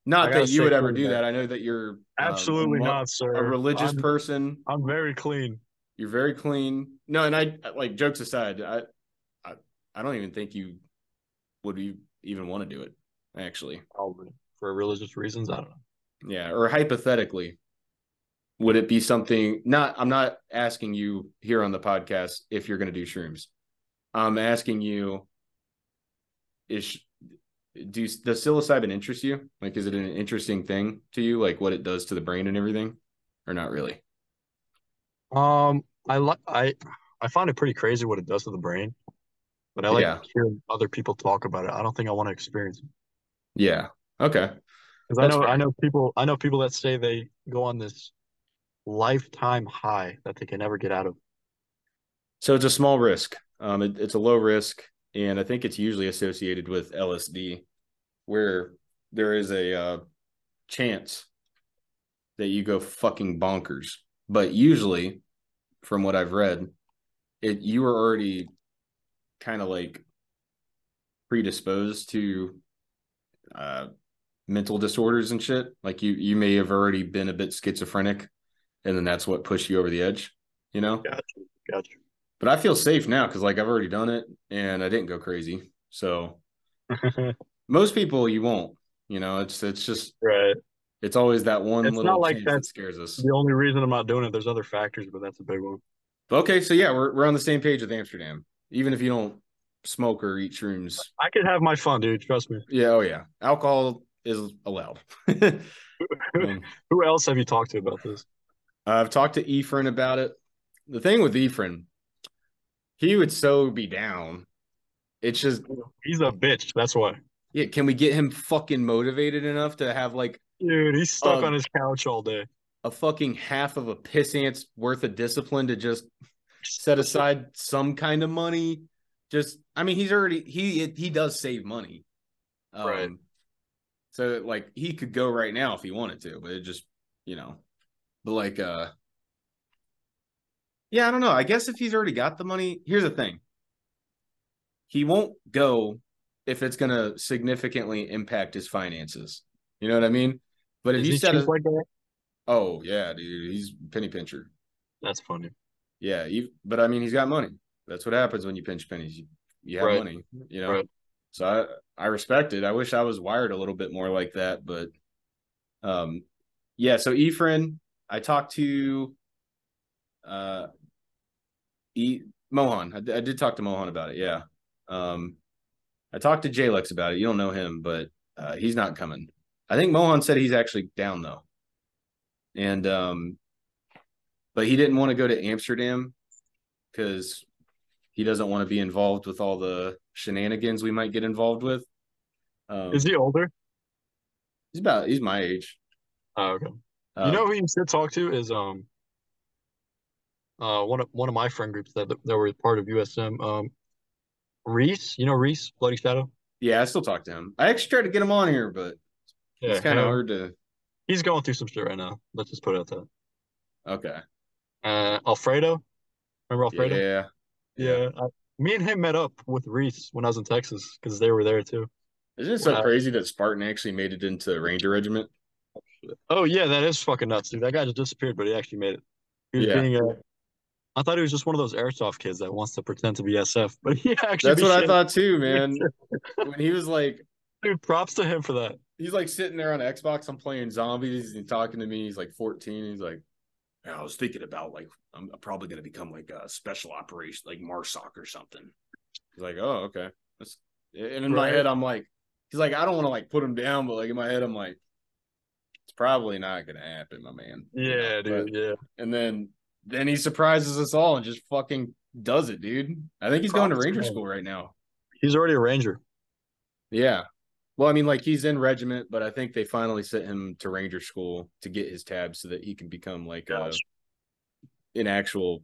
not that you would ever do back. that. I know that you're um, Absolutely a not, sir. a religious I'm, person. I'm very clean. You're very clean. No, and I like jokes aside. I, I, I don't even think you would you even want to do it. Actually, Probably for religious reasons. I don't know. yeah. Or hypothetically, would it be something? Not. I'm not asking you here on the podcast if you're going to do shrooms. I'm asking you. Is do you, does psilocybin interest you? Like, is it an interesting thing to you? Like what it does to the brain and everything, or not really? Um, I like I I find it pretty crazy what it does to the brain, but I like Yeah. hearing other people talk about it. I don't think I want to experience it Yeah. Okay. because I know fair. I know people I know people that say they go on this lifetime high that they can never get out of. So it's a small risk. Um, it, it's a low risk, and I think it's usually associated with LSD, where there is a uh, chance that you go fucking bonkers. But usually, from what I've read, it you are already kind of like predisposed to uh, mental disorders and shit. Like you, you may have already been a bit schizophrenic, and then that's what pushed you over the edge. You know Gotcha, gotcha. but I feel safe now because like I've already done it and I didn't go crazy. So most people you won't. You know, it's it's just Right. it's always that one It's little like that scares us. The only reason I'm not doing it, there's other factors, but that's a big one. Okay, so yeah, we're we're on the same page with Amsterdam. Even if you don't smoke or eat shrooms. I could have my fun, dude. Trust me. Yeah, oh yeah. Alcohol is allowed. Um, Who else have you talked to about this? I've talked to Efren about it. The thing with Efren, he would so be down. It's just He's a bitch. That's why. yeah, can we get him fucking motivated enough to have like Dude, he's stuck Um, on his couch all day. a fucking half of a pissant's worth of discipline to just set aside some kind of money. Just, I mean, he's already he he does save money, um, Right. So like he could go right now if he wanted to, but it just you know, but like uh, yeah, I don't know. I guess if he's already got the money, here's the thing: he won't go if it's gonna significantly impact his finances. You know what I mean? But if Is you he set cheap a, like that? oh yeah, dude, he's penny pincher. That's funny. Yeah, you, but I mean, he's got money. That's what happens when you pinch pennies. You, you have Right. money, you know. Right. So I I respect it. I wish I was wired a little bit more like that, but um, yeah. So Efren, I talked to uh, e Mohan. I, I did talk to Mohan about it. Yeah. Um, I talked to Jalex about it. You don't know him, but uh, he's not coming. I think Mohan said he's actually down though, and um, but he didn't want to go to Amsterdam because he doesn't want to be involved with all the shenanigans we might get involved with. Um, Is he older? He's about he's my age. Oh, okay. Um, you know who you should talk to is um uh one of one of my friend groups that that were part of USM. Um Reese, you know Reese, Bloody Shadow? yeah, I still talk to him. I actually tried to get him on here, but it's kind of hard to. He's going through some shit right now. Let's just put it out there. Okay. Uh Alfredo. Remember Alfredo? Yeah. Yeah. I, me and him met up with Reese when I was in Texas because they were there too. Isn't it so Wow. crazy that Spartan actually made it into Ranger Regiment? Oh yeah, that is fucking nuts, dude. That guy just disappeared, but he actually made it. He was Yeah. being I thought he was just one of those airsoft kids that wants to pretend to be SF, but he actually That's what I thought too, man. when he was like, Dude, props to him for that. he's like sitting there on Xbox. I'm playing zombies and talking to me. He's like 14. He's like, "Yeah, I was thinking about like I'm probably gonna become like a special operation, like Marsoc or something. He's like, oh okay. That's and in my head, I'm like, he's like, I don't want to like put him down, but like in my head, I'm like, it's probably not gonna happen, my man. Yeah, dude. but- Yeah. and then then he surprises us all and just fucking does it, dude. I think he's going to Ranger school right now. He's already a ranger. Yeah. Well, I mean, like he's in regiment, but I think they finally sent him to Ranger school to get his tabs so that he can become like uh, a, an actual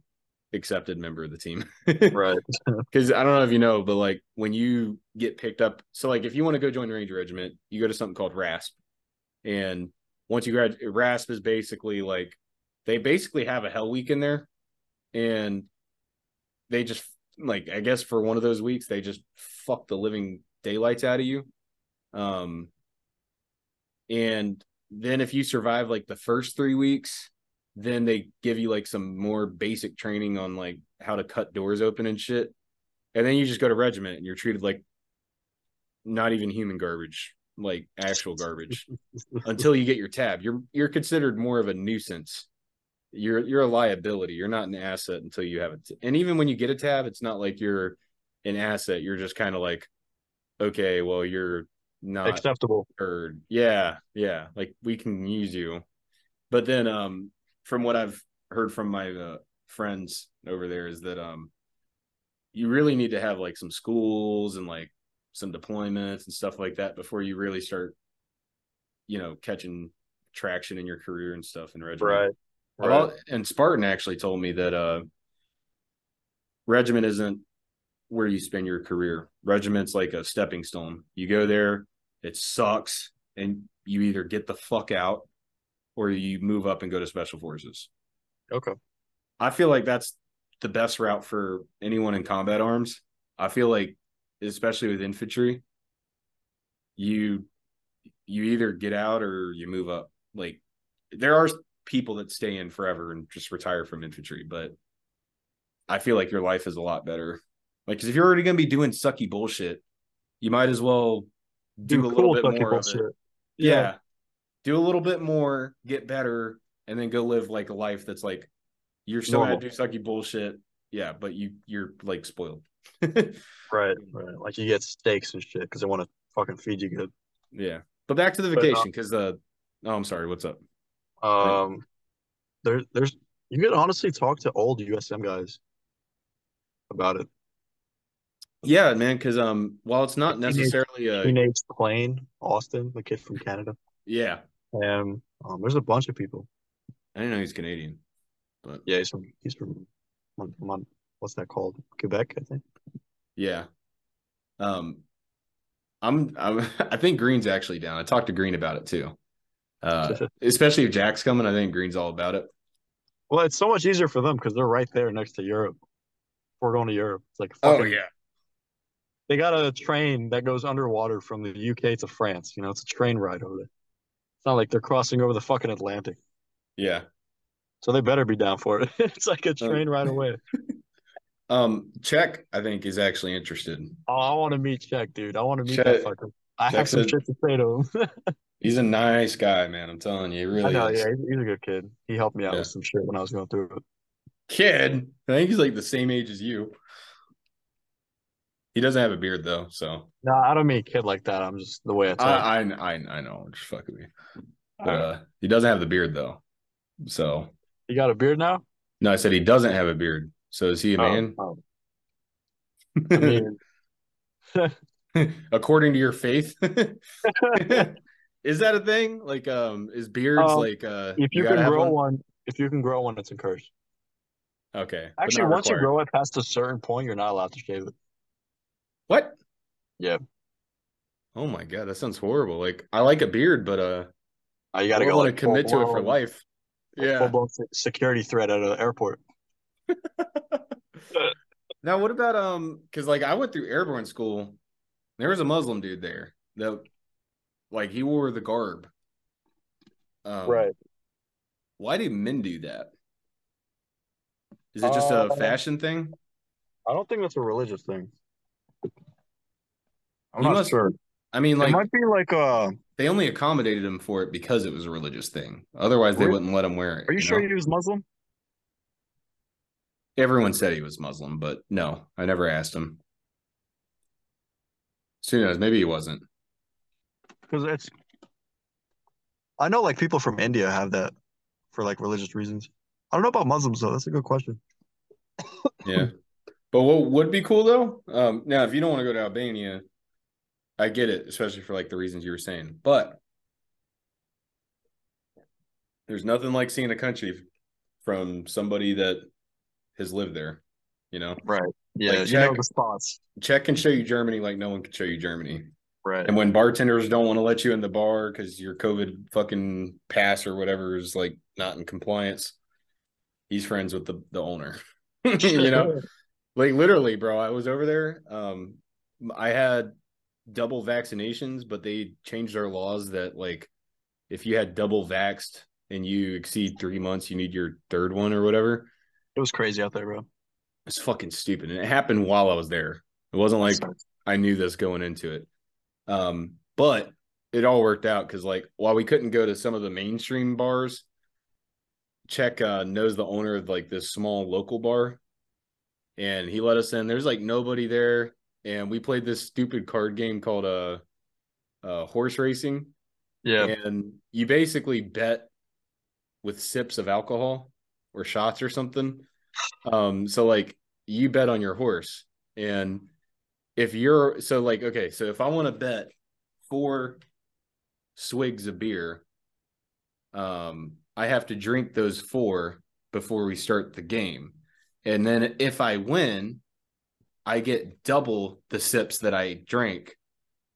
accepted member of the team. Right. Because I don't know if you know, but like when you get picked up, so like if you want to go join the Ranger Regiment, you go to something called RASP, and once you grad, RASP is basically like they basically have a Hell Week in there, and they just like I guess for one of those weeks they just fuck the living daylights out of you, um, and then if you survive like the first three weeks, then they give you like some more basic training on like how to cut doors open and shit. And then you just go to regiment and you're treated like not even human garbage, like actual garbage until you get your tab. You're you're considered more of a nuisance. You're you're a liability. You're not an asset until you have it. And even when you get a tab, it's not like you're an asset. You're just kind of like, okay, well, you're not Acceptable. heard. Yeah, yeah. Like we can use you. But then um from what I've heard from my uh, friends over there is that um you really need to have like some schools and like some deployments and stuff like that before you really start you know catching traction in your career and stuff in regiment. Right. I've and Spartan actually told me that uh regiment isn't where you spend your career. Regiment's like a stepping stone. You go there, it sucks, and you either get the fuck out or you move up and go to special forces. Okay. I feel like that's the best route for anyone in combat arms. I feel like especially with infantry, you you either get out or you move up. Like there are people that stay in forever and just retire from infantry, but I feel like your life is a lot better. Like, cause if you're already gonna be doing sucky bullshit, you might as well do, a little bit more of it. bullshit. Yeah. Do a little bit more, get better, and then go live like a life that's like you're still Normal. gonna do sucky bullshit. Yeah, but you you're like spoiled. Right. Right. Like you get steaks and shit because they want to fucking feed you good. yeah. But back to the uh, vacation, because the oh I'm sorry, what's up? Um, there, there's you could honestly talk to old USM guys about it. Yeah, man, because um while it's not necessarily a Teenage Plain, Austin, the kid from Canada, yeah, and um, there's a bunch of people. I didn't know he's Canadian. But Yeah, he's from he's from, Mon- Mon- what's that called? Quebec, I think. Yeah. Um I'm I'm I think Green's actually down. I talked to Green about it too. Uh especially if Jack's coming, I think Green's all about it. Well, it's so much easier for them because they're right there next to Europe. We're going to Europe. It's like Oh, fucking, They got a train that goes underwater from the UK to France. You know, it's a train ride over there. It's not like they're crossing over the fucking Atlantic. Yeah. So they better be down for it. it's like a Oh. train ride away. Um Czech, I think, is actually interested. Oh, I want to meet Czech, dude. I want to meet Czech- that fucker. I have some shit to say to him. He's a nice guy, man. I'm telling you, he really I know, is. yeah, he's, he's a good kid. He helped me out Yeah. with some shit when I was going through it. Kid. I think he's like the same age as you. He doesn't have a beard though, so No, I don't mean kid like that. I'm just the way I talk. I I I, I know, just fucking me. But uh, he doesn't have the beard though. So you got a beard now? no, I said he doesn't have a beard. So is he a man? Oh, oh. I mean, according to your faith. is that a thing? Like, um, is beards Um, like uh if you, gotta can grow one? if you can grow one, it's encouraged. Okay. Actually, once you grow it past a certain point, you're not allowed to shave it. What? Yeah. Oh my god, that sounds horrible. Like I like a beard, but uh Uh, you I gotta don't go want like to commit to it for life. Yeah. security threat at an airport. Now, what about um? Because like I went through airborne school, there was a Muslim dude there that, like, he wore the garb. Um, Right. Why do men do that? Is it just a Uh, fashion thing? I don't think that's a religious thing. I'm He not must- sure. I mean, it like might be like uh they only accommodated him for it because it was a religious thing. Otherwise, they wouldn't let him wear it. Are you, sure know? he was Muslim? Everyone said he was Muslim, but no, I never asked him. So who knows? Maybe he wasn't. Because it's I know like people from India have that for like religious reasons. I don't know about Muslims though. That's a good question. Yeah. But what would be cool though? Um, now if you don't want to go to Albania, I get it, especially for like the reasons you were saying. But there's nothing like seeing a country from somebody that has lived there, you know. Right. Yeah, Like, you know spots. Czech can show you Germany like no one can show you Germany. Right. And when bartenders don't want to let you in the bar because your COVID fucking pass or whatever is like not in compliance, he's friends with the, the owner. you know? Like literally, bro. I was over there. Um, I had double vaccinations, but they changed their laws that like if you had double vaxxed and you exceed three months, you need your third one or whatever. It was crazy out there, bro. It's fucking stupid. And it happened while I was there. It wasn't like I knew this going into it. Um, but it all worked out because like while we couldn't go to some of the mainstream bars, Czech uh, knows the owner of like this small local bar, and he let us in. There's like nobody there, and we played this stupid card game called uh, uh horse racing, yeah. and you basically bet with sips of alcohol or shots or something. Um, so like you bet on your horse, and if you're so like okay, so if I want to bet four swigs of beer, um, I have to drink those four before we start the game, and then if I win, I get double the sips that I drink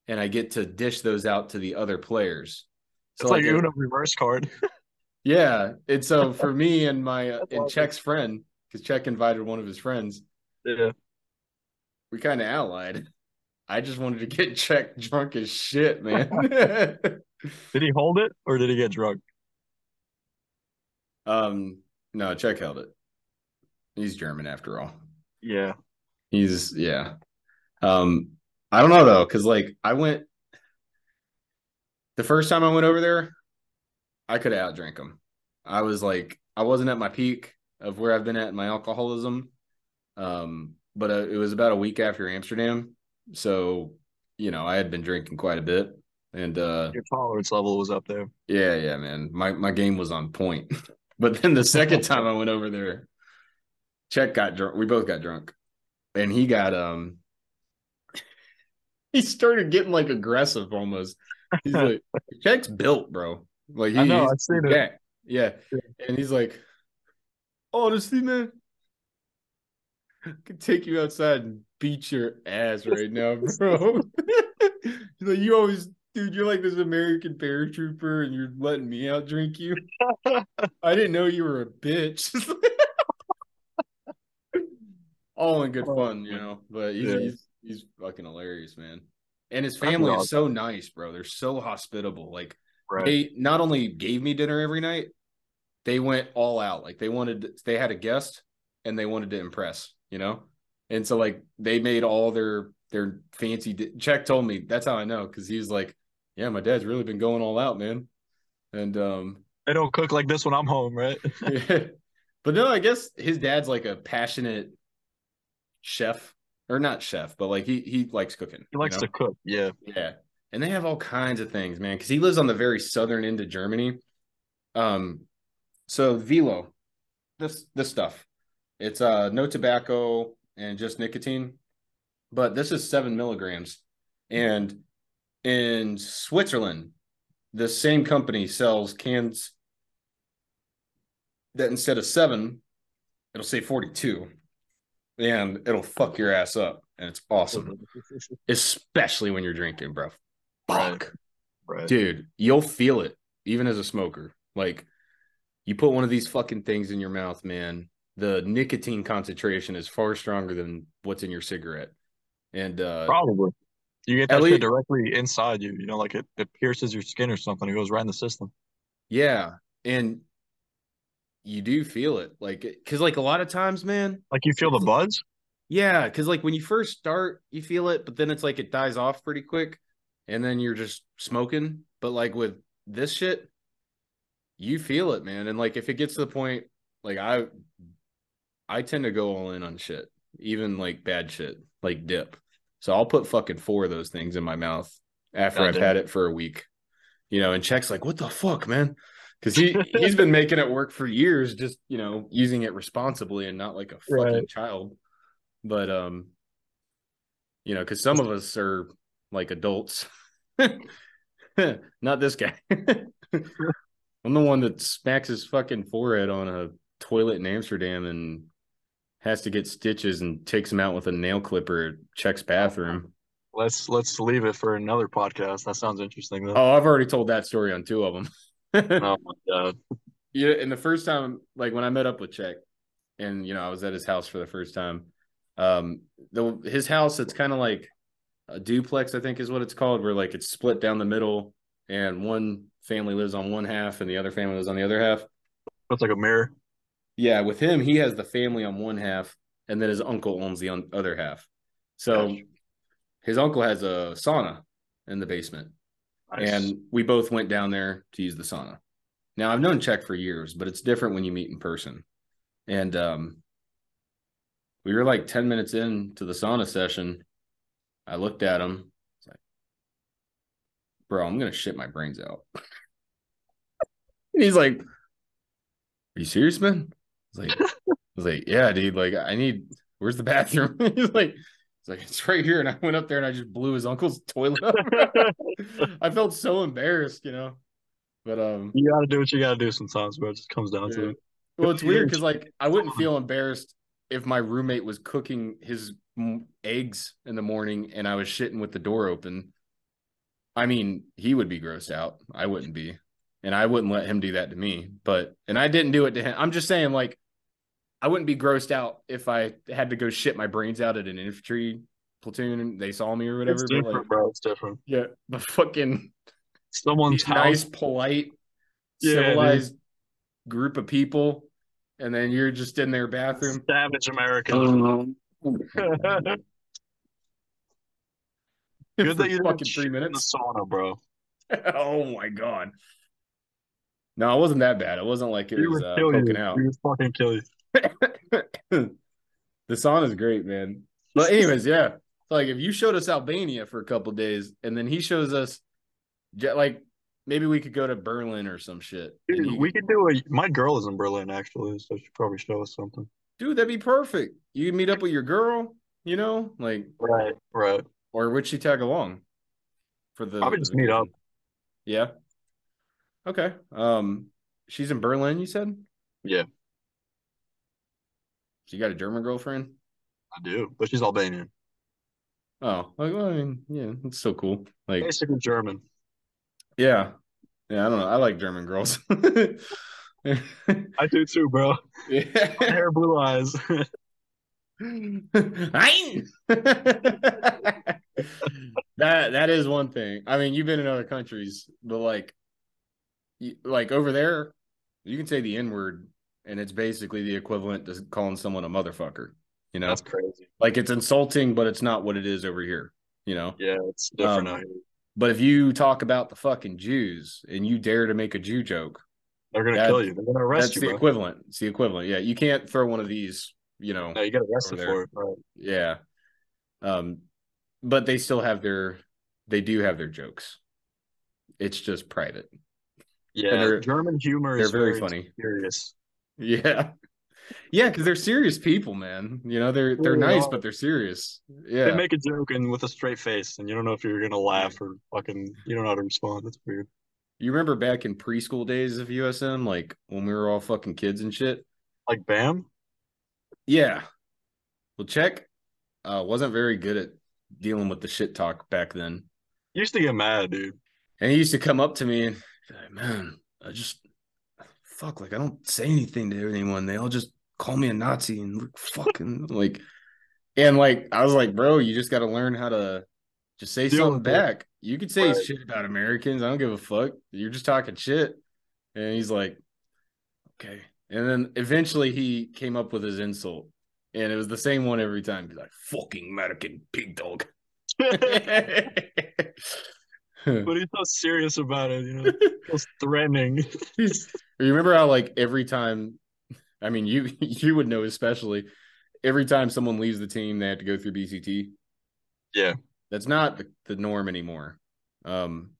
and I get to dish those out to the other players. It's like if- Uno reverse card. yeah, and so for me and my uh, and. Czech's friend, because Czech invited one of his friends, yeah. we kind of allied. I just wanted to get Czech drunk as shit, man. Did he hold it or did he get drunk? um, no, Czech held it. He's German after all. Yeah. He's yeah. Um, I don't know though, because like I went the first time I went over there, I could have outdrank him. I was like, I wasn't at my peak of where I've been at in my alcoholism. Um, but uh, it was about a week after Amsterdam, so you know I had been drinking quite a bit, and uh, Your tolerance level was up there. yeah, yeah, man, my my game was on point. but then the second time I went over there, Czech got drunk. We both got drunk, and he got um, he started getting like aggressive almost. He's like, Czech's built, bro. Like he, I know, I've seen it. yeah, yeah, and he's like, honestly, man, I could take you outside and beat your ass right now, bro. he's like, you always, dude, you're like this American paratrooper, and you're letting me out drink you. I didn't know you were a bitch. All in good Oh, fun, you know. But he's Yeah. he's, he's fucking hilarious, man. And his family is so nice, bro. They're so hospitable. Like Right. they not only gave me dinner every night, they went all out. Like they wanted, they had a guest, and they wanted to impress, you know. And so like they made all their their fancy. Di- Czech told me that's how I know because he's like, "Yeah, my dad's really been going all out, man." And um, They don't cook like this when I'm home, right? but no, I guess his dad's like a passionate chef, or not chef, but like he he likes cooking. He likes you to cook. Yeah. Yeah. And they have all kinds of things, man, because he lives on the very southern end of Germany. Um, so Velo, this this stuff, it's uh no tobacco and just nicotine. but this is seven milligrams. And in Switzerland, the same company sells cans that instead of seven, it'll say 42 and it'll fuck your ass up. And it's awesome, especially when you're drinking, bro. Fuck. Right. Dude, you'll feel it even as a smoker. Like you put one of these fucking things in your mouth, man. The nicotine concentration is far stronger than what's in your cigarette. And uh Probably. You get that Elliot- shit directly inside you. You know, like it, it pierces your skin or something. It goes right in the system. yeah, and you do feel it. Like cuz like a lot of times, man, Like you feel the buzz. Yeah, because like when you first start, you feel it, but then it's like it dies off pretty quick, and then you're just smoking. But like with this shit, you feel it, man. And like if it gets to the point, like I, I tend to go all in on shit, even like bad shit, like dip. So I'll put fucking four of those things in my mouth after I've Goddamn. had it for a week, you know. And Czech's like, "What the fuck, man?" Because he he's been making it work for years, just you know, using it responsibly and not like a fucking Right. child but um you know because some of us are like adults not this guy i'm the one that smacks his fucking forehead on a toilet in amsterdam and has to get stitches and takes him out with a nail clipper Czech's bathroom Let's let's leave it for another podcast. That sounds interesting though. oh i've already told that story on two of them Oh my god. yeah and the first time like when i met up with Czech and you know i was at his house for the first time um the his house it's kind of like a duplex i think is what it's called where like it's split down the middle and one family lives on one half and the other family lives on the other half That's like a mirror. yeah with him he has the family on one half and then his uncle owns the un- other half so Gotcha. his uncle has a sauna in the basement Nice. and we both went down there to use the sauna. Now I've known Czech for years, but it's different when you meet in person. And um, we were like ten minutes into the sauna session. I looked at him. It's like, bro, I'm gonna shit my brains out. and he's like, "Are you serious, man?" I was like, "I was like, yeah, dude. Like, I need. Where's the bathroom?" he's like. He's like, it's right here. And I went up there and I just blew his uncle's toilet up. I felt so embarrassed, you know. But um you gotta do what you gotta do sometimes, bro. It just comes down to it. well it's weird because like I wouldn't feel embarrassed if my roommate was cooking his eggs in the morning and I was shitting with the door open. I mean, he would be grossed out. I wouldn't be. And I wouldn't let him do that to me. But and I didn't do it to him. I'm just saying like I wouldn't be grossed out if I had to go shit my brains out at an infantry platoon and they saw me or whatever. It's different, like, bro. It's different. yeah, but fucking Someone's these nice, house. polite, Yeah, dude. civilized group of people, and then you're just in their bathroom. Savage American. Good that you didn't fucking shit three in the sauna, bro. oh my god! No, it wasn't that bad. It wasn't like it He was would uh, kill you. poking out. He would fucking kill you. The song is great, man. But anyways, yeah. Like if you showed us Albania for a couple days, and then he shows us, like maybe we could go to Berlin or some shit. Dude, you- we could do a. My girl is in Berlin actually, so she probably show us something. dude, that'd be perfect. You meet up with your girl, you know, like Right, right. Or would she tag along for the Probably the just meet up. Yeah. Okay. Um, she's in Berlin. You said. Yeah. So you got a German girlfriend? I do, but she's Albanian, Oh, like, well, I mean, yeah, it's so cool. Like, basically German. yeah, yeah. I don't know. I like German girls. I do too, bro. yeah. Hair, blue eyes. That that is one thing. I mean, you've been in other countries, but like, like over there, you can say the N word, and it's basically the equivalent to calling someone a motherfucker. You know, That's crazy. like it's insulting, but it's not what it is over here. You know, Yeah, it's different Um, out here. but if you talk about the fucking Jews and you dare to make a Jew joke, They're gonna kill you. They're gonna arrest that's you, That's the bro. equivalent. It's the equivalent. Yeah, you can't throw one of these. You know, No, you get arrested for it. Right. Yeah. Um, but they still have their they do have their jokes. It's just private. Yeah, German humor They're is very funny. serious. Yeah. Yeah, because they're serious people, man. You know, they're they're nice, are. but they're serious. Yeah. They make a joke and with a straight face, and you don't know if you're gonna laugh or fucking you don't know how to respond. That's weird. You remember back in preschool days of USM, like when we were all fucking kids and shit? Like Bam? Yeah. Well, Czech uh wasn't very good at dealing with the shit talk back then. You used to get mad, dude. And he used to come up to me and be like, man, I just fuck, like I don't say anything to anyone. They all just call me a Nazi and look fucking like and like I was like, bro, you just gotta learn how to just say Deal something back. You could say Right. shit about Americans. I don't give a fuck. You're just talking shit. And he's like, okay. And then eventually he came up with his insult. And it was the same one every time. He's like, fucking American pig dog. But he's so serious about it, you know, it's threatening. You remember how like every time I mean you you would know especially every time someone leaves the team they have to go through BCT. Yeah. That's not the, the norm anymore. Um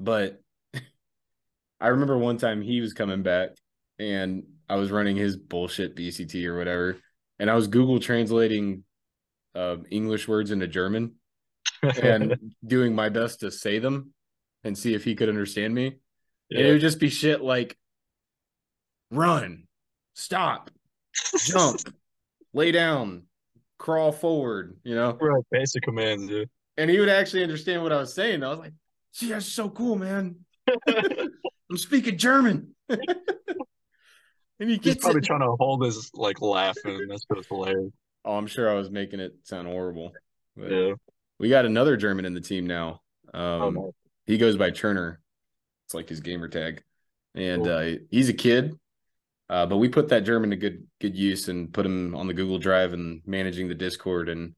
but I remember one time he was coming back and I was running his bullshit BCT or whatever and I was Google translating uh, English words into German and doing my best to say them and see if he could understand me. And it would just be shit like run, stop, jump, lay down, crawl forward, you know? Basic commands, dude. And he would actually understand what I was saying. I was like, gee, that's so cool, man. I'm speaking German. and he He's probably it. trying to hold his like laughing. that's what's hilarious. Oh, I'm sure I was making it sound horrible. But Yeah. we got another German in the team now. Um, Oh, he goes by Turner. It's like his gamer tag, and Cool. uh, he's a kid. Uh, but we put that German to good good use and put him on the Google Drive and managing the Discord, and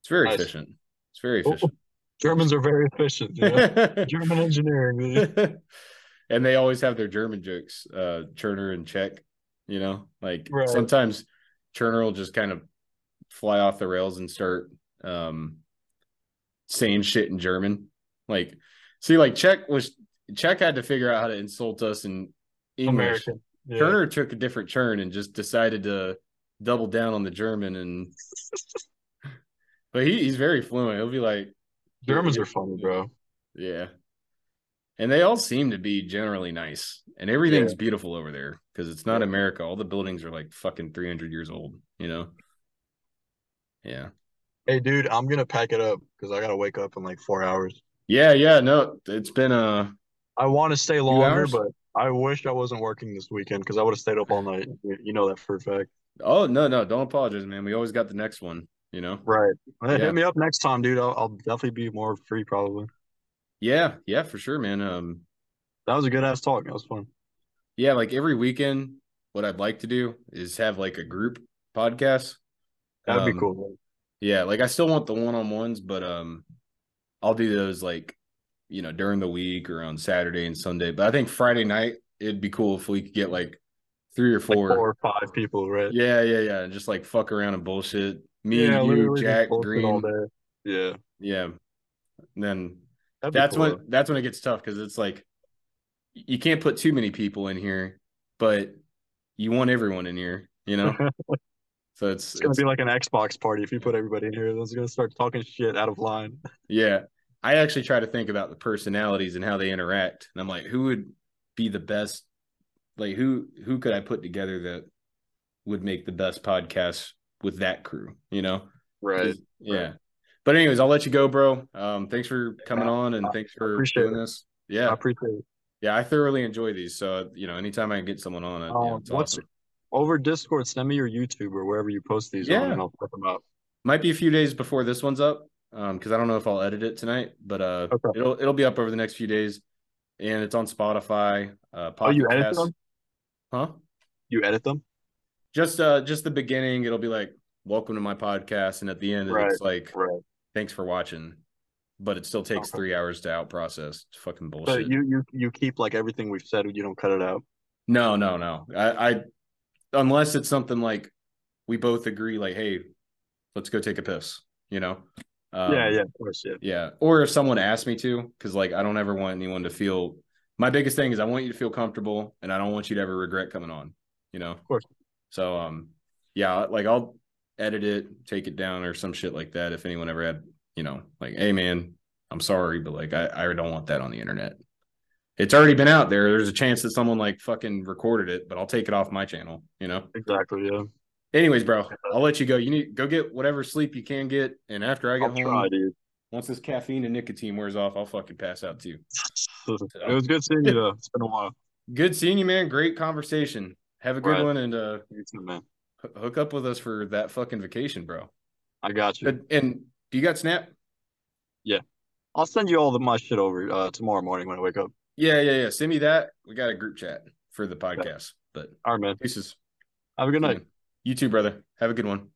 it's very Nice. efficient. It's very Oh, efficient. Germans are very efficient, you know? German engineering. and they always have their German jokes, uh, Turner and Czech. You know, like Right. sometimes Turner will just kind of fly off the rails and start um, saying shit in German. Like, see, like Czech was Czech had to figure out how to insult us in English. American. Yeah. Turner took a different turn and just decided to double down on the German and. But he, he's very fluent. He'll be like, Germans are funny, bro. yeah. And they all seem to be generally nice. And everything's beautiful over there because it's not America. All the buildings are like fucking 300 years old, you know? Yeah. Hey, dude, I'm gonna pack it up because I gotta wake up in like four hours. Yeah. Yeah. No, it's been uh I want to stay longer, but I wish I wasn't working this weekend because I would have stayed up all night. You know that for a fact. Oh, no, no. Don't apologize, man. We always got the next one, you know? Right. Yeah. Hit me up next time, dude. I'll, I'll definitely be more free, probably. Yeah. Yeah, for sure, man. Um, That was a good ass talk. That was fun. yeah, like every weekend, what I'd like to do is have like a group podcast. That'd be Um, cool. man. Yeah, like I still want the one on ones, but um I'll do those like you know during the week or on Saturday and Sunday. But I think Friday night it'd be cool if we could get like three or Like four. four or five people, right? Yeah, yeah, yeah. And just like fuck around and bullshit. Me Yeah, and you, Jack, Green. Yeah. Yeah. And then That'd that's cool. when that's when it gets tough because it's like you can't put too many people in here, but you want everyone in here, you know? so it's, It's gonna it's be like an Xbox party if you put everybody in here. Everyone's gonna start talking shit out of line. Yeah. I actually try to think about the personalities and how they interact. And I'm like, who would be the best like who who could I put together that would make the best podcast with that crew, you know? Right. Yeah. But anyways, I'll let you go, bro. Um thanks for coming on and thanks for doing it. this. Yeah. I appreciate it. Yeah, I thoroughly enjoy these. So, you know, anytime I can get someone on it, Um, it's what's awesome. over Discord? Send me your YouTube or wherever you post these Yeah. on, and I'll check them out. Might be a few days before this one's up. Um, because I don't know if I'll edit it tonight, but uh Okay. it'll it'll be up over the next few days. And it's on Spotify, uh Oh, you edit them? Huh? You edit them? Just uh just the beginning, it'll be like welcome to my podcast, and at the end Right, it's like Right. thanks for watching. But it still takes Okay. three hours to out process. It's fucking But you you you keep like everything we've said. You don't cut it out. no, no, no. I, I unless it's something like we both agree, like, hey, let's go take a piss, you know? Um, yeah, yeah, of course, yeah. Yeah. Or if someone asks me to, because like I don't ever want anyone to feel my biggest thing is I want you to feel comfortable and I don't want you to ever regret coming on, you know? Of course. So um yeah, like I'll edit it, take it down, or some shit like that. If anyone ever had, you know, like, hey man, I'm sorry, but like I, I don't want that on the internet. It's already been out there. There's a chance that someone like fucking recorded it, but I'll take it off my channel, you know? Exactly, yeah. Anyways, bro, I'll let you go. You need go get whatever sleep you can get. And after I get I'll home, try, dude. once this caffeine and nicotine wears off, I'll fucking pass out too. it was good seeing you though. It's been a while. Good seeing you, man. Great conversation. Have a good Right. one and uh You too, man. hook up with us for that fucking vacation, bro. I got you. And, and do you got Snap? Yeah, I'll send you all the my shit over uh, tomorrow morning when I wake up. Yeah, yeah, yeah. Send me that. We got a group chat for the podcast. But All right, man. pieces. Have a good night. You too, brother. Have a good one.